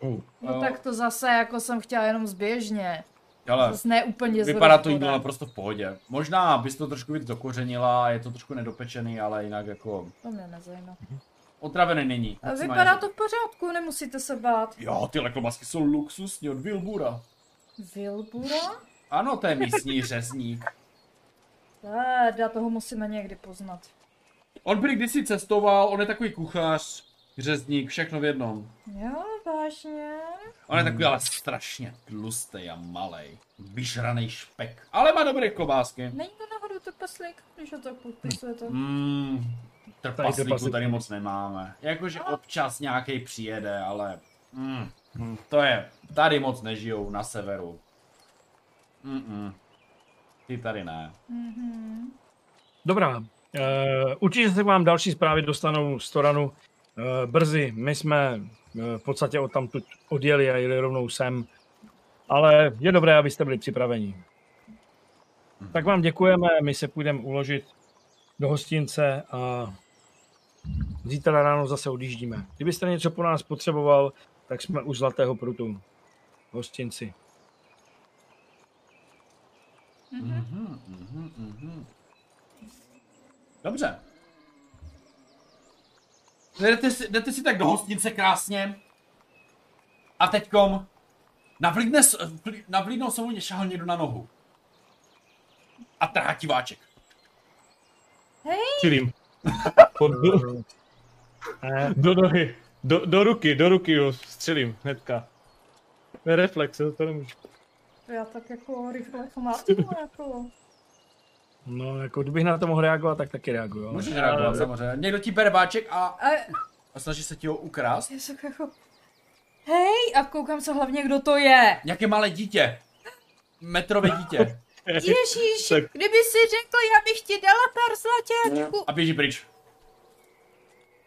[SPEAKER 4] Oh.
[SPEAKER 2] No tak to zase jako jsem chtěla jenom zběžně.
[SPEAKER 1] Ale
[SPEAKER 2] ne úplně
[SPEAKER 1] vypadá to jídlo naprosto v pohodě. Možná bys to trošku víc dokořenila, je to trošku nedopečený, ale jinak jako...
[SPEAKER 2] To mě nezajímá.
[SPEAKER 1] Otravený není.
[SPEAKER 2] A vypadá to v pořádku, nemusíte se bát.
[SPEAKER 1] Jo, tyhle klobásky jsou luxusní od Wilbura.
[SPEAKER 2] Vilbura?
[SPEAKER 1] Ano, to je místní řezník.
[SPEAKER 2] Teda, toho musíme někdy poznat.
[SPEAKER 1] On prý kdysi cestoval, on je takový kuchař, řezník, všechno v jednom.
[SPEAKER 2] Jo, vážně?
[SPEAKER 1] On je takový ale strašně tlustý a malej. Vyžraný špek. Ale má dobré klobásky.
[SPEAKER 2] Není to náhodou trpaslík, když ho tak podpisujete?
[SPEAKER 1] Mm,
[SPEAKER 3] Tady
[SPEAKER 1] trpaslíku
[SPEAKER 3] trpaslík
[SPEAKER 1] tady moc nemáme. Jakože občas nějaký přijede, ale... Mm, to je, tady moc nežijou na severu. Mm-mm. Ty tady ne.
[SPEAKER 2] Mhm.
[SPEAKER 3] Dobrá. Uh, určitě se k vám další zprávy dostanou z Toranu uh, brzy. My jsme uh, v podstatě od tamtud odjeli a jeli rovnou sem. Ale je dobré, abyste byli připraveni. Tak vám děkujeme, my se půjdeme uložit do hostince a zítra ráno zase odjíždíme. Kdybyste něco po nás potřeboval, tak jsme u Zlatého prutu v hostinci.
[SPEAKER 1] Mhm, mhm, mhm. Dobře. Jdete si, jdete si tak do hostince krásně. A teďkom navlídne, navlídnou se mu šahal někdo na nohu. A trhá ti váček.
[SPEAKER 4] Střílím. Pod, do, do nohy. Do, do ruky, do ruky ho střelím hnedka. To reflex, to nemůžu.
[SPEAKER 2] Já tak jako rychle chmátnu, jako.
[SPEAKER 3] No, jako kdybych na to mohl reagovat, tak taky reaguju. ale-
[SPEAKER 1] Můžeš reagovat samozřejmě. Někdo ti bere váček a,
[SPEAKER 2] A
[SPEAKER 1] a snaží se ti ho ukrást.
[SPEAKER 2] já jsem jako... Hej, a koukám se hlavně, kdo to je.
[SPEAKER 1] Nějaké malé dítě. Metrové dítě.
[SPEAKER 2] Ježíš,
[SPEAKER 4] Tak.
[SPEAKER 2] kdyby si řekl, já bych ti dala pár zlaťáčků.
[SPEAKER 1] A běží pryč.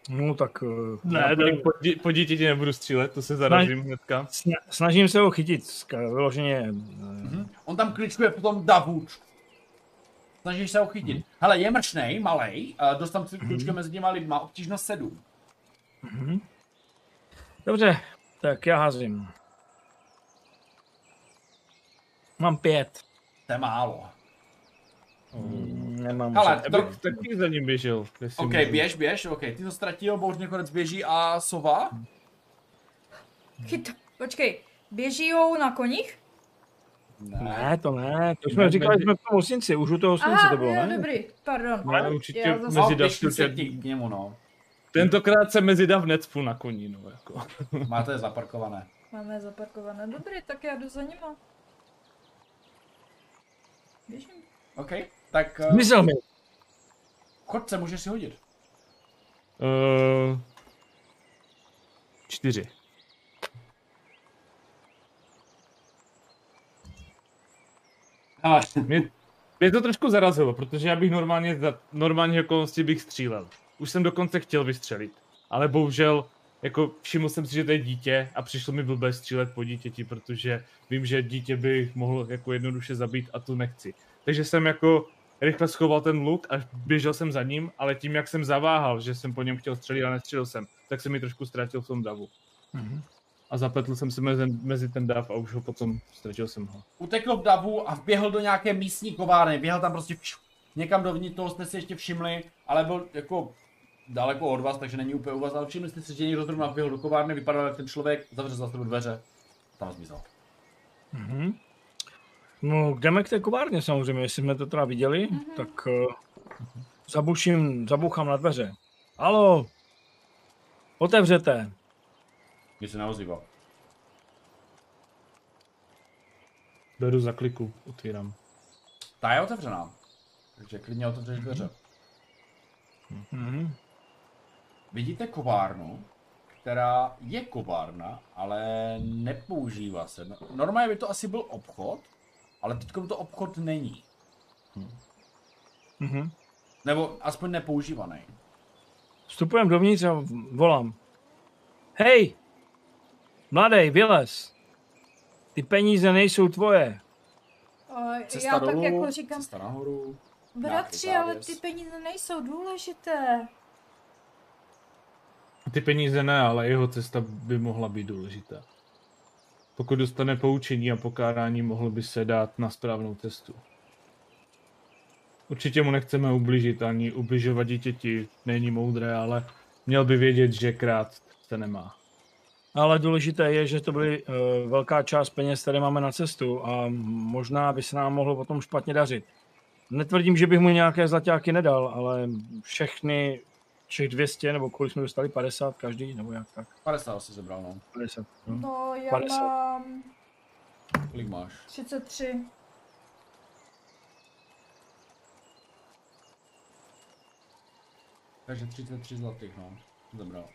[SPEAKER 3] No tak... eh,
[SPEAKER 4] Ne,
[SPEAKER 3] já
[SPEAKER 4] ne,
[SPEAKER 3] půjdu-
[SPEAKER 4] po, dí- po dítěti nebudu střílet, to se zarazím hnedka.
[SPEAKER 3] sna- snažím se ho chytit, vyloženě. eh,
[SPEAKER 1] Mhm. On tam kličkuje potom davu. Snažíš se ho chytit. Hele, je mršnej, malej, a dost tam kličkuje mezi těma lidma, obtížnost 7.
[SPEAKER 3] Dobře, tak já házím. Mám pět.
[SPEAKER 1] To je málo.
[SPEAKER 3] Nemám
[SPEAKER 1] Hele,
[SPEAKER 3] žádný.
[SPEAKER 1] to-
[SPEAKER 4] Tak, taky za ním běžel.
[SPEAKER 1] OK,
[SPEAKER 4] můžu.
[SPEAKER 1] běž, běž, OK, ty to ztratil, bouř konec běží a sova?
[SPEAKER 2] Chyt, počkej, běží jdou na koních?
[SPEAKER 3] Ne, to ne, to jsme
[SPEAKER 4] Ne,
[SPEAKER 3] říkali,
[SPEAKER 4] mezi-
[SPEAKER 3] jsme v tom hostinci, už u toho hostinci
[SPEAKER 2] Aha,
[SPEAKER 3] to bylo, ne?
[SPEAKER 2] dobrý, pardon.
[SPEAKER 4] Ne, určitě
[SPEAKER 2] Já zase-
[SPEAKER 4] mezi
[SPEAKER 1] běžte se k němu, no.
[SPEAKER 4] Tentokrát se mezi dav necpu na koní, no jako.
[SPEAKER 1] Máte je zaparkované.
[SPEAKER 2] Máme je zaparkované. Dobrý, tak já jdu za nima. Běžím.
[SPEAKER 1] OK, tak uh,
[SPEAKER 3] Zmizel mi.
[SPEAKER 1] chodce, můžeš si hodit.
[SPEAKER 4] Uh, čtyři.
[SPEAKER 1] Ale,
[SPEAKER 4] Mě, mě to trošku zarazilo, protože já bych normálně za normální okolnosti bych střílel. Už jsem dokonce chtěl vystřelit, ale bohužel jako všiml jsem si, že to je dítě a přišlo mi blbé střílet po dítěti, protože vím, že dítě bych mohl jako jednoduše zabít a tu nechci. Takže jsem jako rychle schoval ten luk a běžel jsem za ním, ale tím, jak jsem zaváhal, že jsem po něm chtěl střelit a nestřelil jsem, tak se mi trošku ztratil v tom davu.
[SPEAKER 3] Mhm.
[SPEAKER 4] A zapletl jsem se mezi, mezi ten dav a už ho potom ztratil jsem ho.
[SPEAKER 1] utekl v davu a vběhl do nějaké místní kovárny. Běhal tam prostě pšu, někam dovnitř, toho jste si ještě všimli, ale byl jako daleko od vás, takže není úplně u vás, ale všimli jste si, že někdo zrovna vběhl do kovárny, vypadal jak ten člověk, zavřel za sebou dveře, tam zmizel.
[SPEAKER 3] Mhm. No, jdeme k té kovárně samozřejmě, jestli jsme to teda viděli, tak uh, zabuším, zabuchám na dveře. Halo, otevřete.
[SPEAKER 1] Nic se neozývá.
[SPEAKER 4] Beru za kliku, otvírám.
[SPEAKER 1] Ta je otevřená. Takže klidně otevřeš dveře.
[SPEAKER 3] Mhm.
[SPEAKER 1] Vidíte kovárnu, která je kovárna, ale nepoužívá se. No- Normálně by to asi byl obchod, ale teď to obchod není.
[SPEAKER 3] Mhm.
[SPEAKER 1] Nebo aspoň nepoužívaný.
[SPEAKER 3] Vstupujem dovnitř a volám. Hej, mladej, vylez. Ty peníze nejsou tvoje.
[SPEAKER 2] A
[SPEAKER 1] Cesta
[SPEAKER 2] já tak
[SPEAKER 1] dolů,
[SPEAKER 2] jako říkám,
[SPEAKER 1] cesta nahoru.
[SPEAKER 2] bratři, ale ty peníze nejsou důležité.
[SPEAKER 4] Ty peníze ne, ale jeho cesta by mohla být důležitá. Pokud dostane poučení a pokárání, mohl by se dát na správnou cestu. Určitě mu nechceme ublížit ani ubližovat dítěti, není moudré, ale měl by vědět, že krát se nemá.
[SPEAKER 3] Ale důležité je, že to byly uh, velká část peněz, které máme na cestu a možná by se nám mohlo potom špatně dařit. Netvrdím, že bych mu nějaké zlatáky nedal, ale všechny, všech 200, nebo kolik jsme dostali, 50 každý, nebo jak tak?
[SPEAKER 1] 50 asi zebral, no.
[SPEAKER 3] 50. No.
[SPEAKER 2] No, já
[SPEAKER 3] 50.
[SPEAKER 2] mám
[SPEAKER 1] Kolik máš?
[SPEAKER 2] 33.
[SPEAKER 1] Takže 33 zlatých, no. Zebral.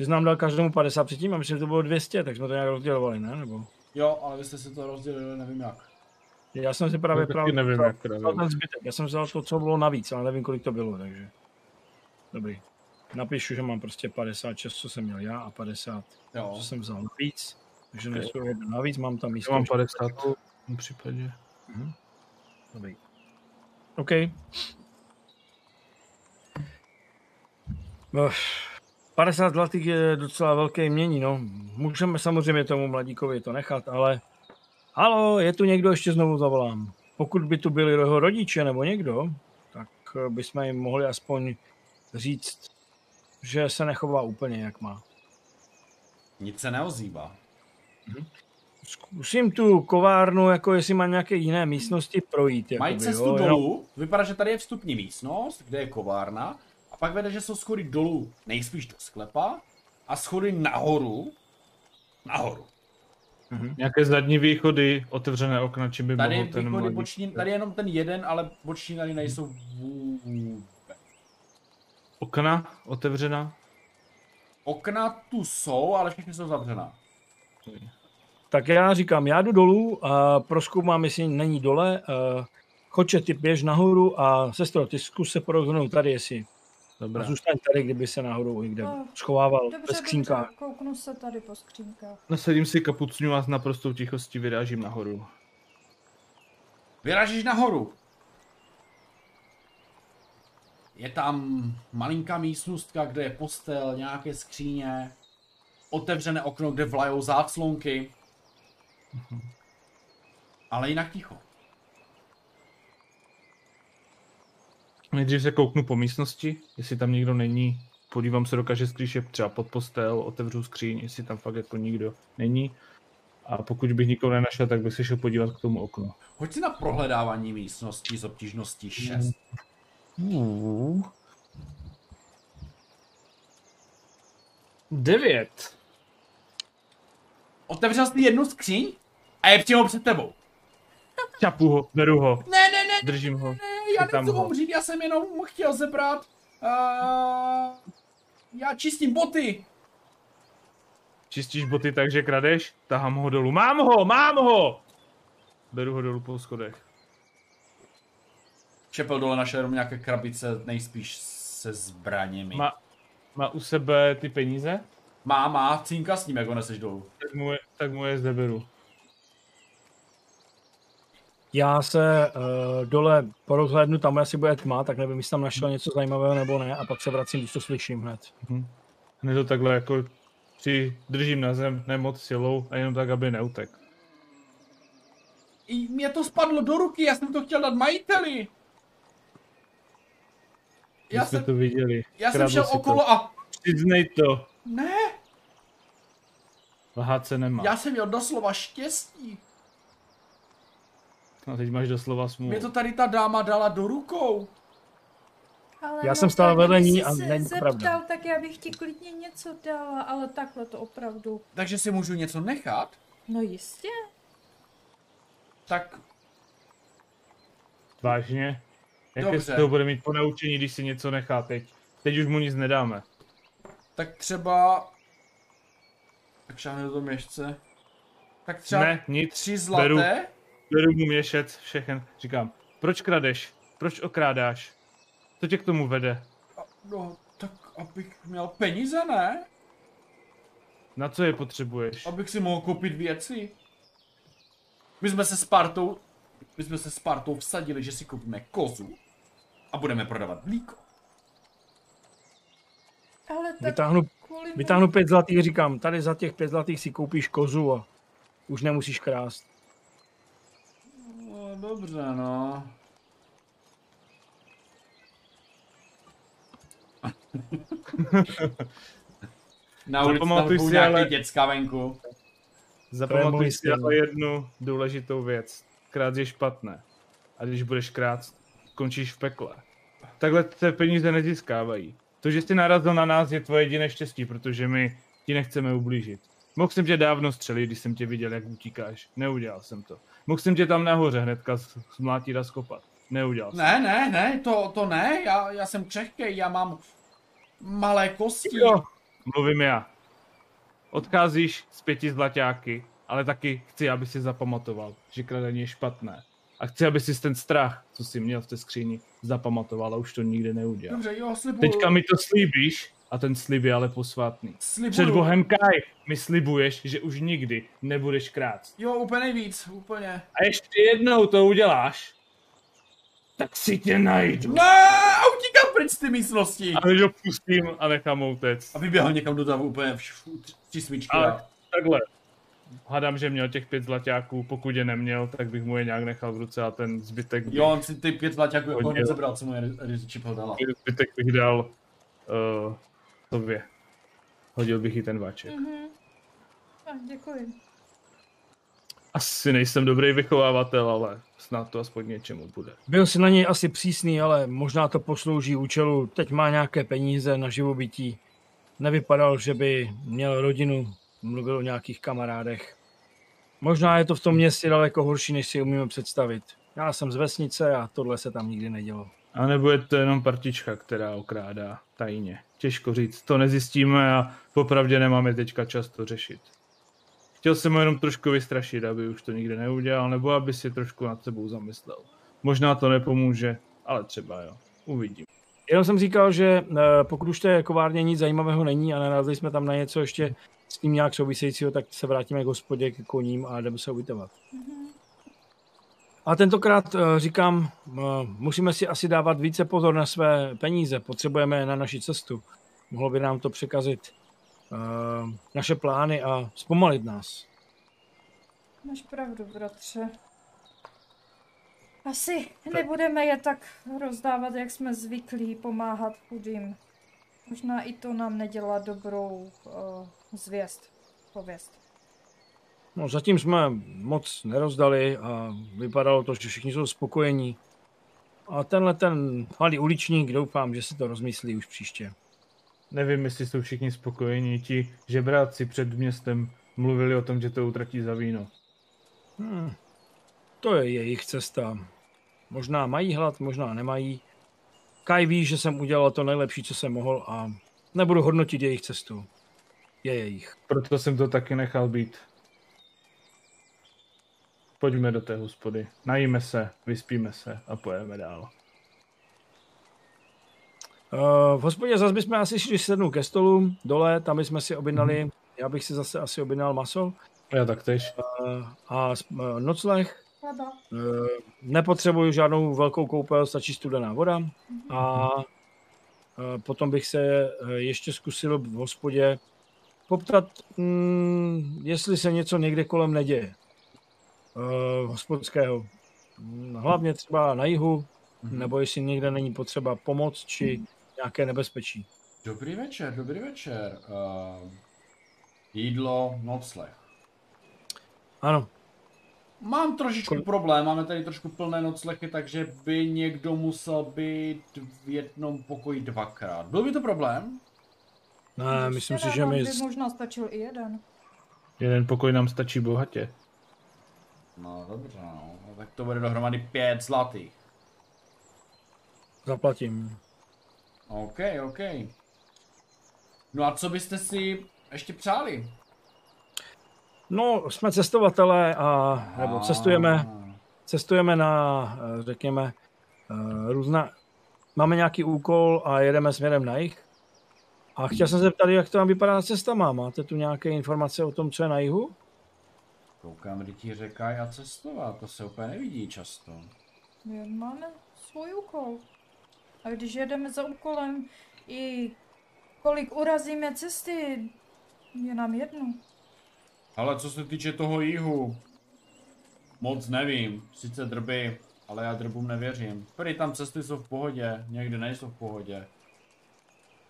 [SPEAKER 3] Ty jsi nám dal každému 50 předtím a myslím, že to bylo 200, tak jsme to nějak rozdělovali, ne? Nebo...
[SPEAKER 1] Jo, ale vy jste si to rozdělili, nevím jak.
[SPEAKER 3] Já jsem si právě
[SPEAKER 4] No,
[SPEAKER 3] právě
[SPEAKER 4] nevím, jak bylo.
[SPEAKER 3] ten zbytek. Já jsem vzal to, co bylo navíc, ale nevím, kolik to bylo, takže... Dobrý. Napíšu, že mám prostě 56, co jsem měl já, a 50,
[SPEAKER 1] Jo.
[SPEAKER 3] co jsem vzal navíc. Takže nesu jedno navíc, mám tam místo.
[SPEAKER 4] Já mám 50 v tom případě.
[SPEAKER 3] Dobrý. OK. No, 50 zlatých je docela velké mění, no. Můžeme samozřejmě tomu mladíkovi to nechat, ale... Halo, je tu někdo, ještě znovu zavolám. Pokud by tu byli jeho rodiče nebo někdo, tak eh, bychom jim mohli aspoň říct, že se nechová úplně jak má.
[SPEAKER 1] Nic se neozývá.
[SPEAKER 3] Zkusím tu kovárnu, jako jestli má nějaké jiné místnosti projít.
[SPEAKER 1] Mají
[SPEAKER 3] jakoby,
[SPEAKER 1] cestu
[SPEAKER 3] jo,
[SPEAKER 1] dolů, vypadá, že tady je vstupní místnost, kde je kovárna, pak vede, že jsou schody dolů, nejspíš do sklepa, a schody nahoru, nahoru.
[SPEAKER 4] Nějaké zadní východy, otevřené okna, čím by
[SPEAKER 1] Tady,
[SPEAKER 4] mohl ten
[SPEAKER 1] východy,
[SPEAKER 4] mladý...
[SPEAKER 1] boční, tady je jenom ten jeden, ale boční tady nejsou vůbec.
[SPEAKER 4] Okna otevřená?
[SPEAKER 1] Okna tu jsou, ale všechny jsou zavřená.
[SPEAKER 3] Tak já říkám, já jdu dolů a proskoumám, jestli není dole. Uh, Choče, ty běž nahoru a sestro, ty zkus se porozhodnout tady, jestli.
[SPEAKER 4] Dobrá.
[SPEAKER 3] A zůstaň tady, kdyby se náhodou někde
[SPEAKER 2] No,
[SPEAKER 3] schovával ve
[SPEAKER 2] Dobře,
[SPEAKER 3] skřínkách.
[SPEAKER 2] dobře, kouknu se tady po skřínkách.
[SPEAKER 4] Nasadím si kapucňu a s naprostou tichostí vyrážím nahoru.
[SPEAKER 1] Vyražíš nahoru. Je tam malinká místnostka, kde je postel, nějaké skříně, otevřené okno, kde vlajou záclonky. Ale jinak ticho.
[SPEAKER 4] Nejdřív se kouknu po místnosti, jestli tam nikdo není. Podívám se do každé skrýše třeba pod postel, otevřu skříň, jestli tam fakt jako nikdo není. A pokud bych nikoho nenašel, tak bych se šel podívat k tomu oknu.
[SPEAKER 1] Hoď si na prohledávání místností z obtížností 6.
[SPEAKER 4] Devět.
[SPEAKER 1] Otevřel jsi jednu skříň a je přímo před tebou.
[SPEAKER 4] Čapu ho, beru ho,
[SPEAKER 1] Ne, ne, ne,
[SPEAKER 4] držím ho.
[SPEAKER 1] ne, já nechci
[SPEAKER 4] ho.
[SPEAKER 1] umřít, já jsem jenom chtěl zebrat. Uh, já čistím boty.
[SPEAKER 4] Čistíš boty tak, že kradeš? Tahám ho dolů. Mám ho, mám ho! Beru ho dolů po schodech.
[SPEAKER 1] Čepel dole našel jenom nějaké krabice, nejspíš se zbraněmi. Má,
[SPEAKER 4] Má, má u sebe ty peníze?
[SPEAKER 1] má, má cínka s ním, jak ho neseš dolů.
[SPEAKER 4] Tak mu je, tak mu je zde beru.
[SPEAKER 3] Já se uh, dole porozhlédnu, tam asi bude tma, tak nevím, jestli tam našel něco zajímavého nebo ne, a pak se vracím, když to slyším hned.
[SPEAKER 4] Hned to takhle jako při, držím na zem, ne moc silou a jenom tak, aby neutek.
[SPEAKER 1] I mě to spadlo do ruky, já jsem to chtěl dát majiteli. Já
[SPEAKER 4] Já jsme
[SPEAKER 1] jsem,
[SPEAKER 4] to viděli.
[SPEAKER 1] já jsem šel
[SPEAKER 4] si to.
[SPEAKER 1] okolo a...
[SPEAKER 4] Přiznej to.
[SPEAKER 1] Ne,
[SPEAKER 4] Lhát se nemá.
[SPEAKER 1] já jsem měl doslova štěstí.
[SPEAKER 4] A teď máš doslova smůlu.
[SPEAKER 1] Mě to tady ta dáma dala do rukou.
[SPEAKER 2] Ale
[SPEAKER 3] Já jsem stál vedle ní a není to
[SPEAKER 2] zeptal,
[SPEAKER 3] pravda.
[SPEAKER 2] tak já bych ti klidně něco dala, ale takhle to opravdu.
[SPEAKER 1] Takže si můžu něco nechat?
[SPEAKER 2] No jistě.
[SPEAKER 1] Tak
[SPEAKER 4] Vážně? Jaké
[SPEAKER 1] Dobře.
[SPEAKER 4] z toho bude mít ponaučení, když si něco nechá teď? Teď už mu nic nedáme.
[SPEAKER 1] tak třeba... Tak šáhne do toho měšce. Tak třeba
[SPEAKER 4] Ne, nic.
[SPEAKER 1] tři zlaté.
[SPEAKER 4] Beru, beru mu měšec, všechen. Říkám, proč kradeš? Proč okrádáš? Co tě k tomu vede?
[SPEAKER 1] A- No, tak abych měl peníze, ne?
[SPEAKER 4] Na co je potřebuješ?
[SPEAKER 1] Abych si mohl koupit věci. My jsme se s Spartou, my jsme se s Spartou vsadili, že si koupíme kozu a budeme prodávat mlíko.
[SPEAKER 2] Ale tak
[SPEAKER 3] Vytáhnu,
[SPEAKER 2] kvůli
[SPEAKER 3] vytáhnu pět zlatých, říkám, tady za těch pět zlatých si koupíš kozu a už nemusíš krást.
[SPEAKER 1] Dobře, no. Na ulici tam
[SPEAKER 4] si,
[SPEAKER 1] nějaký
[SPEAKER 4] ale-
[SPEAKER 1] děcka venku.
[SPEAKER 4] Zapamatuj si ale jednu důležitou věc. Krát je špatné. A když budeš krát, skončíš v pekle. Takhle se peníze nezískávají. To, že jsi narazil na nás, je tvoje jediné štěstí, protože my ti nechceme ublížit. Mohl jsem tě dávno střelit, když jsem tě viděl, jak utíkáš. Neudělal jsem to. Mohl jsem tě tam nahoře hnedka smlátit a skopat. Neudělal jsem.
[SPEAKER 1] Ne, ne, ne, to, to ne, já, já jsem křehkej, já mám malé kosti.
[SPEAKER 4] Jo, mluvím já. Odcházíš z pěti zlaťáky, ale taky chci, aby si zapamatoval, že kradení je špatné. A chci, aby si ten strach, co jsi měl v té skříni, zapamatoval a už to nikdy neudělal.
[SPEAKER 1] Dobře, jo, slibuju.
[SPEAKER 4] Teďka mi to slíbíš a ten slib je ale posvátný.
[SPEAKER 1] slibuju.
[SPEAKER 4] Před Bohem Kaj mi slibuješ, že už nikdy nebudeš krát.
[SPEAKER 1] Jo, úplně nejvíc, úplně.
[SPEAKER 4] A ještě jednou to uděláš, tak si tě najdu.
[SPEAKER 1] Ne, a utíkám pryč z té místnosti.
[SPEAKER 4] A než ho pustím a nechám ho utéct.
[SPEAKER 1] A vyběhl někam do davu úplně tři svíčky.
[SPEAKER 4] A
[SPEAKER 1] A...
[SPEAKER 4] takhle. Hádám, že měl těch pět zlaťáků, pokud je neměl, tak bych mu je nějak nechal v ruce a ten zbytek, bych,
[SPEAKER 1] Jo, on si ty pět zlaťáků jako
[SPEAKER 4] Hodil.
[SPEAKER 1] nezabral, co mu je Chipel dala.
[SPEAKER 4] zbytek bych dal uh, tobě. Hodil bych i ten váček.
[SPEAKER 2] Mhm. A děkuji.
[SPEAKER 4] Asi nejsem dobrý vychovávatel, ale snad to aspoň něčemu bude.
[SPEAKER 3] Byl si na něj asi přísný, ale možná to poslouží účelu. Teď má nějaké peníze na živobytí. Nevypadal, že by měl rodinu, mluvil o nějakých kamarádech. Možná je to v tom městě daleko horší, než si umíme představit. Já jsem z vesnice a tohle se tam nikdy nedělo.
[SPEAKER 4] A nebo je to jenom partička, která okrádá tajně. Těžko říct, to nezjistíme a popravdě nemáme teďka čas to řešit. Chtěl jsem ho jenom trošku vystrašit, aby už to nikdy neudělal, nebo aby si trošku nad sebou zamyslel. Možná to nepomůže, ale třeba jo. Uvidím.
[SPEAKER 3] Jenom jsem říkal, že eh, pokud už té kovárně nic zajímavého není a narazili jsme tam na něco ještě s tím nějak souvisejícího, tak se vrátíme k hospodě, k koním a jdeme se ubytovat. A tentokrát eh, říkám, eh, musíme si asi dávat více pozor na své peníze, potřebujeme je na naši cestu. Mohlo by nám to překazit eh, naše plány a zpomalit nás.
[SPEAKER 2] Máš pravdu, bratře. Asi nebudeme je tak rozdávat, jak jsme zvyklí pomáhat chudým. Možná i to nám nedělá dobrou uh, zvěst, pověst.
[SPEAKER 3] No, zatím jsme moc nerozdali a vypadalo to, že všichni jsou spokojení. A tenhle ten malý uličník, doufám, že si to rozmyslí už příště.
[SPEAKER 4] Nevím, jestli jsou všichni spokojení. Ti žebráci před městem mluvili o tom, že to utratí za víno.
[SPEAKER 3] Hmm. To je jejich cesta. Možná mají hlad, možná nemají. Kaj ví, že jsem udělal to nejlepší, co jsem mohl a nebudu hodnotit jejich cestu. Je jejich.
[SPEAKER 4] Proto jsem to taky nechal být. Pojďme do té hospody. Najíme se, vyspíme se a pojedeme dál.
[SPEAKER 3] Uh, v hospodě zase bychom asi šli sednout ke stolu dole, tam bychom si objednali, já bych si zase asi objednal maso
[SPEAKER 4] Já tak tež.
[SPEAKER 3] uh, a uh, nocleh. Uh, nepotřebuju žádnou velkou koupel, stačí studená voda a uh, potom bych se ještě zkusil v hospodě poptat, mm, jestli se něco někde kolem neděje. Uh, hospodského. Mm, Hlavně třeba na jihu, nebo jestli někde není potřeba pomoc či nějaké nebezpečí.
[SPEAKER 1] Dobrý večer, dobrý večer. Uh, jídlo, nocleh.
[SPEAKER 3] Ano,
[SPEAKER 1] Mám trošičku
[SPEAKER 3] Kol-
[SPEAKER 1] problém, máme tady trošku plné noclechy, takže by někdo musel být v jednom pokoji dvakrát. Byl by to problém?
[SPEAKER 3] ne, myslím si, že mi...
[SPEAKER 2] by možná stačil i jeden.
[SPEAKER 4] Jeden pokoj nám stačí bohatě.
[SPEAKER 1] No dobře, no. No, tak to bude dohromady pět zlatých.
[SPEAKER 3] Zaplatím.
[SPEAKER 1] OK, OK. No a co byste si ještě přáli?
[SPEAKER 3] No, jsme cestovatelé a, nebo cestujeme, cestujeme na, eh, řekněme, eh, různá, máme nějaký úkol a jedeme směrem na jih. A chtěl jsem se zeptat, jak to tam vypadá s cestama. Máte tu nějaké informace o tom, co je na jihu?
[SPEAKER 1] Koukám rytíře a cestovat, to se úplně nevidí často.
[SPEAKER 2] My máme svůj úkol. A když jedeme za úkolem i kolik urazíme cesty, je nám jedno.
[SPEAKER 1] Ale co se týče toho jihu, moc nevím. Sice drby, ale já drbům nevěřím. Prý tam cesty jsou v pohodě, někdy nejsou v pohodě.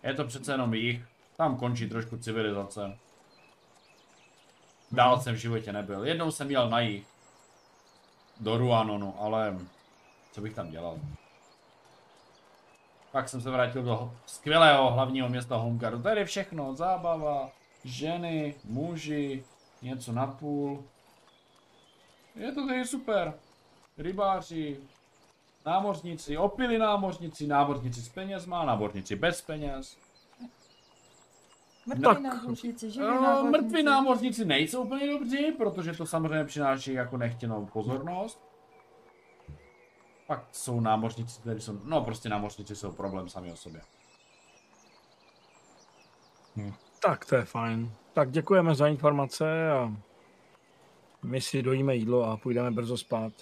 [SPEAKER 1] Je to přece jenom jich. Tam končí trošku civilizace. Dál jsem v životě nebyl. Jednou jsem jel na jich. Do Ruanonu, ale co bych tam dělal? Pak jsem se vrátil do skvělého hlavního města Homegardu. Tady je všechno. Zábava, ženy, muži, něco na půl. Je to tady super. Rybáři, námořníci, opili námořníci, námořníci s penězma, námořníci bez peněz.
[SPEAKER 2] Mrtví
[SPEAKER 3] Tak.
[SPEAKER 2] námořníci, živí
[SPEAKER 1] No,
[SPEAKER 2] námořníci.
[SPEAKER 1] mrtví námořníci nejsou úplně dobří, protože to samozřejmě přináší jako nechtěnou pozornost. Pak jsou námořníci, kteří jsou, no prostě námořníci jsou problém sami o sobě.
[SPEAKER 3] Tak to je fajn. Tak děkujeme za informace a my si dojíme jídlo a půjdeme brzo spát.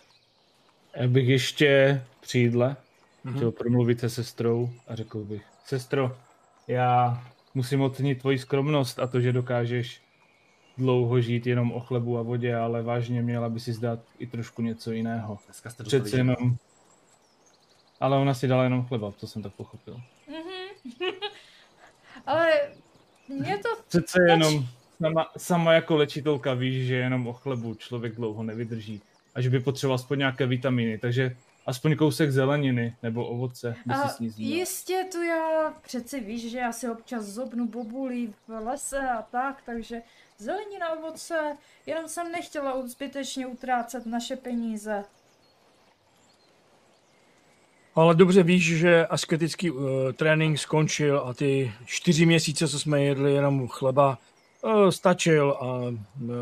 [SPEAKER 4] Já bych ještě při jídle
[SPEAKER 3] Mhm.
[SPEAKER 4] chtěl promluvit se sestrou a řekl bych, sestro, já musím ocenit tvoji skromnost a to, že dokážeš dlouho žít jenom o chlebu a vodě, ale vážně měla by si zdát i trošku něco jiného.
[SPEAKER 1] Dneska jste dostali
[SPEAKER 4] Přece jenom... Ale ona si dala jenom chleba, to jsem tak pochopil.
[SPEAKER 2] Ale mě to
[SPEAKER 4] Přece jenom sama, sama jako léčitelka víš, že jenom o chlebu člověk dlouho nevydrží. A že by potřeboval aspoň nějaké vitamíny, takže aspoň kousek zeleniny nebo ovoce by si
[SPEAKER 2] A jistě tu já přeci víš, že já si občas zobnu bobulí v lese a tak, takže zelenina, ovoce, jenom jsem nechtěla zbytečně utrácet naše peníze.
[SPEAKER 3] Ale dobře víš, že asketický uh, trénink skončil a ty čtyři měsíce, co jsme jedli jenom chleba, uh, stačil a uh,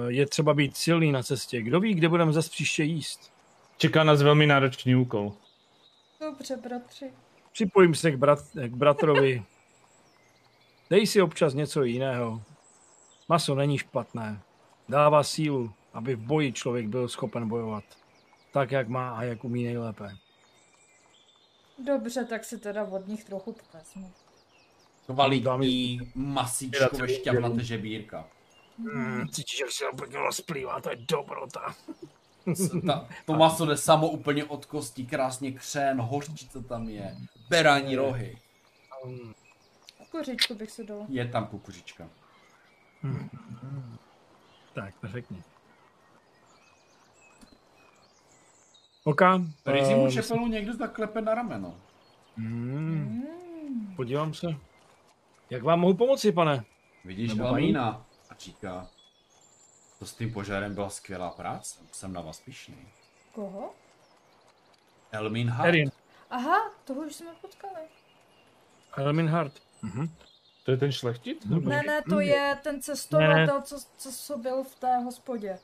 [SPEAKER 3] je třeba být silný na cestě. Kdo ví, kde budeme zase příště jíst?
[SPEAKER 4] Čeká nás velmi náročný úkol.
[SPEAKER 2] Dobře, bratři.
[SPEAKER 3] Připojím se k, brat, k bratrovi. Dej si občas něco jiného. Maso není špatné. Dává sílu, aby v boji člověk byl schopen bojovat. Tak, jak má a jak umí nejlépe.
[SPEAKER 2] Dobře, tak si teda od nich trochu vezmu.
[SPEAKER 1] Kvalitní masíčkové šťavnaté žebírka.
[SPEAKER 3] Hmm, cítíš, jak se úplně rozplývá, to je dobrota.
[SPEAKER 1] Ta, to maso jde samo úplně od kostí, krásně křen, hořčice tam je, berání rohy.
[SPEAKER 2] Kořičku bych si dala.
[SPEAKER 1] Je tam kukuřička.
[SPEAKER 3] Tak, perfektně. OK.
[SPEAKER 1] Ryzimu
[SPEAKER 3] ehm,
[SPEAKER 1] šepelu někdo zaklepe na rameno.
[SPEAKER 3] hmm,
[SPEAKER 2] Mm.
[SPEAKER 3] podívám se. Jak vám mohu pomoci, pane?
[SPEAKER 1] Vidíš
[SPEAKER 3] Nebo paní?
[SPEAKER 1] Elmína a říká, to s tím požárem byla skvělá práce, jsem na vás pišný.
[SPEAKER 2] Koho?
[SPEAKER 1] Elmin Hart.
[SPEAKER 3] Erin.
[SPEAKER 2] Aha, toho už jsme potkali.
[SPEAKER 3] Elmin Hart. Mhm.
[SPEAKER 4] To je ten šlechtic?
[SPEAKER 2] Ne, ne, to je ten cestovatel, co, co, co byl v té hospodě.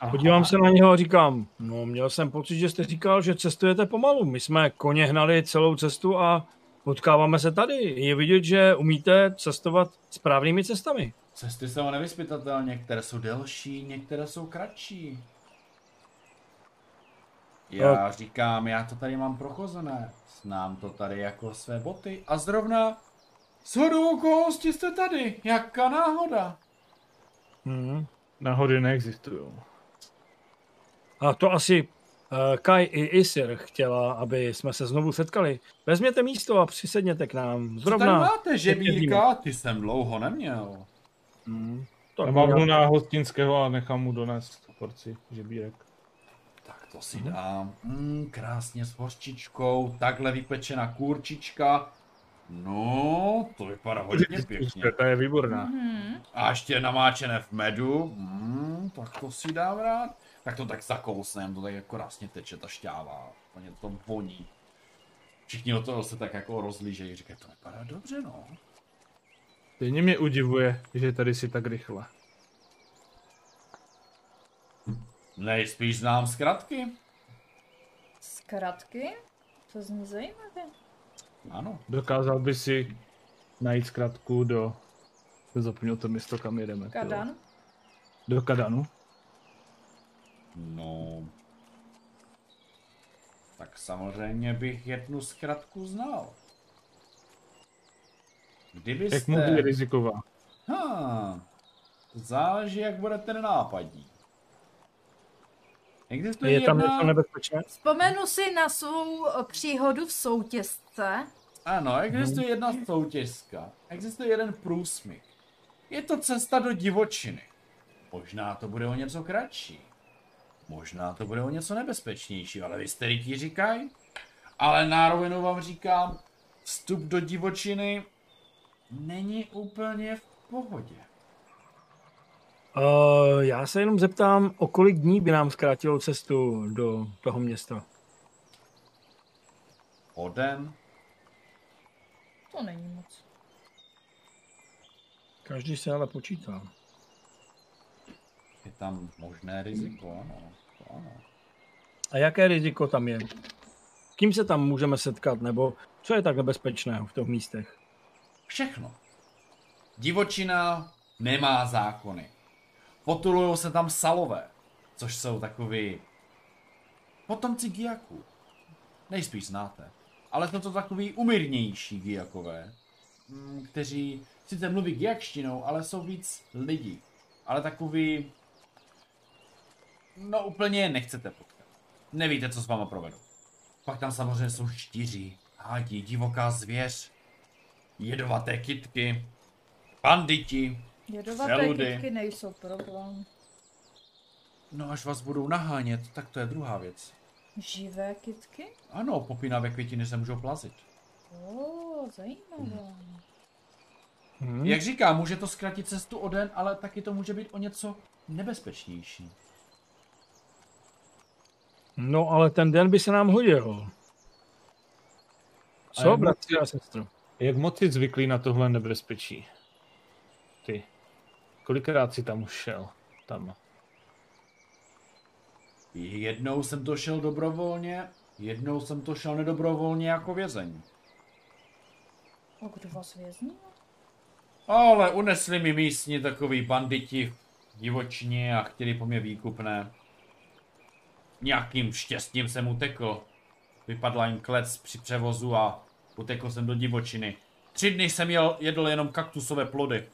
[SPEAKER 4] Aha.
[SPEAKER 3] Podívám se na něho a říkám, no měl jsem pocit, že jste říkal, že cestujete pomalu. My jsme koně hnali celou cestu a potkáváme se tady. Je vidět, že umíte cestovat správnými cestami.
[SPEAKER 1] Cesty jsou nevyspytatelné, některé jsou delší, některé jsou kratší. Já říkám, já to tady mám prochozené. Znám to tady jako své boty. A zrovna s hodou okolností jste tady. Jaká náhoda.
[SPEAKER 3] Mhm.
[SPEAKER 4] Náhody neexistují.
[SPEAKER 3] A to asi uh, Kai i Isir chtěla, aby jsme se znovu setkali. Vezměte místo a přisedněte k nám.
[SPEAKER 1] Co tady
[SPEAKER 3] Zrovna.
[SPEAKER 1] máte, žebírka? Ty jsem dlouho neměl.
[SPEAKER 3] Mhm.
[SPEAKER 4] Já
[SPEAKER 3] Tak,
[SPEAKER 4] mám
[SPEAKER 3] já-
[SPEAKER 4] mu na hostinského a nechám mu donést porci žebírek.
[SPEAKER 1] Tak to si dám. Mm, krásně s hořčičkou, takhle vypečená kurčička. No, to vypadá hodně pěkně.
[SPEAKER 4] To je výborná.
[SPEAKER 2] Mhm.
[SPEAKER 1] A ještě namáčené v medu. Mm, tak to si dám rád. Tak to tak zakousnem, to tak jako krásně teče ta šťáva. Úplně to voní. Všichni o toho se tak jako rozlížejí, říkají, to vypadá dobře, no.
[SPEAKER 4] Stejně mě udivuje, že tady si tak rychle.
[SPEAKER 1] Nejspíš znám zkratky.
[SPEAKER 2] Zkratky? To zní zajímavě.
[SPEAKER 1] Ano.
[SPEAKER 4] Dokázal by si najít zkratku do... Zapomněl to město, kam jedeme.
[SPEAKER 2] Kadan?
[SPEAKER 4] Do Kadanu?
[SPEAKER 1] No. Tak samozřejmě bych jednu zkratku znal. Kdybyste...
[SPEAKER 4] Jak moc je riziková?
[SPEAKER 1] Ha, to záleží, jak budete nenápadní. Existuje
[SPEAKER 3] Je tam
[SPEAKER 1] jedna...
[SPEAKER 3] něco nebezpečné?
[SPEAKER 2] Vzpomenu si na svou příhodu v soutězce.
[SPEAKER 1] Ano, existuje jedna soutěžka. Existuje jeden průsmyk. Je to cesta do divočiny. Možná to bude o něco kratší. Možná to bude o něco nebezpečnější, ale vy jste ti říkají. Ale na vám říkám, vstup do divočiny není úplně v pohodě.
[SPEAKER 3] Uh, já se jenom zeptám, o kolik dní by nám zkrátilo cestu do toho města?
[SPEAKER 1] O den?
[SPEAKER 2] To není moc.
[SPEAKER 3] Každý se ale počítá.
[SPEAKER 1] Je tam možné riziko, ano. To ano.
[SPEAKER 3] A jaké riziko tam je? S kým se tam můžeme setkat, nebo co je tak nebezpečného v těch místech?
[SPEAKER 1] Všechno. Divočina nemá zákony. Potulují se tam salové, což jsou takový potomci giaků. Nejspíš znáte. Ale jsou to takový umírnější giakové, mm, kteří sice mluví giakštinou, ale jsou víc lidí. Ale takový... No úplně nechcete potkat. Nevíte, co s váma provedou. Pak tam samozřejmě jsou štíři, hádi, divoká zvěř, jedovaté kitky, banditi,
[SPEAKER 2] Jedovaté
[SPEAKER 1] Žaludy.
[SPEAKER 2] kytky nejsou problém.
[SPEAKER 1] No až vás budou nahánět, tak to je druhá věc.
[SPEAKER 2] Živé kytky?
[SPEAKER 1] Ano, popínavé květiny se můžou plazit.
[SPEAKER 2] O, zajímavé.
[SPEAKER 3] Hm?
[SPEAKER 1] Jak říkám, může to zkrátit cestu o den, ale taky to může být o něco nebezpečnější.
[SPEAKER 3] No ale ten den by se nám hodil. Co, bratři a sestro?
[SPEAKER 4] Jak moc jsi zvyklý na tohle nebezpečí? Ty. Kolikrát jsi tam už šel? Tam.
[SPEAKER 1] Jednou jsem to šel dobrovolně, jednou jsem to šel nedobrovolně jako vězeň.
[SPEAKER 2] A kdo vás věznil?
[SPEAKER 1] Ale unesli mi místní takový banditi divočně a chtěli po mě výkupné. Nějakým štěstím jsem utekl. Vypadla jim klec při převozu a utekl jsem do divočiny. Tři dny jsem jel, jedl jenom kaktusové plody.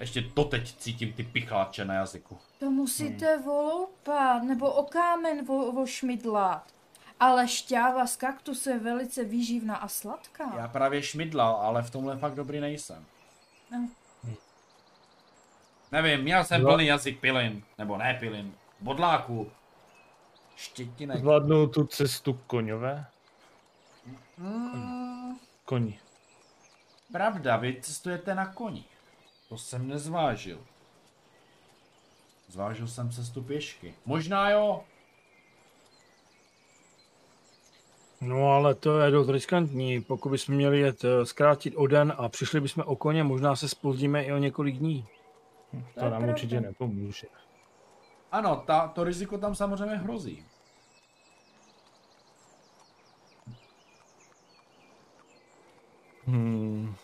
[SPEAKER 1] Ještě doteď cítím ty pichláče na jazyku.
[SPEAKER 2] To musíte hmm. voloupat, nebo o kámen vo, vošmidlat. Ale šťáva z kaktusu je velice výživná a sladká.
[SPEAKER 1] Já právě šmidlal, ale v tomhle fakt dobrý nejsem.
[SPEAKER 2] No.
[SPEAKER 1] Nevím, měl jsem
[SPEAKER 4] No.
[SPEAKER 1] plný jazyk pilin, nebo ne pilin, bodláků. Štětinek.
[SPEAKER 4] Zvládnou tu cestu koňové?
[SPEAKER 1] Mm,
[SPEAKER 4] Koni.
[SPEAKER 1] pravda, vy cestujete na koni. To jsem nezvážil. Zvážil jsem cestu pěšky. Možná jo.
[SPEAKER 3] No ale to je dost riskantní. Pokud bychom měli jet eh, zkrátit o den a přišli bychom o koně, možná se spozdíme i o několik dní.
[SPEAKER 4] To
[SPEAKER 2] je
[SPEAKER 4] nám
[SPEAKER 2] pravda.
[SPEAKER 4] určitě nepomůže.
[SPEAKER 1] Ano, ta, to riziko tam samozřejmě hrozí.
[SPEAKER 4] Hmm.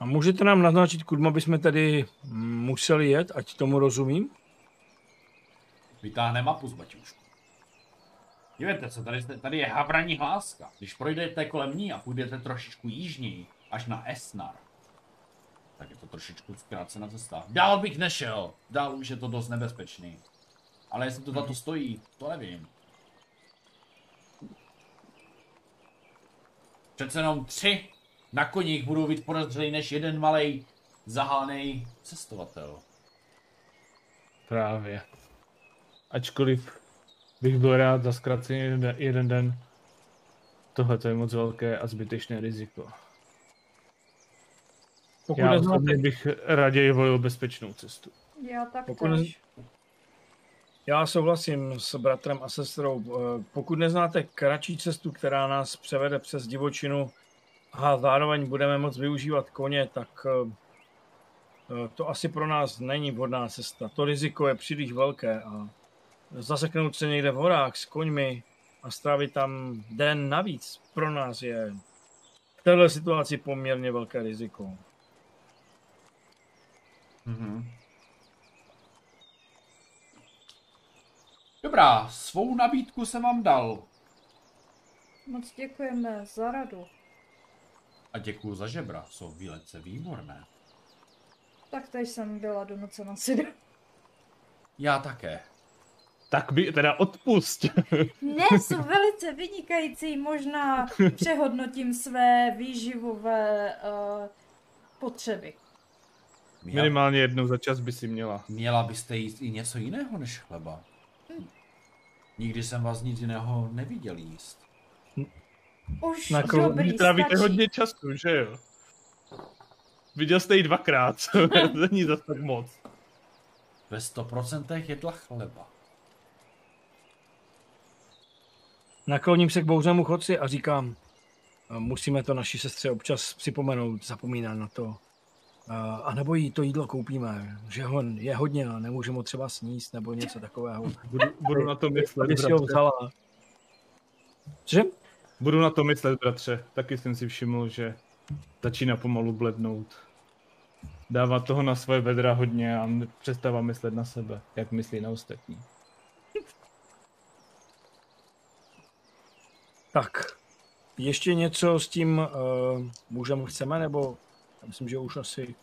[SPEAKER 3] A můžete nám naznačit, kudy bychom tady museli jet, ať tomu rozumím?
[SPEAKER 1] Vytáhne mapu z baťušku. Dívejte se, tady, tady je havraní hláska. Když projdete kolem ní a půjdete trošičku jižněji, až na Esnar, tak je to trošičku zkrácená cesta. Dál bych nešel, dál už je to dost nebezpečný. Ale jestli to za to stojí, to nevím. Přece jenom tři na koních budou víc podezřelý než jeden malý zahálený cestovatel.
[SPEAKER 4] Právě. Ačkoliv bych byl rád za zkrácený jeden, den- jeden den, tohle je moc velké a zbytečné riziko.
[SPEAKER 3] Pokud
[SPEAKER 4] Já
[SPEAKER 3] neznáte,
[SPEAKER 4] bych raději volil bezpečnou cestu.
[SPEAKER 2] Já tak
[SPEAKER 3] Pokud
[SPEAKER 2] tež.
[SPEAKER 3] já souhlasím s bratrem a sestrou. Eh, Pokud neznáte kratší cestu, která nás převede přes divočinu a zároveň budeme moct využívat koně, tak eh, to asi pro nás není vhodná cesta. To riziko je příliš velké a zaseknout se někde v horách s koňmi a strávit tam den navíc pro nás je v této situaci poměrně velké riziko.
[SPEAKER 1] Mhm. Dobrá, svou nabídku jsem vám dal.
[SPEAKER 2] Moc děkujeme za radu.
[SPEAKER 1] A děkuju za žebra, jsou výletce výborné.
[SPEAKER 2] Tak teď jsem byla donucena si do...
[SPEAKER 1] Já také.
[SPEAKER 4] Tak by teda odpust.
[SPEAKER 2] Ne, jsou velice vynikající, možná přehodnotím své výživové uh, potřeby.
[SPEAKER 1] Měla,
[SPEAKER 4] Minimálně jednou za čas by si měla.
[SPEAKER 1] měla byste jíst i něco jiného než chleba. Nikdy jsem vás nic jiného neviděl jíst.
[SPEAKER 2] Už
[SPEAKER 3] Na kol-
[SPEAKER 2] dobrý,
[SPEAKER 4] Trávíte
[SPEAKER 2] stačí.
[SPEAKER 4] hodně času, že jo? Viděl jste ji dvakrát, to není zas tak moc.
[SPEAKER 1] Ve 100% jedla chleba.
[SPEAKER 3] Nakloním se k bouřnému chodci a říkám, "Eh, musíme to naší sestře občas připomenout, zapomíná na to. Eh, A nebo jí to jídlo koupíme, že ho je hodně a nemůžeme ho třeba sníst nebo něco takového.
[SPEAKER 4] Budu, budu na to myslet,
[SPEAKER 3] Aby si ho vzala. Cože?
[SPEAKER 4] Budu na to myslet, bratře. Taky jsem si všiml, že začíná pomalu blednout. Dává toho na svoje bedra hodně a přestává myslet na sebe, jak myslí na ostatní.
[SPEAKER 3] Tak, ještě něco s tím uh, mužem chceme, nebo já myslím, že už asi...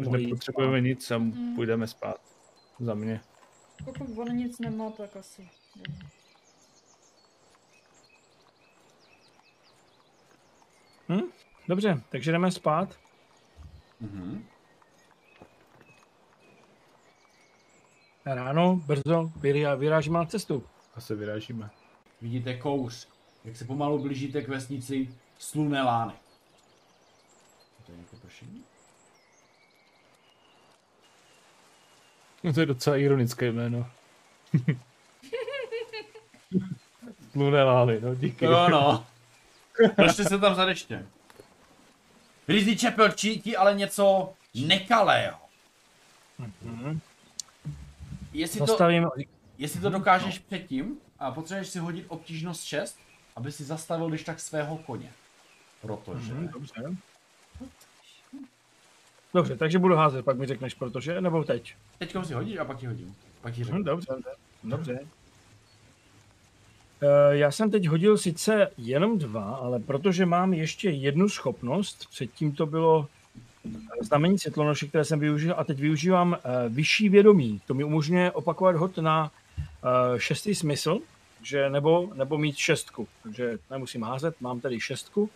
[SPEAKER 4] Už
[SPEAKER 3] jít
[SPEAKER 4] nepotřebujeme nic a půjdeme spát. Za mě.
[SPEAKER 2] Pokud on nic nemá, tak asi.
[SPEAKER 3] Hm? Dobře, takže jdeme spát.
[SPEAKER 1] Mhm.
[SPEAKER 3] A ráno, brzo, vyrá- vyrážíme na cestu.
[SPEAKER 4] A se vyrážíme.
[SPEAKER 1] Vidíte kouř, jak se pomalu blížíte k vesnici Sluné Lány. To je nějaké pršení?
[SPEAKER 4] No to je docela ironické jméno. Luné lály, no díky.
[SPEAKER 1] Jo no. Držte se tam za deště. Rizí čepel čítí ale něco nekalého.
[SPEAKER 3] Mhm.
[SPEAKER 1] Jestli to,
[SPEAKER 3] Zastavím,
[SPEAKER 1] jestli to dokážeš předtím, a potřebuješ si hodit obtížnost 6, aby si zastavil když tak svého koně. Protože...
[SPEAKER 3] Mhm, dobře. Dobře, takže budu házet, pak mi řekneš, protože, nebo teď.
[SPEAKER 1] Teďkom si hodíš a pak ti hodím. Pak ti řeknu.
[SPEAKER 3] dobře, dobře. Eh, Já jsem teď hodil sice jenom dva, ale protože mám ještě jednu schopnost, předtím to bylo eh, znamení světlonoše, které jsem využil a teď využívám eh, vyšší vědomí. To mi umožňuje opakovat hod na eh, šestý smysl, že nebo, nebo mít šestku. Takže nemusím házet, mám tady šestku,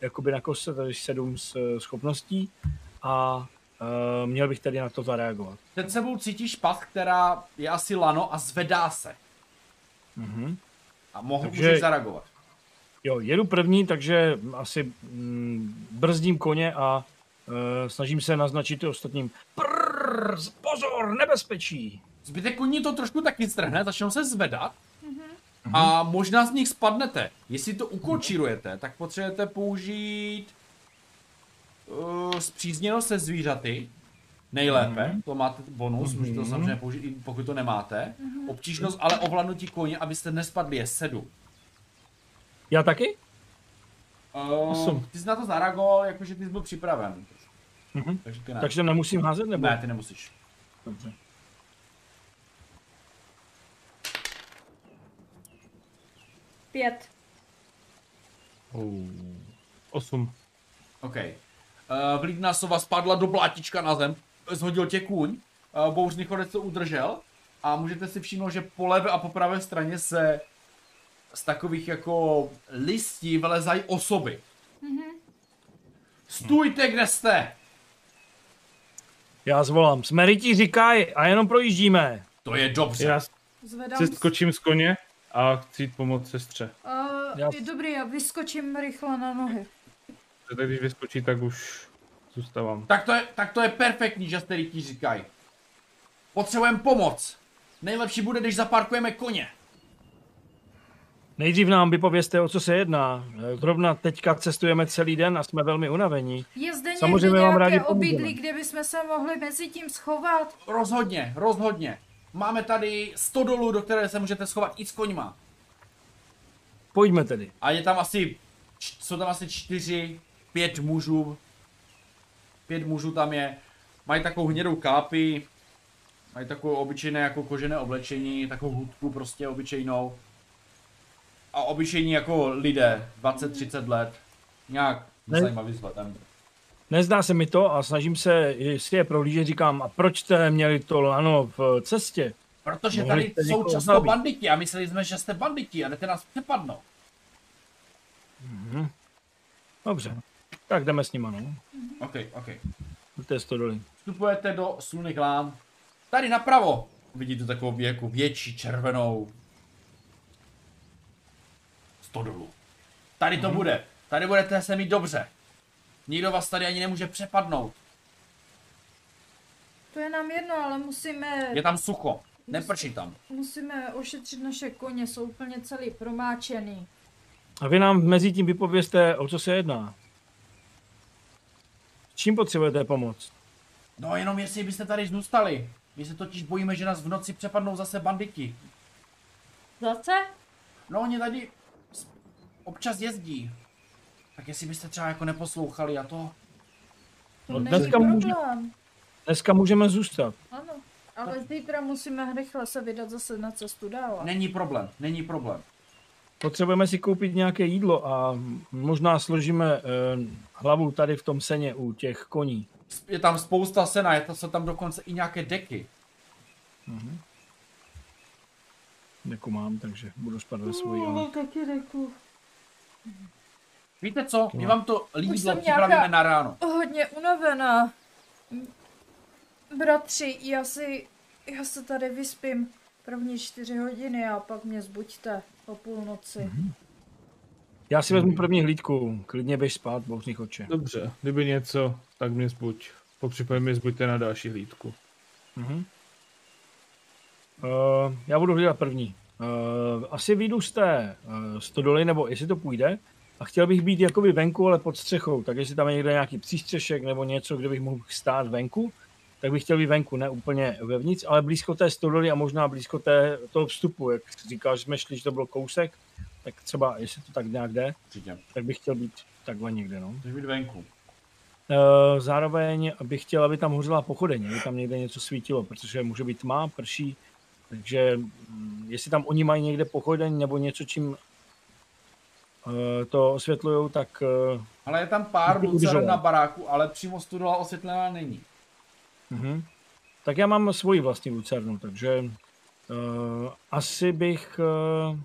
[SPEAKER 3] jakoby na kostce, tady sedm schopností a eh, měl bych tady na to zareagovat.
[SPEAKER 1] Před sebou cítíš past, která je asi lano a zvedá se.
[SPEAKER 3] Mhm.
[SPEAKER 1] A mohl
[SPEAKER 3] Takže-
[SPEAKER 1] můžeš zareagovat.
[SPEAKER 3] Jo, jedu první, takže asi mm, brzdím koně a e, snažím se naznačit i ostatním. Prrr, pozor, nebezpečí.
[SPEAKER 1] Zbytek koní to trošku taky strhne, začnou se zvedat. A možná z nich spadnete. Jestli to ukočírujete, tak potřebujete použít uh, zpřízněnost se zvířaty. Nejlépe, to máte bonus, můžete to samozřejmě použít, i pokud to nemáte. Obtížnost, ale ovládnutí koně, abyste nespadli, je 7.
[SPEAKER 3] Já taky?
[SPEAKER 1] Uh,
[SPEAKER 4] Osm.
[SPEAKER 1] ty jsi na to zareagoval, jakože ty jsi byl připraven.
[SPEAKER 3] Mhm.
[SPEAKER 1] Takže ty ne.
[SPEAKER 3] Takže nemusím házet, nebo?
[SPEAKER 1] Ne, ty nemusíš.
[SPEAKER 3] Dobře.
[SPEAKER 2] Pět.
[SPEAKER 4] Oh. Osm.
[SPEAKER 1] OK. Uh, vlídná sova spadla do blátička na zem, zhodil tě kůň, bouřný chodec to udržel a můžete si všimnout, že po levé a po pravé straně se z takových jako listí vylezají osoby. Stůjte, kde jste!
[SPEAKER 3] Já zvolám. Jsme rytíři Kaj a jenom projíždíme.
[SPEAKER 1] To je dobře.
[SPEAKER 4] Já
[SPEAKER 2] Zvedám.
[SPEAKER 4] se skočím z koně a chci jít pomoct sestře.
[SPEAKER 2] Uh,
[SPEAKER 3] Já-
[SPEAKER 2] je dobrý, já vyskočím rychle na nohy.
[SPEAKER 4] Tak když vyskočí, tak už zůstávám.
[SPEAKER 1] Tak to je, tak to je perfektní, že jste rytíři říkají. Potřebujeme pomoc. Nejlepší bude, když zaparkujeme koně.
[SPEAKER 3] Nejdřív nám vypovězte, o co se jedná. Zrovna teďka cestujeme celý den a jsme velmi unavení.
[SPEAKER 2] Je zde
[SPEAKER 3] Samozřejmě
[SPEAKER 2] někde
[SPEAKER 3] vám rádi
[SPEAKER 2] obydlí, kde bychom se mohli mezi tím schovat?
[SPEAKER 1] Rozhodně, rozhodně. Máme tady 100 dolů, do které se můžete schovat i s koňma.
[SPEAKER 3] Pojďme tedy.
[SPEAKER 1] A je tam asi, jsou tam asi čtyři, pět mužů. Pět mužů tam je. Mají takovou hnědou kápi, mají takovou obyčejné jako kožené oblečení, takovou hudku prostě obyčejnou. A obyčejní jako lidé, 20-30 let. Nějak
[SPEAKER 3] Ne-
[SPEAKER 1] zajímavý vzhledem.
[SPEAKER 3] Nezdá se mi to a snažím se si je prohlížet. Říkám, a proč jste měli to lano v cestě?
[SPEAKER 1] Protože
[SPEAKER 3] Mohli
[SPEAKER 1] tady jsou často
[SPEAKER 3] zabít.
[SPEAKER 1] banditi a mysleli jsme, že jste banditi a jdete nás přepadnout.
[SPEAKER 3] Dobře. Tak jdeme s nima, no.
[SPEAKER 1] OK, OK.
[SPEAKER 3] Do té stodoly.
[SPEAKER 1] Vstupujete do sluných lán. Tady napravo vidíte takovou jako větší červenou stodolu. Tady to bude. Tady budete se mít dobře. Nikdo vás tady ani nemůže přepadnout.
[SPEAKER 2] To je nám jedno, ale musíme,
[SPEAKER 1] Je tam sucho. Neprší tam.
[SPEAKER 2] musíme ošetřit naše koně, jsou úplně celý promáčený.
[SPEAKER 3] A vy nám mezi tím vypovězte, o co se jedná. Čím potřebujete pomoc?
[SPEAKER 1] No jenom jestli byste tady zůstali. My se totiž bojíme, že nás v noci přepadnou zase banditi.
[SPEAKER 2] Zase?
[SPEAKER 1] No oni tady občas jezdí. Tak jestli byste třeba jako neposlouchali a to...
[SPEAKER 3] No, dneska může-
[SPEAKER 2] problém.
[SPEAKER 3] Dneska můžeme zůstat.
[SPEAKER 2] Ano, ale zítra musíme rychle se vydat zase na cestu dál.
[SPEAKER 1] Není problém, není problém.
[SPEAKER 3] Potřebujeme si koupit nějaké jídlo a možná složíme eh, hlavu tady v tom seně u těch koní.
[SPEAKER 1] Je tam spousta sena, je to, jsou tam dokonce i nějaké deky.
[SPEAKER 3] Jako mám, takže budu spadat ve svoji. Ale...
[SPEAKER 2] No, taky řeku.
[SPEAKER 1] Víte co, my vám to lídlo
[SPEAKER 2] jsem
[SPEAKER 1] připravíme na ráno.
[SPEAKER 2] Hodně unavená. Bratři, já si, já se tady vyspím první čtyři hodiny a pak mě zbuďte o půlnoci.
[SPEAKER 3] Já si vezmu první hlídku, klidně běž spát, bouřných oče.
[SPEAKER 4] Dobře, kdyby něco, tak mě zbuď. Po případě mě zbuďte na další hlídku.
[SPEAKER 3] Mhm. Uh, já budu hlídat první. Uh, asi vyjdu z té uh, stodoly, nebo jestli to půjde. A chtěl bych být jakoby venku, ale pod střechou. Tak jestli tam je někde nějaký přístřešek nebo něco, kde bych mohl stát venku, tak bych chtěl být venku, ne úplně vevnitř, ale blízko té stodoly a možná blízko té, toho vstupu, jak říkáš, jsme šli, že to byl kousek, tak třeba, jestli to tak nějak jde,
[SPEAKER 1] Určitě.
[SPEAKER 3] tak bych chtěl být takhle někde, no.
[SPEAKER 1] Můžeš být venku.
[SPEAKER 3] Eh, Zároveň bych chtěl, aby tam hořela pochodeň, aby tam někde něco svítilo, protože může být tma, prší, takže mm, jestli tam oni mají někde pochodeň nebo něco, čím eh, to osvětlují, tak eh,
[SPEAKER 1] Ale je tam pár
[SPEAKER 3] udržovat.
[SPEAKER 1] na baráku, ale přímo studola osvětlená není.
[SPEAKER 3] Mhm. tak já mám svoji vlastní lucernu, takže uh, asi bych uh,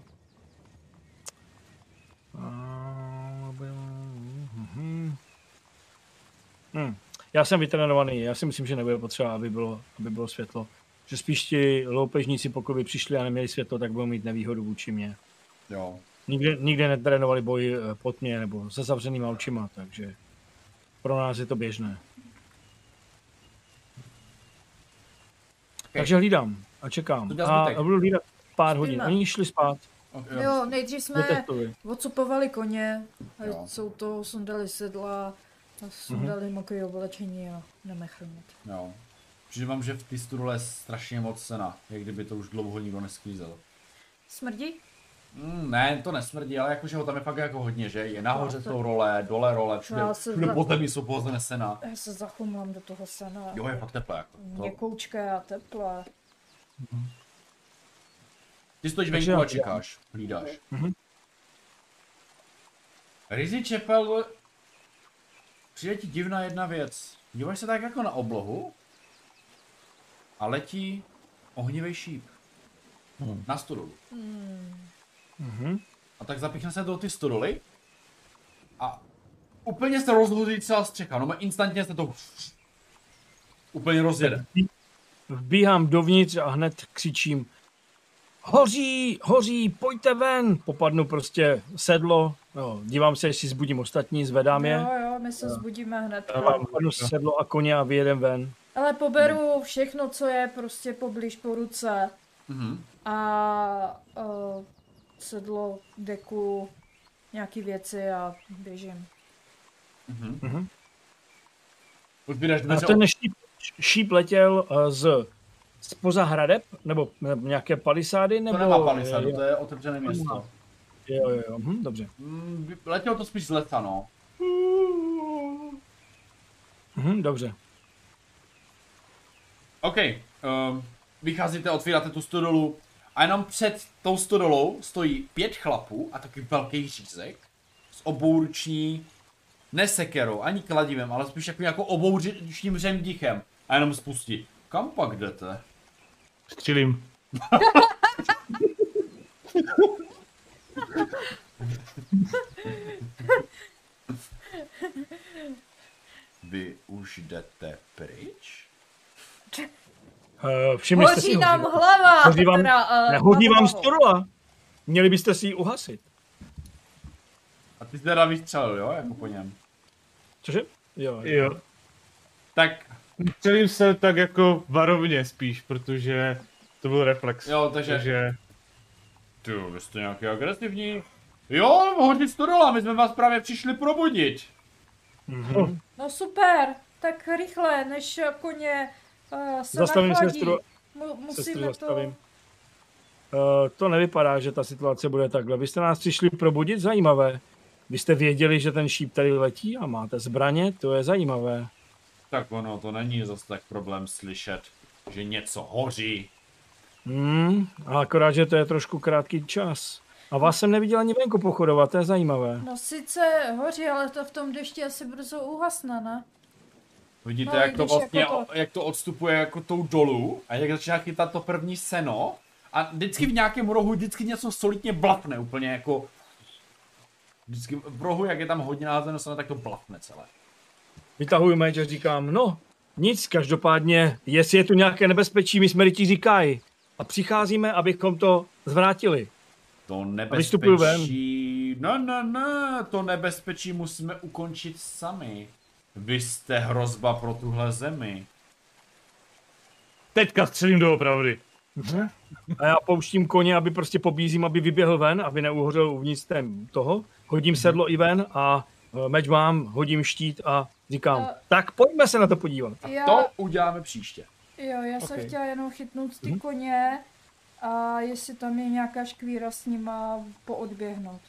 [SPEAKER 3] Hmm. Já jsem vytrénovaný, já si myslím, že nebude potřeba, aby bylo, aby bylo světlo. Že spíš ti loupežníci, pokud by přišli a neměli světlo, tak budou mít nevýhodu vůči mě.
[SPEAKER 1] Jo.
[SPEAKER 3] Nikdy, nikdy netrénovali boj eh, pod mě nebo se zavřenýma očima, takže pro nás je to běžné. Takže hlídám a čekám. A
[SPEAKER 1] zbytek.
[SPEAKER 3] budu hlídat pár
[SPEAKER 2] Spíme.
[SPEAKER 3] hodin. Oni šli spát.
[SPEAKER 1] Okay.
[SPEAKER 2] Jo, nejdřív jsme
[SPEAKER 3] Detestovi.
[SPEAKER 2] odcupovali koně, a
[SPEAKER 1] Jo.
[SPEAKER 2] jsou to, sundali sedla, a sundali mm-hmm. mokré oblečení a jdeme chrnit.
[SPEAKER 1] jo. Přijde vám, že v té studole je strašně moc sena, jak kdyby to už dlouho nikdo nesklízel.
[SPEAKER 2] Smrdí?
[SPEAKER 1] Mm, ne, to nesmrdí, ale jakože ho tam je fakt jako hodně, že? Je nahoře jsou role, dole role, všude,
[SPEAKER 2] Já se
[SPEAKER 1] všude
[SPEAKER 2] za-
[SPEAKER 1] po zemi jsou pohozené sena.
[SPEAKER 2] Já se zachumlám do toho sena.
[SPEAKER 1] Jo, je fakt teplé. Jako. To.
[SPEAKER 2] Měkoučké a teplé.
[SPEAKER 1] Ty stojíš venku a čekáš, hlídáš.
[SPEAKER 3] Mhm.
[SPEAKER 1] Rizzy Čepel, přijde ti divná jedna věc. Díváš se tak jako na oblohu a letí ohnivý šíp.
[SPEAKER 4] Hmm.
[SPEAKER 1] Na stodolu.
[SPEAKER 3] Mhm.
[SPEAKER 1] A tak zapíchne se do ty stodoly a úplně se rozhodí celá střecha. No má instantně se to úplně rozjede.
[SPEAKER 3] Vbíhám dovnitř a hned křičím Hoří, hoří, pojďte ven! Popadnu prostě sedlo, no, dívám se, jestli zbudím ostatní, zvedám je.
[SPEAKER 2] Jo, jo, my se zbudíme hned.
[SPEAKER 3] Popadnu sedlo a koně a vyjedem ven.
[SPEAKER 2] Ale poberu všechno, co je prostě poblíž po ruce.
[SPEAKER 1] Mhm.
[SPEAKER 2] A uh, sedlo, deku, nějaký věci a běžím.
[SPEAKER 1] Mhm.
[SPEAKER 3] Mhm. A ten šíp, šíp letěl eh, z, z poza hradeb, nebo ne, nějaké palisády, nebo...
[SPEAKER 1] To nemá palisadu,
[SPEAKER 3] Jo,
[SPEAKER 1] to je otevřené město.
[SPEAKER 3] jo, jo, jo. Hm, dobře.
[SPEAKER 1] Mm, Letělo to spíš z lesa, no.
[SPEAKER 3] Hm, dobře.
[SPEAKER 1] OK, um, vycházíte, otvíráte tu stodolu a jenom před tou stodolou stojí pět chlapů a takový velký řízek s obouruční, ne sekerou, ani kladivem, ale spíš jako obouručním řemdichem a jenom spustí. Kam pak jdete?
[SPEAKER 4] Střílím.
[SPEAKER 1] Vy už jdete pryč?
[SPEAKER 3] Uh, všimli jste si
[SPEAKER 2] Hoří nám
[SPEAKER 3] hoří-
[SPEAKER 2] hlava!
[SPEAKER 3] Hoří vám,
[SPEAKER 2] teda, uh,
[SPEAKER 3] ne, hodí vám storula. Měli byste si ji uhasit.
[SPEAKER 1] A ty jsi teda vystřelil, jo, jako po něm.
[SPEAKER 3] Cože? Jo.
[SPEAKER 4] Jo.
[SPEAKER 1] Tak,
[SPEAKER 4] Střelím se tak jako varovně spíš, protože to byl reflex.
[SPEAKER 1] jo, takže,
[SPEAKER 4] Takže
[SPEAKER 1] ty jo, vy jste nějaký agresivní. Jo, hodně stodola, my jsme vás právě přišli probudit.
[SPEAKER 3] Mhm.
[SPEAKER 2] No super, tak rychle, než koně uh, se
[SPEAKER 3] Zastavím
[SPEAKER 2] nachladí.
[SPEAKER 3] sestru,
[SPEAKER 2] Mu,
[SPEAKER 3] sestru
[SPEAKER 2] musíme to...
[SPEAKER 3] zastavím. Uh, to nevypadá, že ta situace bude takhle. Vy jste nás přišli probudit? Zajímavé. Vy jste věděli, že ten šíp tady letí a máte zbraně? To je zajímavé.
[SPEAKER 1] Tak ono, to není zase tak problém slyšet, že něco hoří.
[SPEAKER 3] Hmm, a akorát, že to je trošku krátký čas. A vás jsem neviděl ani venku pochodovat, to je zajímavé.
[SPEAKER 2] No sice hoří, ale to v tom dešti asi brzo uhasne, ne?
[SPEAKER 1] Vidíte,
[SPEAKER 2] No,
[SPEAKER 1] jak to vlastně,
[SPEAKER 2] jako to-
[SPEAKER 1] jak to odstupuje jako tou dolů a jak začíná chytat to první seno a vždycky v nějakém rohu vždycky něco solidně blapne úplně jako vždycky v rohu, jak je tam hodně názeno seno, tak to blapne celé.
[SPEAKER 3] Vytahuji meč a říkám, no, nic, každopádně, jestli je tu nějaké nebezpečí, my jsme rytíři Kai. A přicházíme, abychom to zvrátili.
[SPEAKER 1] To
[SPEAKER 3] vystupuju ven.
[SPEAKER 1] nebezpečí, ne, ne, ne, to nebezpečí musíme ukončit sami. Vy jste hrozba pro tuhle zemi.
[SPEAKER 4] teďka střelím doopravdy.
[SPEAKER 3] A já pouštím koně, aby prostě pobízím, aby vyběhl ven, aby neuhořel uvnitř tém toho. Hodím sedlo i ven a e, meč mám, hodím štít a říkám,
[SPEAKER 2] A-
[SPEAKER 3] tak pojďme se na to podívat.
[SPEAKER 2] Já,
[SPEAKER 1] To uděláme příště.
[SPEAKER 2] jo, já jsem
[SPEAKER 3] Ok.
[SPEAKER 2] chtěla jenom chytnout ty
[SPEAKER 3] Mhm.
[SPEAKER 2] koně a jestli tam je nějaká škvíra s nima poodběhnout.